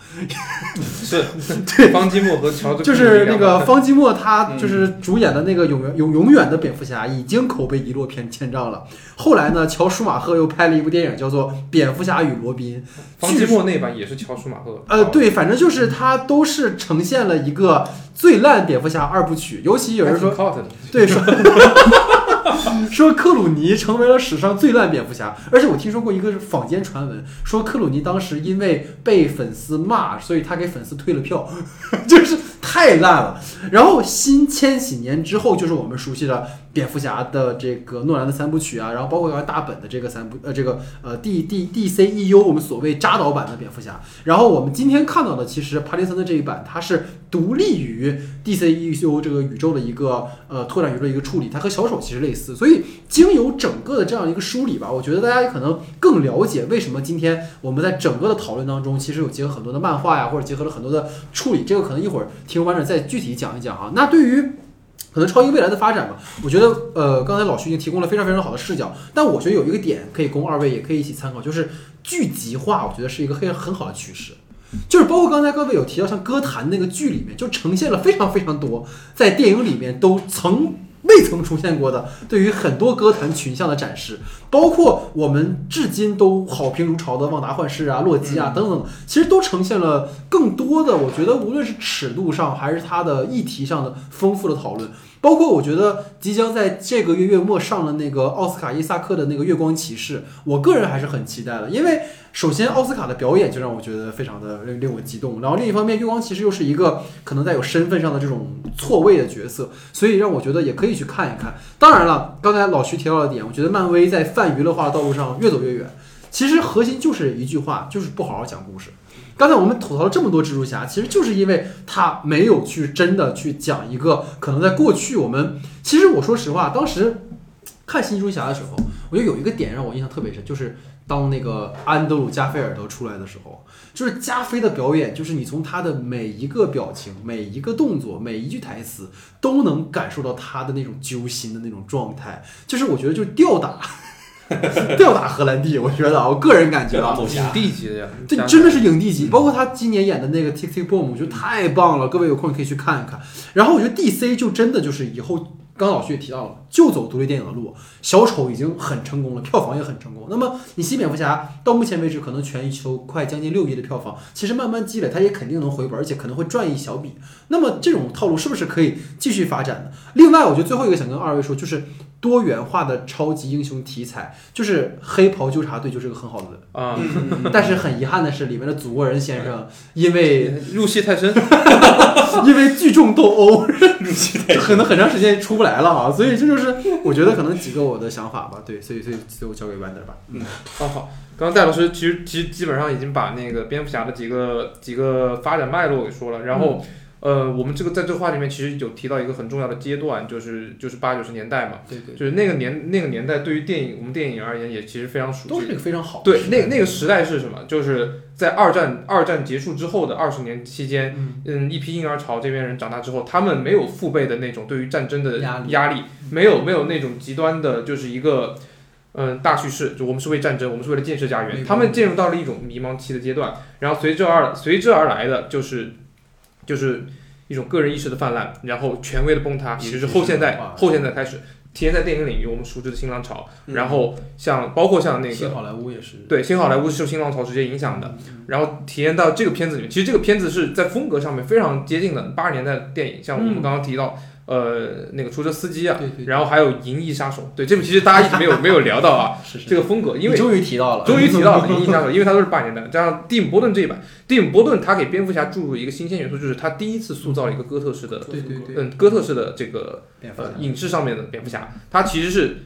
(laughs) 是。对。(laughs) 方基墨和乔治就是那个方基墨他就是主演的那个永远永永远的蝙蝠侠已经口碑一落千千丈了，后来呢，乔舒马赫又拍了一部电影叫做《蝙蝠侠与罗宾》，方基墨那版也是乔舒马赫。呃，对，反正就是它都是呈现了一个最烂蝙蝠侠二部曲，尤其有人说，(laughs) 对说 (laughs) 说克鲁尼成为了史上最烂蝙蝠侠，而且我听说过一个坊间传闻，说克鲁尼当时因为被粉丝骂，所以他给粉丝退了票，(laughs) 就是太烂了。然后新千禧年之后，就是我们熟悉的蝙蝠侠的这个诺兰的三部曲啊，然后包括大本的这个三部呃这个呃 D D D C E U 我们所谓扎导版的蝙蝠侠，然后我们今天看到的其实帕丁森的这一版，它是独立于 D C E U 这个宇宙的一个呃拓展宇宙的一个处理，它和小丑其实类似，所以经由整个的这样一个梳理吧，我觉得大家也可能更了解为什么今天我们在整个的讨论当中，其实有结合很多的漫画呀，或者结合了很多的处理，这个可能一会儿听完整再具体讲一讲啊。那对于可能超英未来的发展吧，我觉得呃，刚才老徐已经提供了非常非常好的视角，但我觉得有一个点可以供二位也可以一起参考，就是剧集化，我觉得是一个很很好的趋势。就是包括刚才各位有提到，像歌坛那个剧里面，就呈现了非常非常多在电影里面都曾未曾出现过的对于很多歌坛群像的展示，包括我们至今都好评如潮的《旺达幻视》啊、洛基啊等等，其实都呈现了更多的，我觉得无论是尺度上还是它的议题上的丰富的讨论。包括我觉得即将在这个月月末上的那个奥斯卡伊萨克的那个《月光骑士》，我个人还是很期待的，因为首先奥斯卡的表演就让我觉得非常的令令我激动，然后另一方面，月光骑士又是一个可能带有身份上的这种错位的角色，所以让我觉得也可以去看一看。当然了，刚才老徐提到的点，我觉得漫威在泛娱乐化的道路上越走越远，其实核心就是一句话，就是不好好讲故事。刚才我们吐槽了这么多蜘蛛侠，其实就是因为他没有去真的去讲一个可能在过去我们其实我说实话，当时看新蜘蛛侠的时候，我觉得有一个点让我印象特别深，就是当那个安德鲁加菲尔德出来的时候，就是加菲的表演，就是你从他的每一个表情、每一个动作、每一句台词都能感受到他的那种揪心的那种状态，就是我觉得就是吊打。(laughs) 吊打荷兰弟，我觉得啊，我个人感觉啊，影帝级的呀，这真的是影帝级。包括他今年演的那个《Tick Tick Boom》，我觉得太棒了。各位有空可以去看一看。然后我觉得 DC 就真的就是以后，刚老徐也提到了，就走独立电影的路。小丑已经很成功了，票房也很成功。那么你新蝙蝠侠到目前为止可能全球快将近六亿的票房，其实慢慢积累，它也肯定能回本，而且可能会赚一小笔。那么这种套路是不是可以继续发展呢？另外，我觉得最后一个想跟二位说，就是多元化的超级英雄题材，就是黑袍纠察队就是个很好的啊，(laughs) 但是很遗憾的是，里面的祖国人先生因为 (laughs) 入戏太深，(laughs) 因为聚众斗殴，入戏太深，可能很长时间出不来了啊。所以这就是我觉得可能几个我的想法吧。对，所以所以最后交给 Wander 吧。嗯，好好。刚刚戴老师其实其实基本上已经把那个蝙蝠侠的几个几个发展脉络给说了，然后。呃，我们这个在这个话里面其实有提到一个很重要的阶段，就是就是八九十年代嘛，对对，就是那个年那个年代对于电影我们电影而言也其实非常熟悉，都是非常好。对，那那个时代是什么？就是在二战二战结束之后的二十年期间，嗯，一批婴儿潮这边人长大之后，他们没有父辈的那种对于战争的压力压力，没有没有那种极端的，就是一个嗯大叙事，就我们是为战争，我们是为了建设家园，他们进入到了一种迷茫期的阶段，然后随之而随之而来的就是。就是一种个人意识的泛滥，然后权威的崩塌，也就是后现代后现代开始体现在电影领域，我们熟知的新浪潮。然后像包括像那个新好莱坞也是对新好莱坞是受新浪潮直接影响的。然后体验到这个片子里面，其实这个片子是在风格上面非常接近的八十年代的电影，像我们刚刚提到。呃，那个出租车司机啊，然后还有《银翼杀手》，对这部其实大家一直没有没有聊到啊，(laughs) 这个风格，因为终于提到了，终于提到了《银翼杀手》，(laughs) 因为它都是八年的，加上蒂姆·波顿这一版，蒂姆·波顿他给蝙蝠侠注入一个新鲜元素，就是他第一次塑造了一个哥特式的，对对对，嗯，哥特式的这个呃影视上面的蝙蝠侠，他其实是。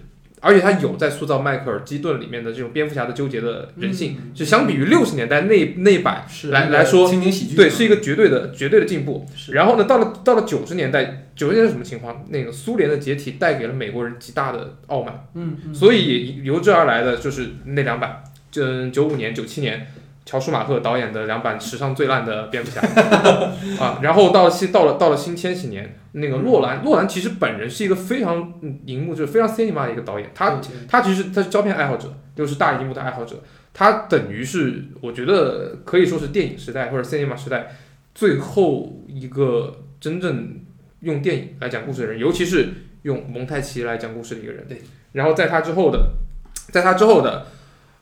而且他有在塑造迈克尔基顿里面的这种蝙蝠侠的纠结的人性，就相比于六十年代那那版来来说，对，是一个绝对的绝对的进步。然后呢，到了到了九十年代，九十年代什么情况？那个苏联的解体带给了美国人极大的傲慢，嗯，所以由之而来的就是那两版，就九五年、九七年。乔舒马赫导演的两版史上最烂的蝙蝠侠啊，然后到了新到了到了新千禧年，那个洛兰洛兰其实本人是一个非常荧幕就是非常 cinema 的一个导演，他他其实他是胶片爱好者，又是大荧幕的爱好者，他等于是我觉得可以说是电影时代或者 cinema 时代最后一个真正用电影来讲故事的人，尤其是用蒙太奇来讲故事的一个人。对，然后在他之后的，在他之后的。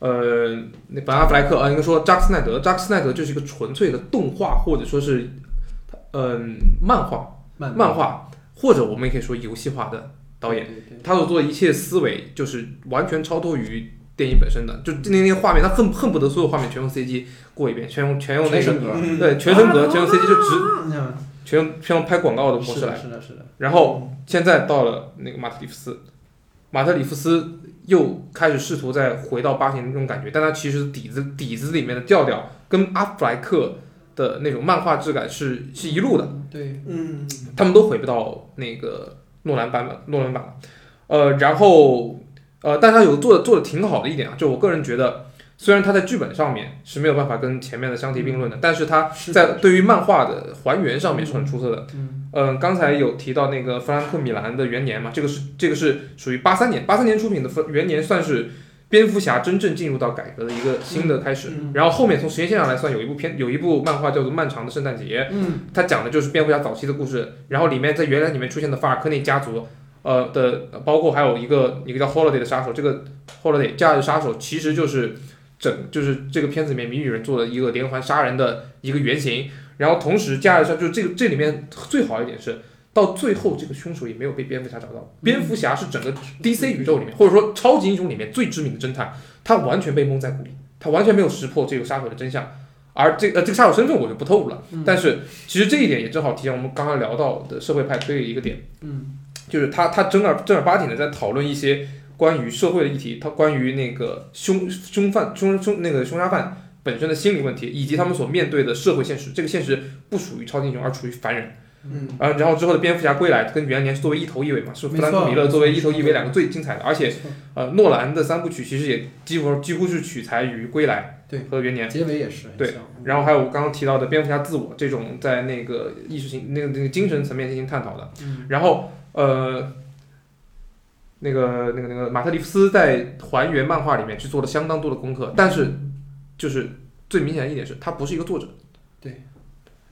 呃，那本阿弗莱克啊，应该说扎克斯奈德，扎克斯奈德就是一个纯粹的动画，或者说是，嗯，漫画，漫画，或者我们也可以说游戏化的导演，他所做的一切思维就是完全超脱于电影本身的，就那那些画面，他恨恨不得所有画面全用 CG 过一遍，全用全用那个，对，全升格，(laughs) 全用 CG 就直。全用全用拍广告的模式来，。是的，是的，然后现在到了那个马特里夫斯，马特里夫斯又开始试图再回到八十年那种感觉，但他其实底子底子里面的调调跟阿弗莱克的那种漫画质感是是一路的，对，嗯，他们都回不到那个诺兰版本诺兰版了。呃，然后呃，但他有做的做的挺好的一点啊，就我个人觉得，虽然它在剧本上面是没有办法跟前面的相提并论的，但是它在对于漫画的还原上面是很出色的。嗯嗯，刚才有提到那个弗兰克米兰的元年嘛，这个是这个是属于八三年，八三年出品的分元年，算是蝙蝠侠真正进入到改革的一个新的开始。嗯然后后面从时间线上来算，有一部片有一部漫画叫做《漫长的圣诞节》，嗯它讲的就是蝙蝠侠早期的故事。然后里面在原来里面出现的法尔科内家族，呃的，包括还有一个一个叫 Holiday 的杀手，这个 Holiday 假日杀手其实就是整就是这个片子里面谜语人做的一个连环杀人的一个原型。然后同时假日杀就是这个这里面最好一点是。到最后，这个凶手也没有被蝙蝠侠找到。蝙蝠侠是整个 DC 宇宙里面，或者说超级英雄里面最知名的侦探，他完全被蒙在鼓里，他完全没有识破这个杀手的真相。而这呃这个杀手身份我就不透露了，但是其实这一点也正好体现我们刚刚聊到的社会派推理一个点，嗯就是他他正儿正儿八经的在讨论一些关于社会的议题，他关于那个凶凶犯凶凶那个凶杀犯本身的心理问题，以及他们所面对的社会现实。这个现实不属于超级英雄，而处于凡人。嗯啊，然后之后的蝙蝠侠归来跟元年是作为一头一尾嘛，是弗兰克米勒作为一头一尾两个最精彩的，而且呃诺兰的三部曲其实也几乎几乎是取材于归来对和元年。结尾也是对然后还有我刚刚提到的蝙蝠侠自我这种在那个意识形那个那个精神层面进行探讨的，嗯然后呃，那个那个那个马特里夫斯在还原漫画里面去做了相当多的功课，但是就是最明显的一点是他不是一个作者，对，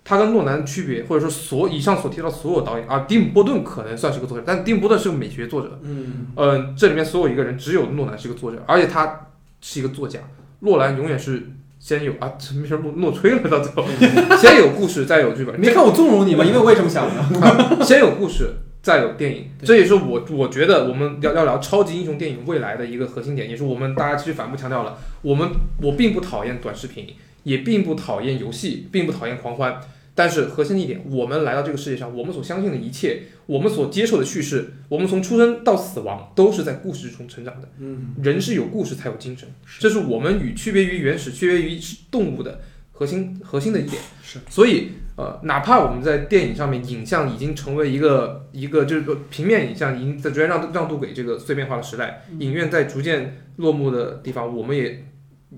他跟诺兰的区别，或者说所以上所提到所有导演啊，蒂姆波顿可能算是个作者，但蒂姆波顿是个美学作者，嗯嗯，这里面所有一个人只有诺兰是个作者，而且他是一个作家，诺兰永远是先有啊，这没事诺诺吹了到最后，先有故事再有剧本，没看我纵容你吗？因为我也这么想的。(laughs) 先有故事，再有电影，这也是我我觉得我们要要聊超级英雄电影未来的一个核心点，也是我们大家其实反复强调了，我们我并不讨厌短视频，也并不讨厌游戏，并不讨厌狂欢。但是核心的一点，我们来到这个世界上，我们所相信的一切，我们所接受的叙事，我们从出生到死亡，都是在故事中成长的。嗯人是有故事才有精神，这是我们与区别于原始、区别于动物的核心核心的一点。是，所以呃，哪怕我们在电影上面影像已经成为一个一个就是说平面影像已经在逐渐让让渡给这个碎片化的时代，影院在逐渐落幕的地方，我们也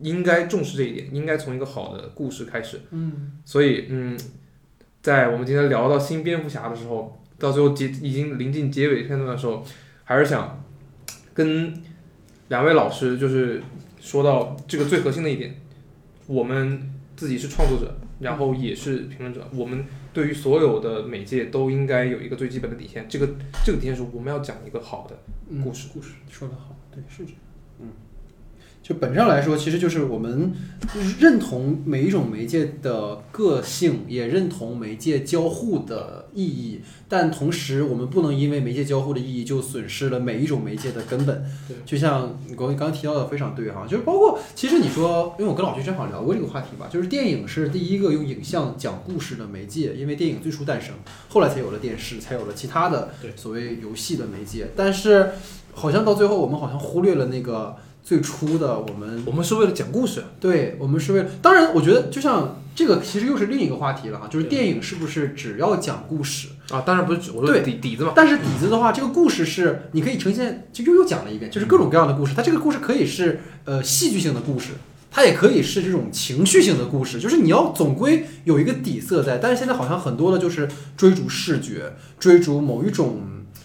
应该重视这一点，应该从一个好的故事开始。嗯所以嗯，在我们今天聊到新蝙蝠侠的时候，到最后结已经临近结尾片段的时候，还是想跟两位老师就是说到这个最核心的一点，我们自己是创作者，然后也是评论者，我们对于所有的媒介都应该有一个最基本的底线。这个这个底线是我们要讲一个好的嗯故事。故事说得好，对，是这样。嗯，就本质上来说，其实就是我们认同每一种媒介的个性，也认同媒介交互的意义，但同时我们不能因为媒介交互的意义就损失了每一种媒介的根本。对，就像你刚刚提到的非常对哈，就是包括其实你说，因为我跟老徐正好聊过这个话题吧，就是电影是第一个用影像讲故事的媒介，因为电影最初诞生，后来才有了电视，才有了其他的对。所谓游戏的媒介，但是好像到最后我们好像忽略了那个最初的我们，我们是为了讲故事，对我们是为了，当然我觉得就像这个其实又是另一个话题了哈，就是电影是不是只要讲故事？啊，当然不是指我说对底底子嘛，但是底子的话，这个故事是你可以呈现，就又又讲了一遍，就是各种各样的故事。它这个故事可以是呃戏剧性的故事，它也可以是这种情绪性的故事，就是你要总归有一个底色在。但是现在好像很多的就是追逐视觉，追逐某一种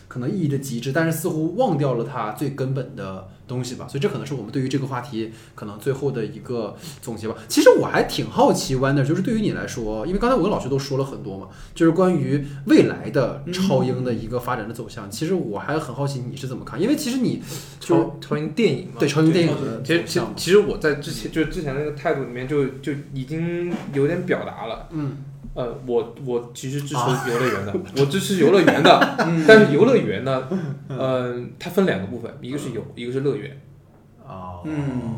可能意义的极致，但是似乎忘掉了它最根本的东西吧。所以这可能是我们对于这个话题可能最后的一个总结吧。其实我还挺好奇，Wonder，就是对于你来说，因为刚才我跟老师都说了很多嘛，就是关于未来的超英的一个发展的走向。其实我还很好奇你是怎么看，因为其实你就超超英电影嘛，对超英电影的其实其实，其实我在之前就是之前那个态度里面就就已经有点表达了。嗯，呃，我我其实支持游乐园的，我支持游乐园的，(laughs) 但是游乐园呢，嗯、它分两个部分，一个是游，一个是乐园。哦，嗯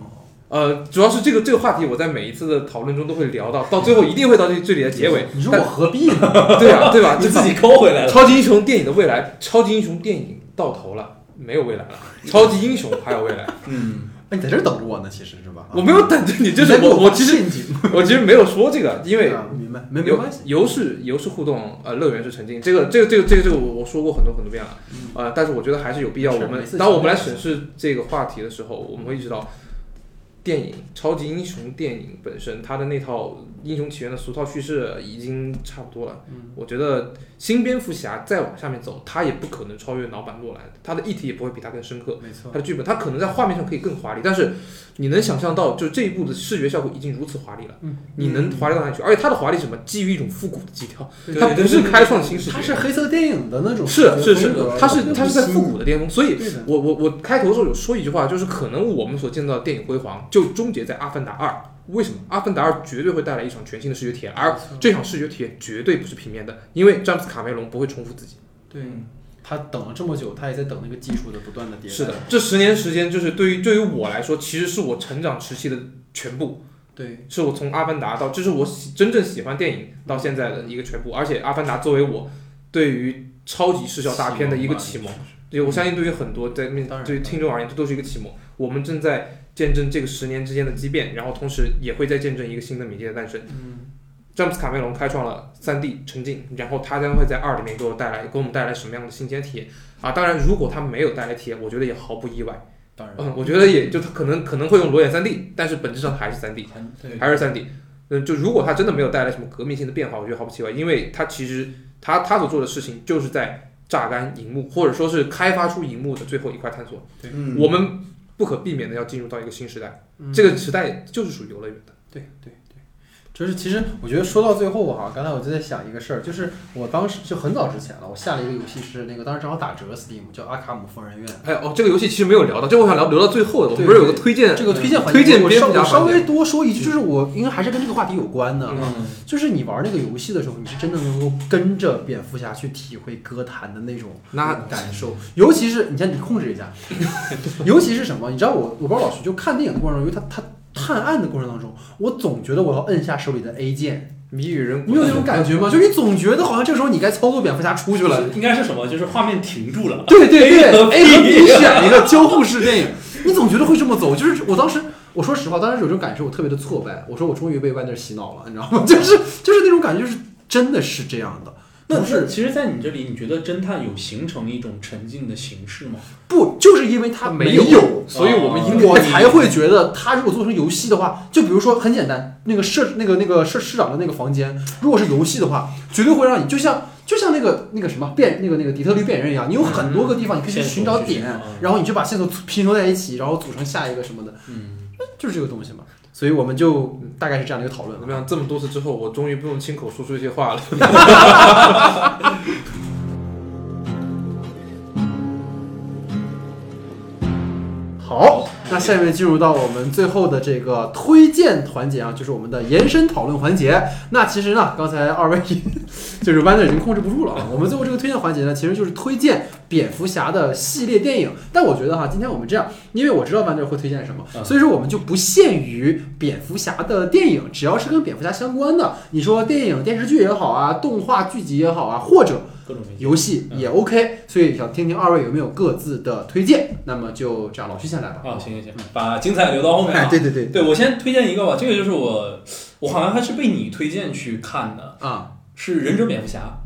呃，主要是这个这个话题，我在每一次的讨论中都会聊到，到最后一定会到这这里的结尾。你说我何必呢？(laughs) 对啊，对吧？你自己抠回来了。超级英雄电影的未来，超级英雄电影到头了，没有未来了。超级英雄还有未来，嗯，哎你在这儿等着我呢，其实是吧？我没有等着你，就是我我我其实，(laughs) 我其实没有说这个，因为啊明白没没关系，游是游是互动，呃，乐园是沉浸，这个这个这个这个这个我我说过很多很多遍了，呃，但是我觉得还是有必要，我们当我们来审视这个话题的时候，我们会意识到，电影超级英雄电影本身它的那套英雄起源的俗套叙事已经差不多了，嗯我觉得新蝙蝠侠再往下面走，他也不可能超越老版诺兰，他的议题也不会比他更深刻。没错他，的剧本，他可能在画面上可以更华丽，但是你能想象到，就是这一部的视觉效果已经如此华丽了，嗯你能华丽到哪里去？而且它的华丽什么？基于一种复古的基调，对它不是开创新视觉，它是黑色电影的那种是是是风格，它是它是在复古的巅峰，所以，我我我开头的时候有说一句话，就是可能我们所见到的电影辉煌就终结在《阿凡达二》。为什么？《阿凡达二》绝对会带来一场全新的视觉体验，而这场视觉体验绝对不是平面的，因为詹姆斯卡梅隆不会重复自己。对，他等了这么久，他也在等那个技术的不断的迭代。是的，这十年时间就是对于对于我来说，其实是我成长时期的全部。对，是我从《阿凡达》到，这是我喜真正喜欢电影到现在的一个全部，而且《阿凡达》作为我对于超级视效大片的一个启蒙，对我相信对于很多在面对于听众而言，这都是一个启蒙。我们正在见证这个十年之间的畸变，然后同时也会再见证一个新的媒介的诞生。嗯，詹姆斯卡梅隆开创了三 D 沉浸，然后他将会在二里面给我带来给我们带来什么样的新鲜体验啊？当然，如果他没有带来体验，我觉得也毫不意外。当然，嗯，我觉得也就他可能可能会用裸眼三 D，但是本质上还是三 D。还是三 D。嗯，就如果他真的没有带来什么革命性的变化，我觉得毫不奇怪，因为他其实他他所做的事情就是在榨干荧幕，或者说是开发出荧幕的最后一块探索。嗯我们不可避免的要进入到一个新时代，嗯。这个时代就是属于游乐园的。对对对，就是其实我觉得说到最后哈，刚才我就在想一个事儿，就是我当时就很早之前了，我下了一个游戏是那个当时正好打折 Steam 叫《阿卡姆疯人院》。哎哦，这个游戏其实没有聊到，这个我想聊留到最后的。我们不是有个推荐这个推荐环节，推荐我蝙蝠侠稍我稍微多说一句，就是我应该还是跟这个话题有关的，嗯，就是你玩那个游戏的时候，你是真的能够跟着蝙蝠侠去体会歌坛的那种那感受，尤其是你先你控制一下，(laughs) 尤其是什么？你知道我我不知道老徐就看电影的过程中，因为他他探案的过程当中，我总觉得我要摁下手里的 A 键，谜语人，你有那种感觉吗？就是你总觉得好像这时候你该操作蝙蝠侠出去了。应该是什么？就是画面停住了。对对对 A 和 B 选一个交互式电影，你总觉得会这么走。就是我当时，我说实话，当时有这种感受，我特别的挫败。我说我终于被 Wander 洗脑了，你知道吗？就是就是那种感觉，就是真的是这样的。那不是其实，在你这里，你觉得侦探有形成一种沉浸的形式吗？不，就是因为它没有，有，所以我们应该我才会觉得它如果做成游戏的话，就比如说很简单，那个社那个那个社市长的那个房间，如果是游戏的话，绝对会让你就像就像那个那个什么变那个那个底特律变人一样，你有很多个地方你可以去寻找点然后你就把线索拼凑在一起，然后组成下一个什么的，嗯，就是这个东西嘛。所以我们就大概是这样的一个讨论怎么样？这么多次之后，我终于不用亲口说出一些话了。(laughs) (laughs) 好，那下面进入到我们最后的这个推荐环节啊，就是我们的延伸讨论环节。那其实呢，刚才二位就是 Wander 已经控制不住了啊。我们最后这个推荐环节呢，其实就是推荐蝙蝠侠的系列电影。但我觉得哈，今天我们这样，因为我知道 Wander 会推荐什么，嗯所以说我们就不限于蝙蝠侠的电影，只要是跟蝙蝠侠相关的，你说电影、电视剧也好啊，动画剧集也好啊，或者各种。游戏也 OK，所以想听听二位有没有各自的推荐。那么就这样，老徐先来吧。啊，行行行，把精彩留到后面哎，啊。对对对，对，我先推荐一个吧，这个就是我，我好像还是被你推荐去看的，啊是《忍者蝙蝠侠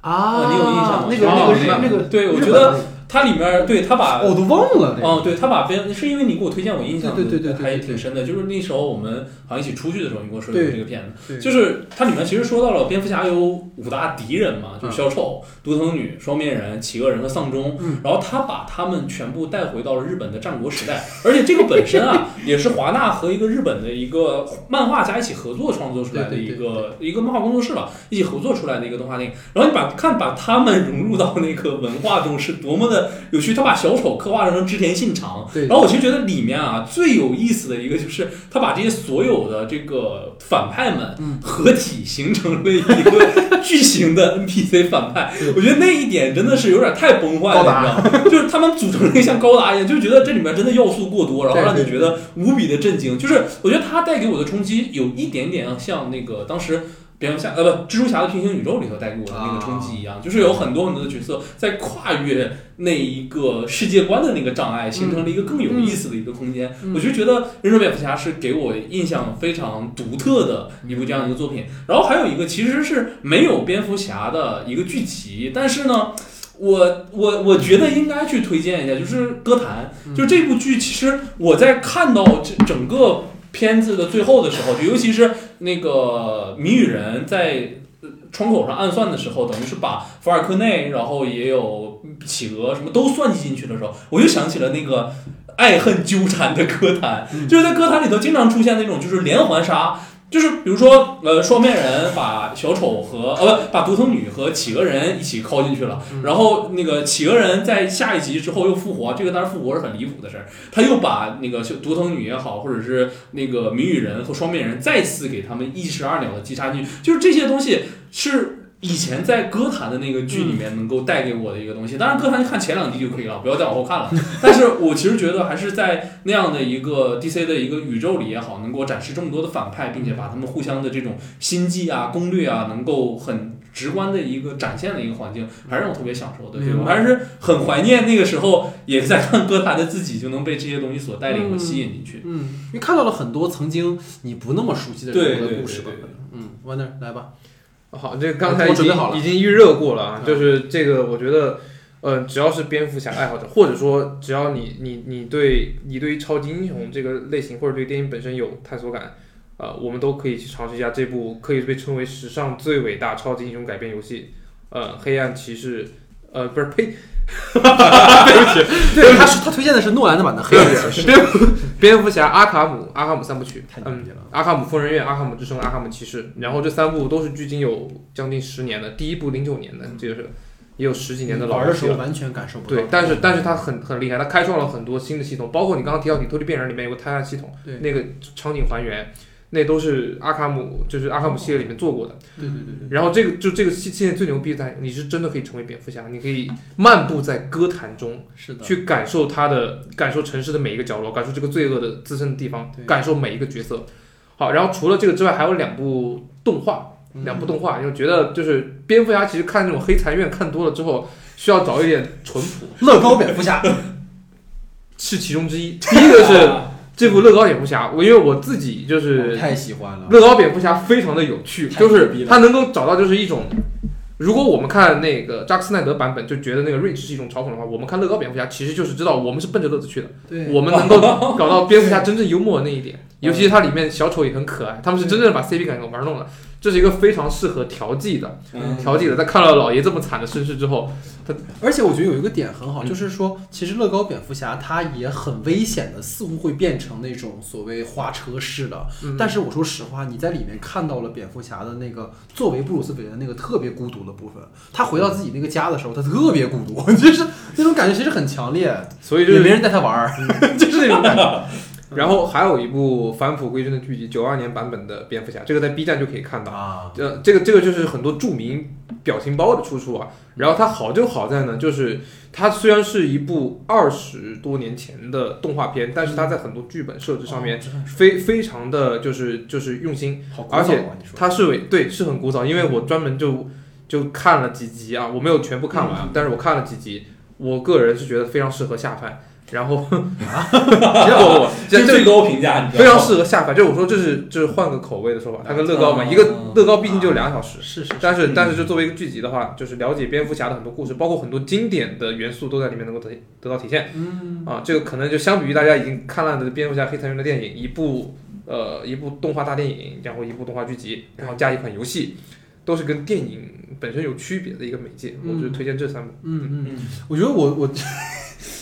啊，你有印象吗那个啊那个日那那个，对我觉得它里面对他把哦我都忘了那个。哦，对他把边是因为你给我推荐，我印象对对对还对挺深的。就是那时候我们好像一起出去的时候，你跟我说的这个片子，就是它里面其实说到了蝙蝠侠有五大敌人嘛，就是嗯小丑、独藤女、双面人、企鹅人和丧钟。嗯然后他把他们全部带回到了日本的战国时代，(laughs) 而且这个本身啊，(laughs) 也是华纳和一个日本的一个漫画家一起合作创作出来的一个一个漫画工作室吧，一起合作出来的一个动画电影。然后你把看把他们融入到那个文化中是多么的有趣，他把小丑刻画成织田信长，对然后我其实觉得里面啊最有意思的一个就是他把这些所有的这个反派们嗯合体形成了一个 (laughs) 巨型的 NPC 反派，我觉得那一点真的是有点太崩坏了，你知道吗？就是他们组成了一个像高达一样，就觉得这里面真的要素过多，然后让你觉得无比的震惊。就是我觉得他带给我的冲击有一点点像那个当时。蝙蝠侠呃不，蜘蛛侠的平行宇宙里头带给我的那个冲击一样，就是有很多很多的角色在跨越那一个世界观的那个障碍，形成了一个更有意思的一个空间。我就觉得《忍者蝙蝠侠》是给我印象非常独特的一部这样一个作品。然后还有一个其实是没有蝙蝠侠的一个剧集，但是呢。我我我觉得应该去推荐一下，就是《歌坛》，就这部剧。其实我在看到这整个片子的最后的时候，就尤其是那个谜语人在窗口上暗算的时候，等于是把福尔克内，然后也有企鹅什么都算计进去的时候，我就想起了那个爱恨纠缠的歌坛，就是在歌坛里头经常出现那种就是连环杀。就是比如说，呃，双面人把小丑和呃不把独藤女和企鹅人一起拷进去了，然后那个企鹅人在下一集之后又复活，这个当然复活是很离谱的事儿，他又把那个独藤女也好，或者是那个谜语人和双面人再次给他们一石二鸟的击杀进去，就是这些东西是。以前在歌坛的那个剧里面能够带给我的一个东西，当然歌坛就看前两集就可以了，(laughs) 不要再往后看了。(laughs) 但是我其实觉得还是在那样的一个 DC 的一个宇宙里也好，能够展示这么多的反派，并且把他们互相的这种心计啊、攻略啊，能够很直观的一个展现的一个环境，还是让我特别享受的。对我还是很怀念那个时候也在看歌坛的自己，就能被这些东西所带领和吸引进去。嗯，因为看到了很多曾经你不那么熟悉的人物的故事吧。嗯，Wonder 来吧。好，这个刚才已经已经预热过了啊，就是这个，我觉得，呃，只要是蝙蝠侠爱好者，或者说只要你你你对你对于超级英雄这个类型或者对电影本身有探索感，呃，我们都可以去尝试一下这部可以被称为史上最伟大超级英雄改编游戏，呃，黑暗骑士，呃，不是呸。(laughs) 对不起，对，他是他推荐的是诺兰的版的《黑暗骑士》，蝙蝠侠、阿卡姆、阿卡姆三部曲，太牛逼了！阿卡姆疯人院、阿卡姆之声、阿卡姆骑士，然后这三部都是距今有将近十年的，第一部零九年的，这个是也有十几年的老玩的时候完全感受不到。对，但是但是他很很厉害，他开创了很多新的系统，包括你刚刚提到《底特律变人》里面有个探案系统，对，那个场景还原。那都是阿卡姆，就是阿卡姆系列里面做过的。对对对对。然后这个就这个系系列最牛逼在，你是真的可以成为蝙蝠侠，你可以漫步在歌坛中，是的，去感受他的，感受城市的每一个角落，感受这个罪恶的滋生的地方，感受每一个角色。好，然后除了这个之外，还有两部动画，两部动画，因为觉得就是蝙蝠侠其实看那种黑残院看多了之后，需要找一点淳朴。乐高蝙蝠侠 (laughs) 是其中之一。第一个是。这部乐高蝙蝠侠，我因为我自己就是太喜欢了。乐高蝙蝠侠非常的有趣，就是他能够找到就是一种，如果我们看那个扎克斯奈德版本就觉得那个 Rich 是一种嘲讽的话，我们看乐高蝙蝠侠其实就是知道我们是奔着乐子去的。对，我们能够搞到蝙蝠侠真正幽默的那一点，尤其是它里面小丑也很可爱，他们是真正的把 CP 感给玩弄了。这是一个非常适合调剂的，调剂的。在看了老爷这么惨的身世之后，他而且我觉得有一个点很好，就是说，其实乐高蝙蝠侠他也很危险的，似乎会变成那种所谓花车式的。但是我说实话，你在里面看到了蝙蝠侠的那个作为布鲁斯韦恩那个特别孤独的部分。他回到自己那个家的时候，他特别孤独，(laughs) 就是那种感觉其实很强烈。所以就是没人带他玩儿，(laughs) 就是那种感觉。然后还有一部返璞归真的剧集，九二年版本的蝙蝠侠，这个在 B 站就可以看到啊。呃，这个这个就是很多著名表情包的出处啊。然后它好就好在呢，就是它虽然是一部二十多年前的动画片，但是它在很多剧本设置上面非非常的就是就是用心，而且它是为对是很古早，因为我专门就就看了几集啊，我没有全部看完，但是我看了几集，我个人是觉得非常适合下饭。然后 (laughs) 啊，结果这最高评价，非常适合下饭。就我说，这是就是换个口味的说法。它跟乐高嘛，一个乐高毕竟就两小时，是是。但是但是，就作为一个剧集的话，就是了解蝙蝠侠的很多故事，包括很多经典的元素都在里面能够得得到体现。嗯啊，这个可能就相比于大家已经看烂的蝙蝠侠黑财员的电影，一部呃一部动画大电影，然后一部动画剧集，然后加一款游戏，都是跟电影本身有区别的一个媒介。我就推荐这三部。嗯嗯嗯，我觉得我我。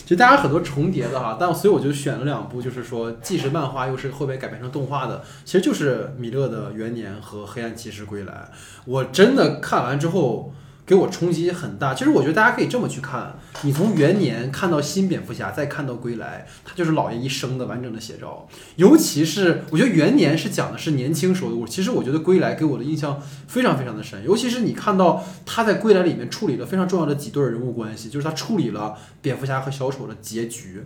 其实大家很多重叠的哈，但所以我就选了两部，就是说既是漫画又是后边改编成动画的，其实就是米勒的《元年》和《黑暗骑士归来》。我真的看完之后，给我冲击很大。其实我觉得大家可以这么去看，你从元年看到新蝙蝠侠，再看到归来，它就是老爷一生的完整的写照。尤其是我觉得元年是讲的是年轻时候的故事，其实我觉得归来给我的印象非常非常的深。尤其是你看到他在归来里面处理了非常重要的几对人物关系，就是他处理了蝙蝠侠和小丑的结局。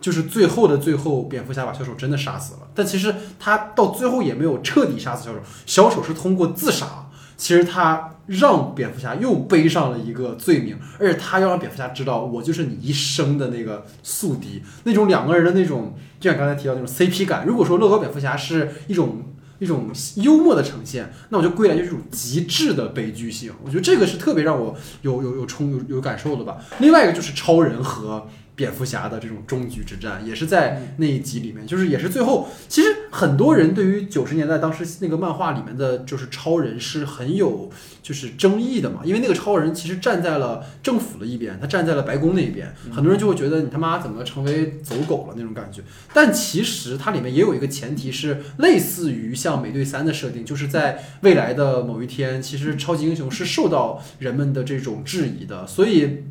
就是最后的最后，蝙蝠侠把小丑真的杀死了，但其实他到最后也没有彻底杀死小丑，小丑是通过自杀，其实他让蝙蝠侠又背上了一个罪名，而且他要让蝙蝠侠知道，我就是你一生的那个宿敌，那种两个人的那种，就像刚才提到那种 CP 感。如果说乐高蝙蝠侠是一种一种幽默的呈现，那我就归来就是一种极致的悲剧性，我觉得这个是特别让我有有有冲有有感受的吧。另外一个就是超人和。蝙蝠侠的这种终局之战，也是在那一集里面，就是也是最后，其实很多人对于九十年代当时那个漫画里面的就是超人是很有就是争议的嘛，因为那个超人其实站在了政府的一边，他站在了白宫那一边，很多人就会觉得你他妈怎么成为走狗了那种感觉。但其实它里面也有一个前提是类似于像美队三的设定，就是在未来的某一天，其实超级英雄是受到人们的这种质疑的，所以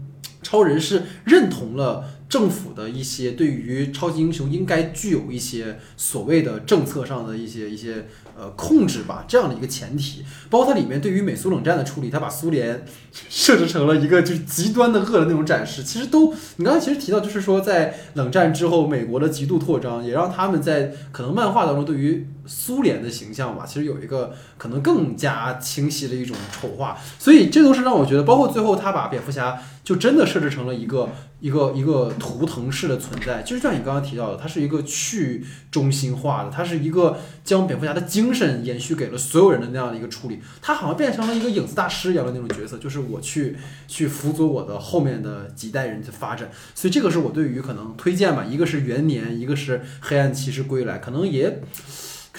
超人是认同了。政府的一些对于超级英雄应该具有一些所谓的政策上的一些一些呃控制吧，这样的一个前提，包括它里面对于美苏冷战的处理，它把苏联设置成了一个就是极端的恶的那种展示，其实都你刚才其实提到就是说在冷战之后美国的极度扩张，也让他们在可能漫画当中对于苏联的形象吧，其实有一个可能更加清晰的一种丑化，所以这都是让我觉得，包括最后他把蝙蝠侠就真的设置成了一个。一个一个图腾式的存在，就像你刚刚提到的，它是一个去中心化的，它是一个将蝙蝠侠的精神延续给了所有人的那样的一个处理，它好像变成了一个影子大师一样的那种角色，就是我去去辅佐我的后面的几代人的发展，所以这个是我对于可能推荐吧，一个是元年，一个是黑暗骑士归来，可能也。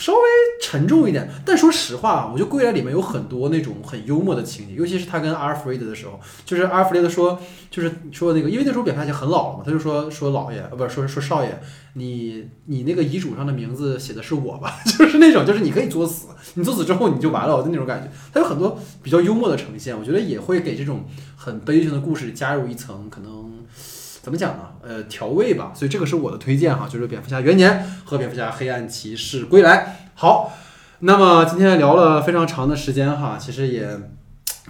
稍微沉重一点，但说实话，我觉得《归来》里面有很多那种很幽默的情节，尤其是他跟阿尔弗雷德的时候，就是阿尔弗雷德说，就是说那个，因为那时候蝙蝠侠已经很老了嘛，他就说说老爷，呃，不是说说少爷，你你那个遗嘱上的名字写的是我吧？(laughs) 就是那种，就是你可以作死，你作死之后你就完了的那种感觉。他有很多比较幽默的呈现，我觉得也会给这种很悲情的故事加入一层可能。怎么讲呢？呃，调味吧，所以这个是我的推荐哈，就是蝙蝠侠元年和蝙蝠侠黑暗骑士归来。好，那么今天聊了非常长的时间哈，其实也。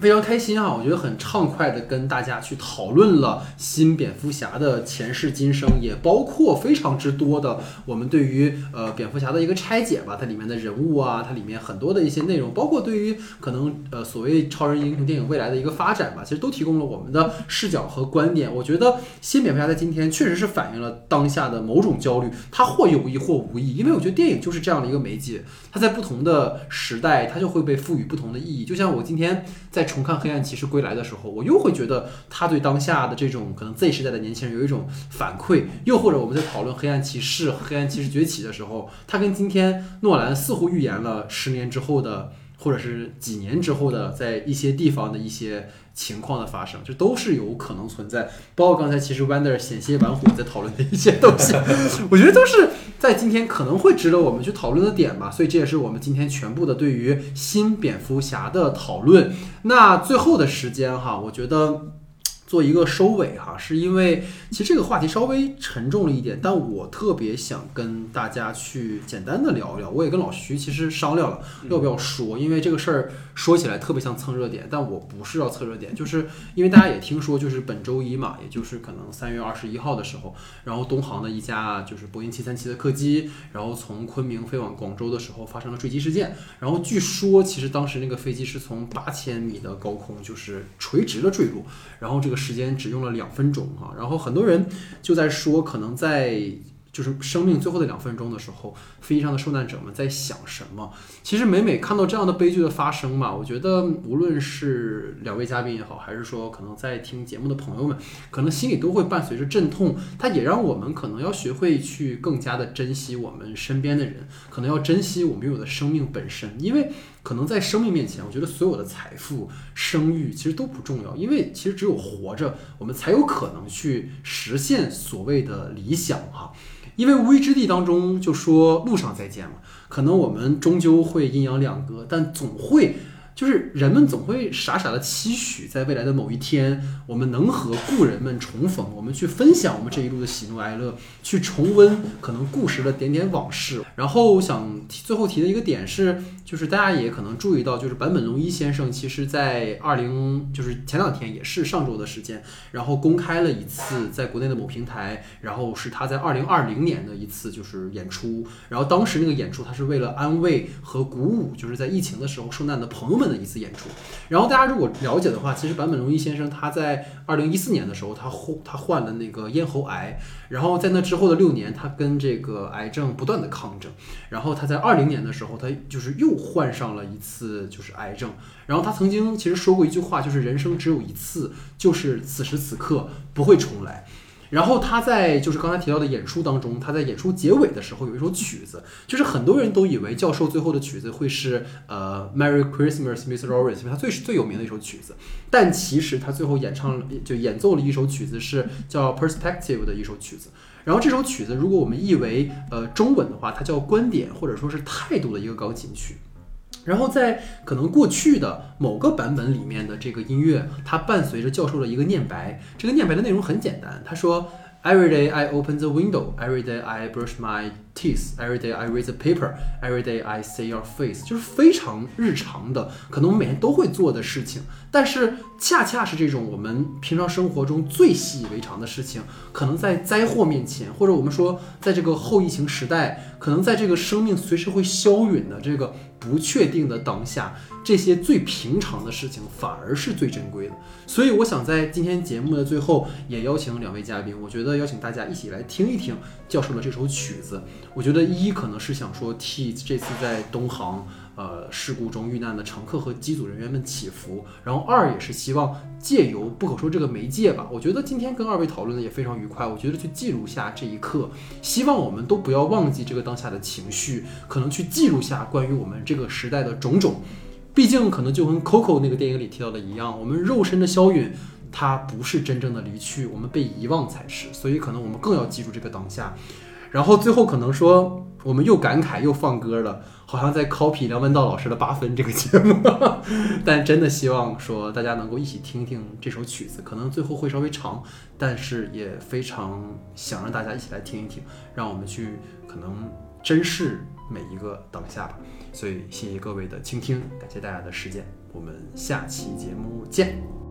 非常开心啊！我觉得很畅快的跟大家去讨论了新蝙蝠侠的前世今生，也包括非常之多的我们对于呃蝙蝠侠的一个拆解吧。它里面的人物啊，它里面很多的一些内容，包括对于可能呃所谓超人英雄电影未来的一个发展吧，其实都提供了我们的视角和观点。我觉得新蝙蝠侠在今天确实是反映了当下的某种焦虑，它或有意或无意，因为我觉得电影就是这样的一个媒介，它在不同的时代，它就会被赋予不同的意义。就像我今天在。重看《黑暗骑士归来》的时候，我又会觉得他对当下的这种可能 Z 时代的年轻人有一种反馈，又或者我们在讨论《黑暗骑士》《黑暗骑士崛起》的时候，他跟今天诺兰似乎预言了十年之后的，或者是几年之后的，在一些地方的一些。情况的发生，这都是有可能存在。包括刚才其实 Wander 险些玩火在讨论的一些东西，(laughs) 我觉得都是在今天可能会值得我们去讨论的点吧。所以这也是我们今天全部的对于新蝙蝠侠的讨论。那最后的时间哈，我觉得。做一个收尾哈，是因为其实这个话题稍微沉重了一点，但我特别想跟大家去简单的聊一聊。我也跟老徐其实商量了要不要说，因为这个事儿说起来特别像蹭热点，但我不是要蹭热点，就是因为大家也听说，就是本周一嘛，也就是可能三月二十一号的时候，然后东航的一架就是波音七三七的客机，然后从昆明飞往广州的时候发生了坠机事件，然后据说其实当时那个飞机是从八千米的高空就是垂直的坠落，然后这个。时间只用了两分钟啊，然后很多人就在说，可能在。就是生命最后的两分钟的时候，飞机上的受难者们在想什么？其实每每看到这样的悲剧的发生嘛，我觉得无论是两位嘉宾也好，还是说可能在听节目的朋友们，可能心里都会伴随着阵痛。它也让我们可能要学会去更加的珍惜我们身边的人，可能要珍惜我们拥有的生命本身。因为可能在生命面前，我觉得所有的财富、声誉其实都不重要，因为其实只有活着，我们才有可能去实现所谓的理想哈。因为无为之地当中就说路上再见了，可能我们终究会阴阳两隔，但总会就是人们总会傻傻的期许，在未来的某一天，我们能和故人们重逢，我们去分享我们这一路的喜怒哀乐，去重温可能故事的点点往事。然后想提最后提的一个点是，就是大家也可能注意到，就是坂本龙一先生其实在二零就是前两天也是上周的时间，然后公开了一次在国内的某平台，然后是他在二零二零年的一次就是演出，然后当时那个演出他是为了安慰和鼓舞，就是在疫情的时候受难的朋友们的一次演出。然后大家如果了解的话，其实坂本龙一先生他在二零一四年的时候，他患他患了那个咽喉癌，然后在那之后的六年，他跟这个癌症不断的抗争，然后他在二零年的时候，他就是又患上了一次就是癌症，然后他曾经其实说过一句话，就是人生只有一次，就是此时此刻不会重来。然后他在就是刚才提到的演出当中，他在演出结尾的时候有一首曲子，就是很多人都以为教授最后的曲子会是呃 Merry Christmas, Mr. Lawrence，因为他最最有名的一首曲子。但其实他最后演唱了就演奏了一首曲子，是叫 Perspective 的一首曲子。然后这首曲子，如果我们译为呃中文的话，它叫观点或者说是态度的一个钢琴曲。然后在可能过去的某个版本里面的这个音乐，它伴随着教授的一个念白。这个念白的内容很简单，他说：“Every day I open the window, every day I brush my teeth, every day I read the paper, every day I see your face。”就是非常日常的，可能我们每天都会做的事情。但是恰恰是这种我们平常生活中最习以为常的事情，可能在灾祸面前，或者我们说在这个后疫情时代，可能在这个生命随时会消陨的这个。不确定的当下，这些最平常的事情反而是最珍贵的。所以，我想在今天节目的最后，也邀请两位嘉宾。我觉得邀请大家一起来听一听教授的这首曲子。我觉得一可能是想说替这次在东航呃事故中遇难的乘客和机组人员们祈福，然后二也是希望借由不可说这个媒介吧。我觉得今天跟二位讨论的也非常愉快。我觉得去记录下这一刻，希望我们都不要忘记这个当下的情绪，可能去记录下关于我们这个时代的种种。毕竟，可能就跟 Coco 那个电影里提到的一样，我们肉身的消陨，它不是真正的离去，我们被遗忘才是。所以，可能我们更要记住这个当下。然后最后可能说，我们又感慨又放歌了，好像在 copy 梁文道老师的八分这个节目。(laughs) 但真的希望说大家能够一起听听这首曲子，可能最后会稍微长，但是也非常想让大家一起来听一听，让我们去可能珍视每一个当下吧。所以谢谢各位的倾听，感谢大家的时间，我们下期节目见。